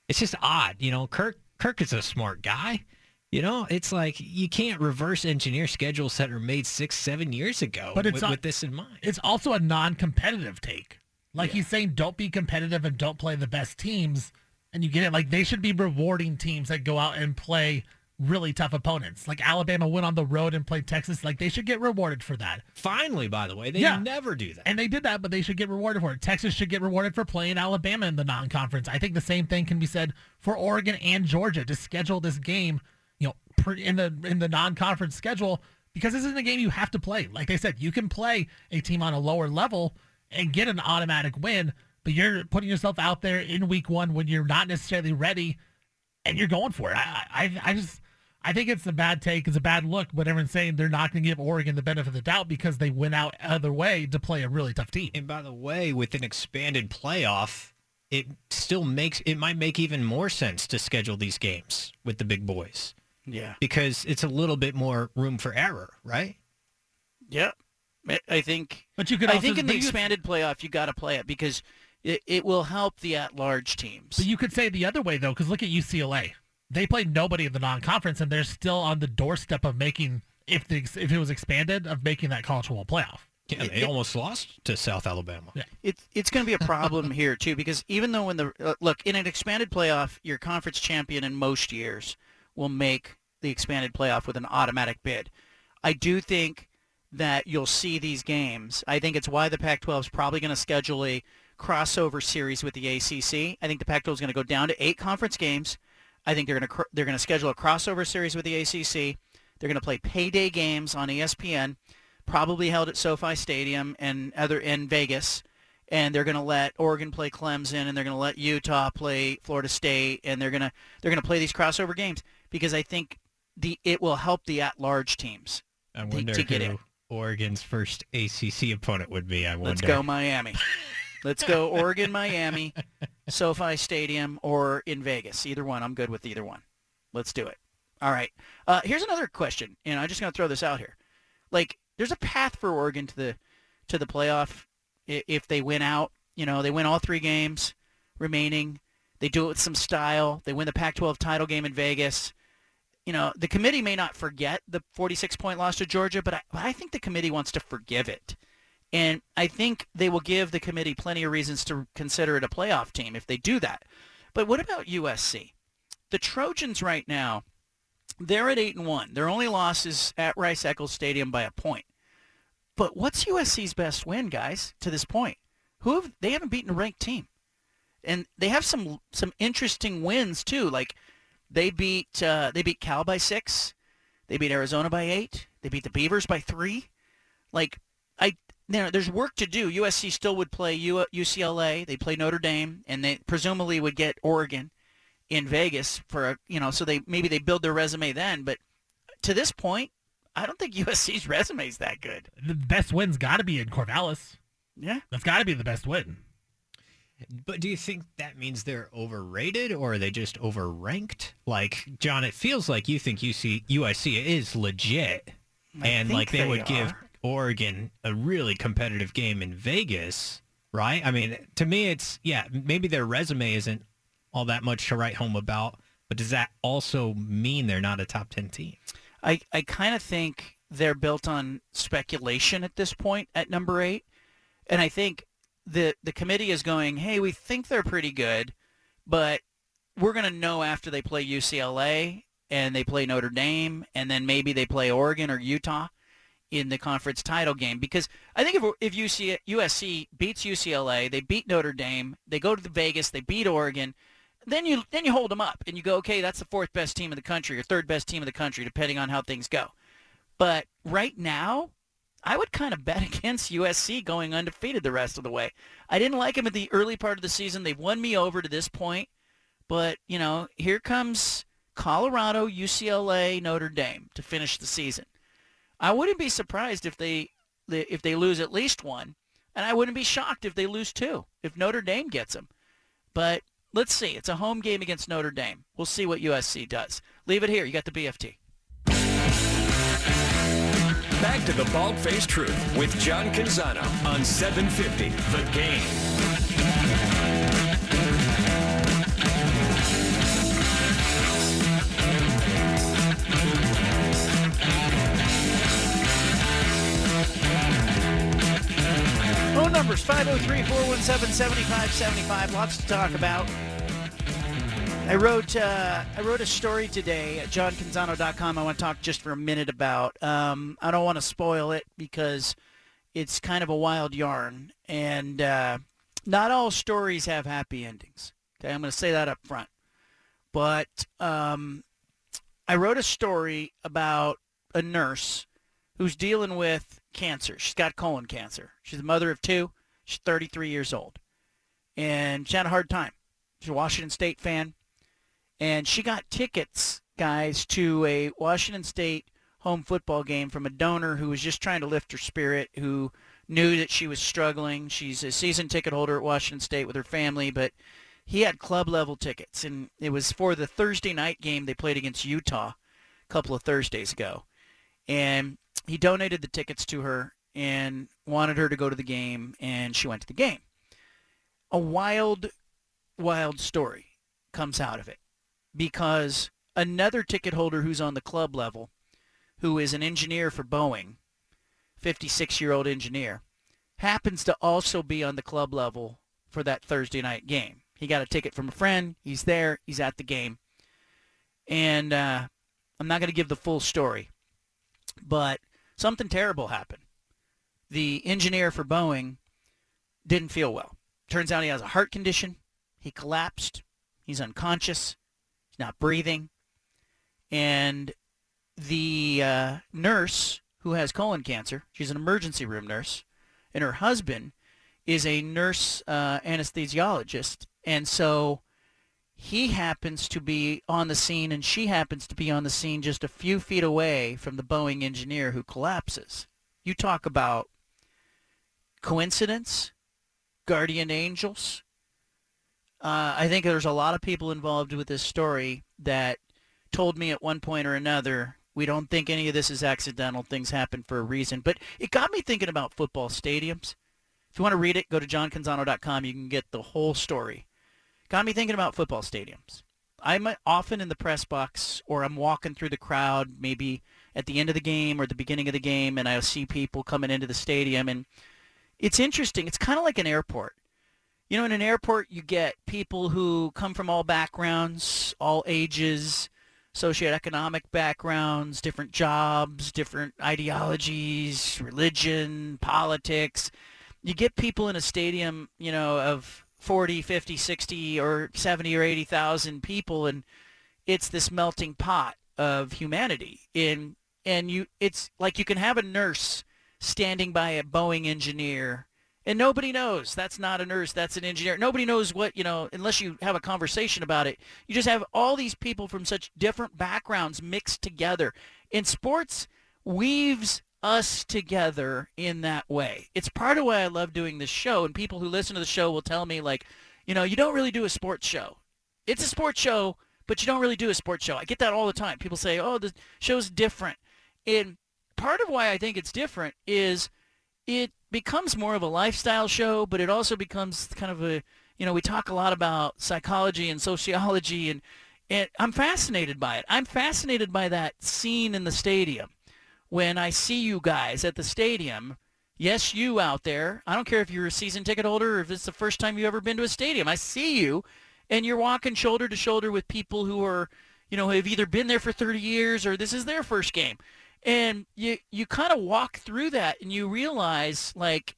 It's just odd. You know, Kirk Kirk is a smart guy. You know, it's like you can't reverse engineer schedules that are made six, seven years ago But with, not- with this in mind. It's also a non-competitive take. Like he's saying, don't be competitive and don't play the best teams. And you get it. Like they should be rewarding teams that go out and play really tough opponents. Like Alabama went on the road and played Texas. Like they should get rewarded for that. Finally, by the way, they Yeah. never do that. And they did that, but they should get rewarded for it. Texas should get rewarded for playing Alabama in the non-conference. I think the same thing can be said for Oregon and Georgia to schedule this game, you know, in the in the non-conference schedule because this isn't a game you have to play. Like they said, you can play a team on a lower level and get an automatic win, but you're putting yourself out there in week one when you're not necessarily ready, and you're going for it. I I, I just. I think it's a bad take. It's a bad look, but everyone's saying they're not going to give Oregon the benefit of the doubt because they went out other way to play a really tough team. And by the way, with an expanded playoff, it still makes it might make even more sense to schedule these games with the big boys Yeah. because it's a little bit more room for error, right? Yeah. I- I think. But you could I think in the but you- expanded playoff, you got to play it because it, it will help the at-large teams. But you could say the other way though, because look at UCLA. They played nobody in the non-conference, and they're still on the doorstep of making, if the if it was expanded, of making that college football playoff. Yeah, they almost lost to South Alabama. Yeah. It's it's going to be a problem here too because even though in the uh, look in an expanded playoff, your conference champion in most years will make the expanded playoff with an automatic bid. I do think that you'll see these games. I think it's why the Pac-12 is probably going to schedule a crossover series with the ACC. I think the Pac-12 is going to go down to eight conference games. I think they're going to they're going to schedule a crossover series with the ACC. They're going to play payday games on ESPN, probably held at SoFi Stadium and other in Vegas. And they're going to let Oregon play Clemson, and they're going to let Utah play Florida State, and they're going to they're going to play these crossover games because I think the it will help the at-large teams I wonder to who. Oregon's first ACC opponent would be. I wonder. Let's go Miami. Let's go Oregon, Miami, SoFi Stadium, or in Vegas. Either one. I'm good with either one. Let's do it. All right. Uh, here's another question, and I'm just going to throw this out here. Like, there's a path for Oregon to the to the playoff if they win out. You know, they win all three games remaining. They do it with some style. They win the Pac-12 title game in Vegas. You know, the committee may not forget the 46-point loss to Georgia, but I, but I think the committee wants to forgive it. And I think they will give the committee plenty of reasons to consider it a playoff team if they do that. But what about USC? The Trojans right now, they're at 8 and 1. Their only loss is at Rice Eccles Stadium by a point. But what's USC's best win, guys, to this point? Who have they haven't beaten a ranked team. And they have some some interesting wins too. Like they beat uh, they beat Cal by 6. They beat Arizona by 8. They beat the Beavers by 3. Like I you know, there's work to do. USC still would play U- UCLA. They play Notre Dame, and they presumably would get Oregon in Vegas for a, you know, so they maybe they build their resume then. But to this point, I don't think USC's resume is that good. The best win's got to be in Corvallis. Yeah, that's got to be the best win. But do you think that means they're overrated or are they just overranked? Like, John, it feels like you think UC, USC is legit. I and like they, they would give are. Oregon a really competitive game in Vegas, right? I mean, to me, it's, yeah, maybe their resume isn't all that much to write home about, but does that also mean they're not a top 10 team? I, I kind of think they're built on speculation at this point at number eight. And I think the the committee is going, hey, we think they're pretty good, but we're going to know after they play UCLA and they play Notre Dame and then maybe they play Oregon or Utah in the conference title game because I think if if UC, USC beats UCLA, they beat Notre Dame, they go to the Vegas, they beat Oregon, then you then you hold them up and you go, okay, that's the fourth best team in the country or third best team in the country, depending on how things go. But right now, I would kind of bet against USC going undefeated the rest of the way. I didn't like them at the early part of the season. They've won me over to this point, but you know, here comes Colorado, UCLA, Notre Dame to finish the season. I wouldn't be surprised if they if they lose at least one, and I wouldn't be shocked if they lose two if Notre Dame gets them. But let's see. It's a home game against Notre Dame. We'll see what USC does. Leave it here. You got the BFT. Back to the Bald Faced Truth with John Canzano on 750 The Game. Phone numbers 503-417-7575. Lots to talk about. I wrote uh, I wrote a story today at johncanzano.com. I want to talk just for a minute about. Um, I don't want to spoil it because it's kind of a wild yarn, and uh, not all stories have happy endings. Okay, I'm going to say that up front. But um, I wrote a story about a nurse who's dealing with cancer. She's got colon cancer. She's a mother of two. She's 33 years old. And she had a hard time. She's a Washington State fan. And she got tickets, guys, to a Washington State home football game from a donor who was just trying to lift her spirit, who knew that she was struggling. She's a season ticket holder at Washington State with her family, but he had club level tickets. And it was for the Thursday night game they played against Utah a couple of Thursdays ago. And he donated the tickets to her and wanted her to go to the game, and she went to the game. A wild, wild story comes out of it because another ticket holder who's on the club level, who is an engineer for Boeing, 56-year-old engineer, happens to also be on the club level for that Thursday night game. He got a ticket from a friend. He's there. He's at the game. And uh, I'm not going to give the full story, but something terrible happened. The engineer for Boeing didn't feel well. Turns out he has a heart condition. He collapsed. He's unconscious. He's not breathing. And the uh, nurse who has colon cancer, she's an emergency room nurse, and her husband is a nurse uh, anesthesiologist. And so he happens to be on the scene and she happens to be on the scene just a few feet away from the Boeing engineer who collapses. You talk about coincidence, guardian angels. Uh, I think there's a lot of people involved with this story that told me at one point or another, we don't think any of this is accidental. Things happen for a reason. But it got me thinking about football stadiums. If you want to read it, go to johncanzano.com. You can get the whole story. Got me thinking about football stadiums. I'm often in the press box or I'm walking through the crowd, maybe at the end of the game or the beginning of the game, and I see people coming into the stadium. And it's interesting. It's kind of like an airport. You know, in an airport, you get people who come from all backgrounds, all ages, socioeconomic backgrounds, different jobs, different ideologies, religion, politics. You get people in a stadium, you know, of 40, 50, 60, or 70 or 80,000 people, and it's this melting pot of humanity. In and you, it's like you can have a nurse standing by a Boeing engineer and nobody knows. That's not a nurse that's an engineer. Nobody knows what you know unless you have a conversation about it. You just have all these people from such different backgrounds mixed together. In sports weaves us together in that way. It's part of why i love doing this show and people who listen to the show will tell me like you know you don't really do a sports show. It's a sports show but you don't really do a sports show. I get that all the time. People say oh the show's different. And part of why i think it's different is it becomes more of a lifestyle show, but it also becomes kind of a, you know, we talk a lot about psychology and sociology, and, and I'm fascinated by it. I'm fascinated by that scene in the stadium when I see you guys at the stadium. Yes, you out there. I don't care if you're a season ticket holder or if it's the first time you've ever been to a stadium. I see you, and you're walking shoulder to shoulder with people who are, you know, have either been there for 30 years or this is their first game and you you kind of walk through that and you realize like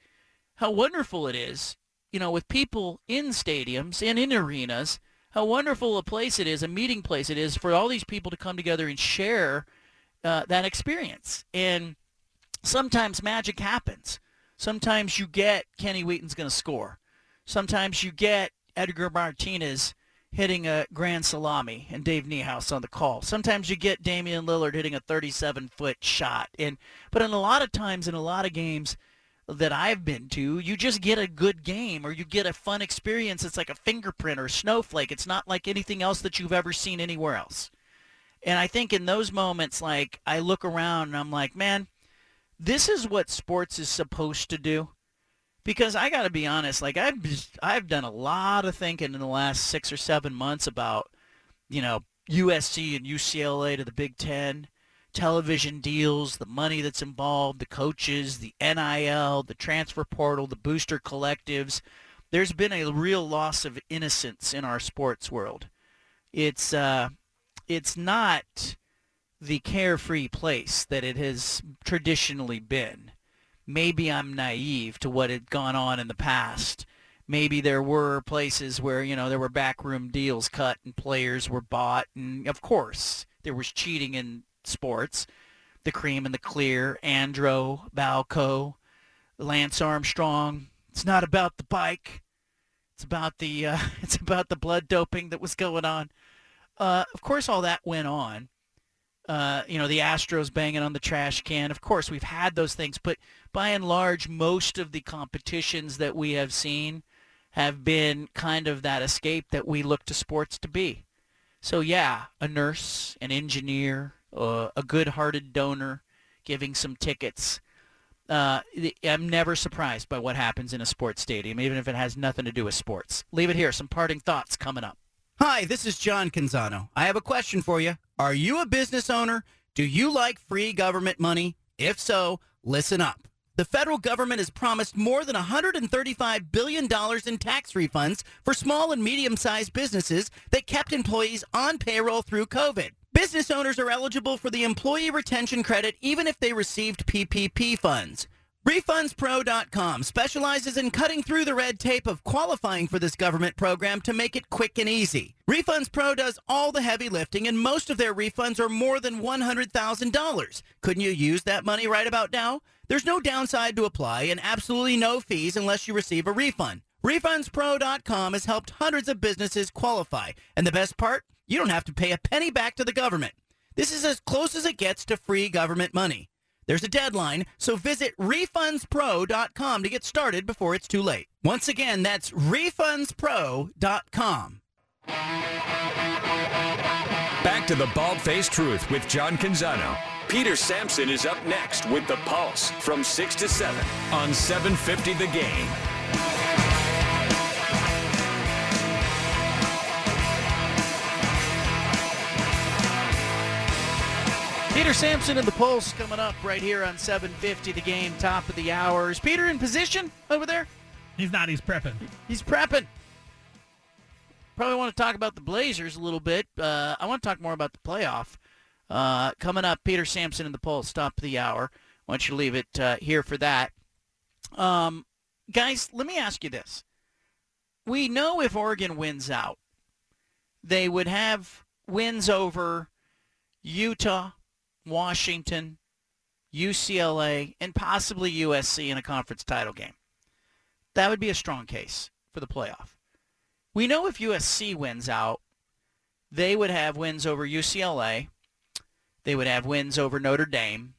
how wonderful it is you know with people in stadiums and in arenas how wonderful a place it is a meeting place it is for all these people to come together and share uh, that experience and sometimes magic happens sometimes you get kenny wheaton's going to score sometimes you get edgar martinez hitting a grand salami and Dave Niehaus on the call. Sometimes you get Damian Lillard hitting a 37-foot shot. And but in a lot of times in a lot of games that I've been to, you just get a good game or you get a fun experience. It's like a fingerprint or a snowflake. It's not like anything else that you've ever seen anywhere else. And I think in those moments like I look around and I'm like, "Man, this is what sports is supposed to do." because I got to be honest, like I've just, I've done a lot of thinking in the last six or seven months about, you know, USC and UCLA to the Big Ten, television deals, the money that's involved, the coaches, the NIL, the transfer portal, the booster collectives. There's been a real loss of innocence in our sports world. It's uh, it's not the carefree place that it has traditionally been maybe I'm naive to what had gone on in the past. Maybe there were places where, you know, there were backroom deals cut and players were bought. And of course, there was cheating in sports. The cream and the clear, Andro, Balco, Lance Armstrong. It's not about the bike. It's about the uh, it's about the blood doping that was going on. Uh, of course, all that went on. Uh, you know, the Astros banging on the trash can. Of course, we've had those things, but by and large, most of the competitions that we have seen have been kind of that escape that we look to sports to be. So yeah, a nurse, an engineer, uh, a good-hearted donor giving some tickets. Uh, I'm never surprised by what happens in a sports stadium, even if it has nothing to do with sports. Leave it here. Some parting thoughts coming up. Hi, this is John Canzano. I have a question for you. Are you a business owner? Do you like free government money? If so, listen up. The federal government has promised more than $135 billion in tax refunds for small and medium-sized businesses that kept employees on payroll through COVID. Business owners are eligible for the Employee Retention Credit even if they received PPP funds. RefundsPro.com specializes in cutting through the red tape of qualifying for this government program to make it quick and easy. Refunds Pro does all the heavy lifting, and most of their refunds are more than $100,000. Couldn't you use that money right about now? There's no downside to apply and absolutely no fees unless you receive a refund. RefundsPro.com has helped hundreds of businesses qualify, and the best part? You don't have to pay a penny back to the government. This is as close as it gets to free government money. There's a deadline, so visit refundspro.com to get started before it's too late. Once again, that's refundspro.com. Back to the Bald Faced Truth with John Canzano. Peter Sampson is up next with The Pulse from 6 to 7 on 750 The Game. Peter Sampson and the Pulse coming up right here on 750 the game, top of the hour. Is Peter in position over there? He's not. He's prepping. He's prepping. Probably want to talk about the Blazers a little bit. Uh, I want to talk more about the playoff. Uh, coming up, Peter Sampson and the Pulse, top of the hour. Why don't you leave it uh, here for that? Um, guys, let me ask you this. We know if Oregon wins out, they would have wins over Utah, Washington, UCLA, and possibly USC in a conference title game. That would be a strong case for the playoff. We know if USC wins out, they would have wins over UCLA. They would have wins over Notre Dame.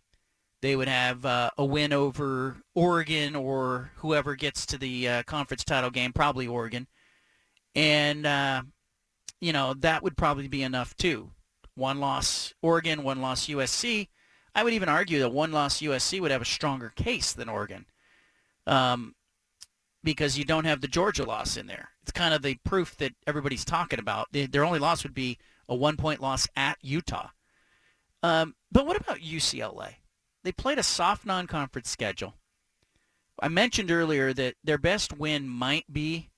They would have uh, a win over Oregon or whoever gets to the uh, conference title game, probably Oregon. And, uh, you know, that would probably be enough too. One loss Oregon, one loss USC. I would even argue that one loss USC would have a stronger case than Oregon. Um, because you don't have the Georgia loss in there. It's kind of the proof that everybody's talking about. Their only loss would be a one-point loss at Utah. Um, but what about UCLA? They played a soft non-conference schedule. I mentioned earlier that their best win might be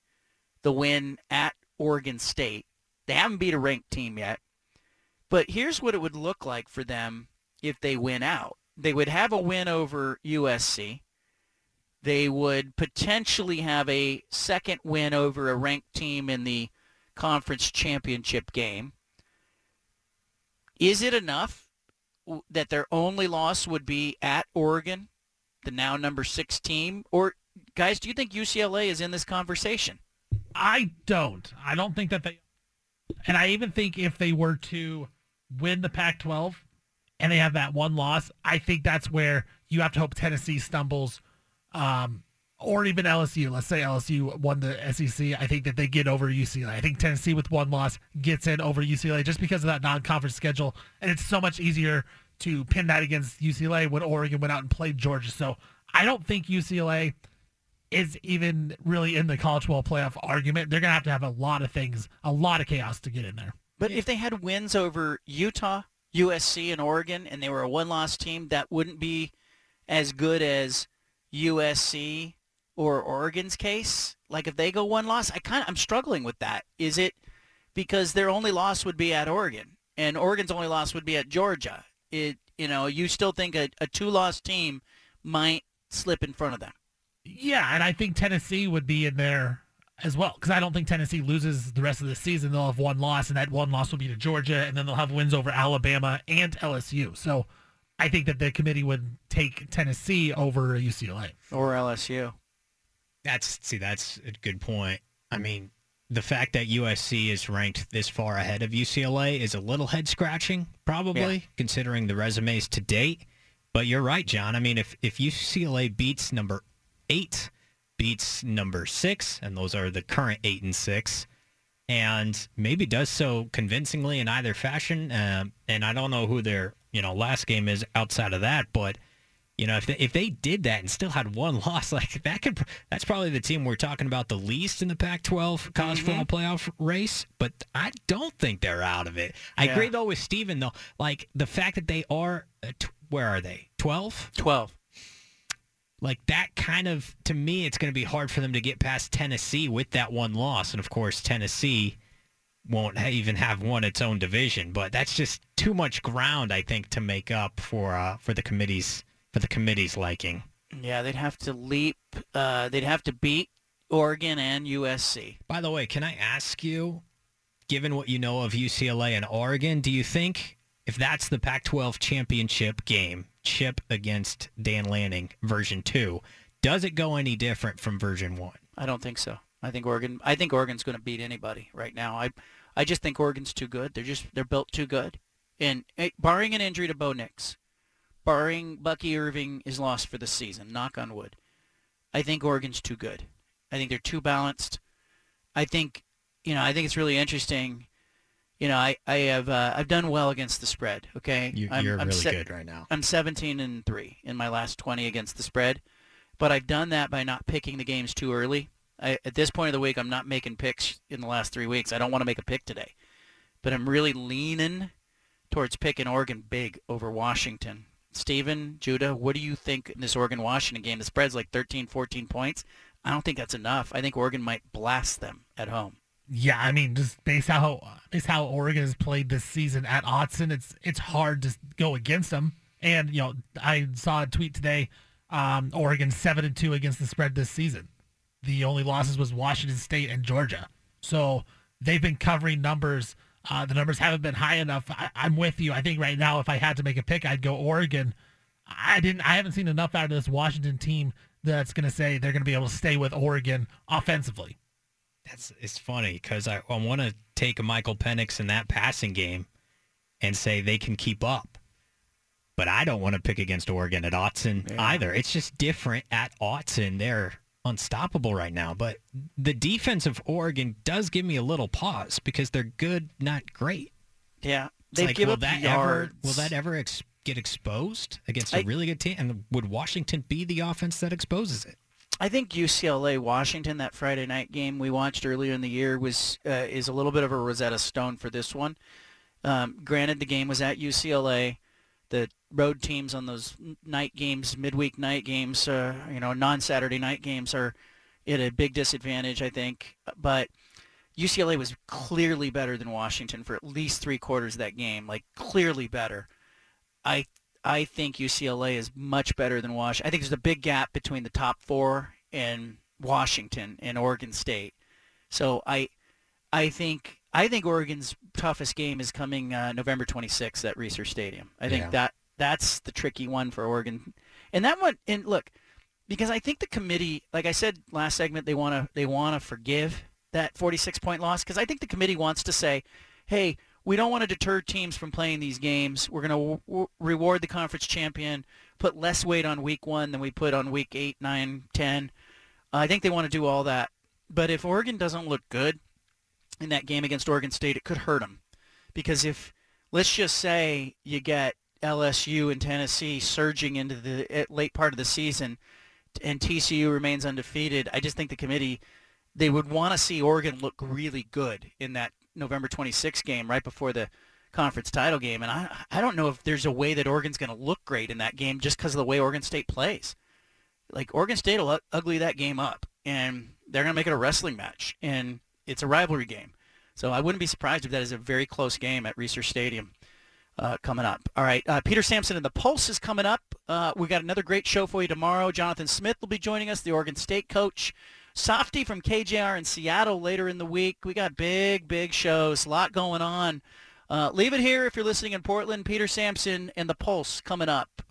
the win at Oregon State. They haven't beat a ranked team yet. But here's what it would look like for them if they win out. They would have a win over USC. They would potentially have a second win over a ranked team in the conference championship game. Is it enough that their only loss would be at Oregon, the now number six team? Or, guys, do you think UCLA is in this conversation? I don't. I don't think that they. And I even think if they were to win the Pac-12 and they have that one loss, I think that's where you have to hope Tennessee stumbles, um, or even LSU. Let's say LSU won the SEC. I think that they get over UCLA. I think Tennessee with one loss gets in over UCLA just because of that non-conference schedule, and it's so much easier to pin that against UCLA when Oregon went out and played Georgia. So I don't think UCLA is even really in the college football playoff argument. They're going to have to have a lot of things, a lot of chaos to get in there. But if they had wins over Utah, USC, and Oregon, and they were a one-loss team, that wouldn't be as good as USC or Oregon's case. Like if they go one loss, I kind of I'm struggling with that. Is it because their only loss would be at Oregon, and Oregon's only loss would be at Georgia? It you know you still think a, a two-loss team might slip in front of them. Yeah, and I think Tennessee would be in there as well because I don't think Tennessee loses the rest of the season. They'll have one loss, and that one loss will be to Georgia, and then they'll have wins over Alabama and LSU. So I think that the committee would take Tennessee over UCLA or LSU. That's see, that's a good point. I mean, the fact that USC is ranked this far ahead of UCLA is a little head scratching, probably Yeah. considering the resumes to date. But you're right, John. I mean, if if UCLA beats number eight, beats number six, and those are the current eight and six, and maybe does so convincingly in either fashion, um, and I don't know who their you know last game is outside of that, but you know if they, if they did that and still had one loss, like that could that's probably the team we're talking about the least in the Pac-12 college football playoff race. But I don't think they're out of it. I Yeah. agree though with Steven though, like the fact that they are uh, where are they twelve? Twelve. Like that kind of to me, it's going to be hard for them to get past Tennessee with that one loss, and of course Tennessee won't even have won its own division. But that's just too much ground, I think, to make up for uh, for the committee's for the committee's liking. Yeah, they'd have to leap. Uh, they'd have to beat Oregon and USC. By the way, can I ask you, given what you know of UCLA and Oregon, do you think if that's the Pac-12 championship game, Chip against Dan Lanning version two, does it go any different from version one? I don't think so. I think Oregon. I think Oregon's going to beat anybody right now. I, I just think Oregon's too good. They're just they're built too good. And eh, barring an injury to Bo Nix, barring Bucky Irving is lost for the season. Knock on wood. I think Oregon's too good. I think they're too balanced. I think, you know, I think it's really interesting. You know, I, I have uh, I've done well against the spread. Okay, You- I'm, you're I'm really good right now. I'm 17 and three in my last 20 against the spread, but I've done that by not picking the games too early. I, at this point of the week, I'm not making picks in the last three weeks. I don't want to make a pick today, but I'm really leaning towards picking Oregon big over Washington. Steven, Judah, what do you think in this Oregon-Washington game? The spread's like 13, 14 points. I don't think that's enough. I think Oregon might blast them at home. Yeah, I mean, just based how based how Oregon has played this season at Autzen, it's it's hard to go against them. And you know, I saw a tweet today. Um, Oregon seven and two against the spread this season. The only losses was Washington State and Georgia. So they've been covering numbers. Uh, the numbers haven't been high enough. I, I'm with you. I think right now, if I had to make a pick, I'd go Oregon. I didn't. I haven't seen enough out of this Washington team that's going to say they're going to be able to stay with Oregon offensively. That's it's funny because I, I want to take a Michael Penix in that passing game and say they can keep up, but I don't want to pick against Oregon at Autzen Yeah. either. It's just different at Autzen. They're unstoppable right now, but the defense of Oregon does give me a little pause because they're good, not great. Yeah, they like, give will up that yards. ever will that ever ex- get exposed against a I- really good team? And would Washington be the offense that exposes it? I think UCLA Washington that Friday night game we watched earlier in the year was uh, is a little bit of a Rosetta Stone for this one. Um, granted, the game was at UCLA. The road teams on those night games, midweek night games, uh, you know, non-Saturday night games are at a big disadvantage, I think. But UCLA was clearly better than Washington for at least three quarters of that game, like clearly better. I I think UCLA is much better than Washington. I think there's a big gap between the top four and Washington and Oregon State. So I I think I think Oregon's toughest game is coming uh, November 26th at Reser Stadium. I think Yeah. that that's the tricky one for Oregon. And that one and look, because I think the committee, like I said last segment, they want to they want to forgive that 46 point loss because I think the committee wants to say, hey, we don't want to deter teams from playing these games. We're going to w- reward the conference champion, put less weight on week one than we put on week eight, nine, ten. I think they want to do all that. But if Oregon doesn't look good in that game against Oregon State, it could hurt them. Because if, let's just say you get LSU and Tennessee surging into the eh, late part of the season and TCU remains undefeated, I just think the committee, they would want to see Oregon look really good in that November 26th game right before the conference title game. And I, I don't know if there's a way that Oregon's going to look great in that game just because of the way Oregon State plays. Like Oregon State will ugly that game up, and they're going to make it a wrestling match, and it's a rivalry game. So I wouldn't be surprised if that is a very close game at Reser Stadium uh, coming up. All right, uh, Peter Sampson and the Pulse is coming up. Uh, we got another great show for you tomorrow. Jonathan Smith will be joining us, the Oregon State coach. Softy from KJR in Seattle later in the week. We got big, big shows, a lot going on. Uh, leave it here if you're listening in Portland. Peter Sampson and the Pulse coming up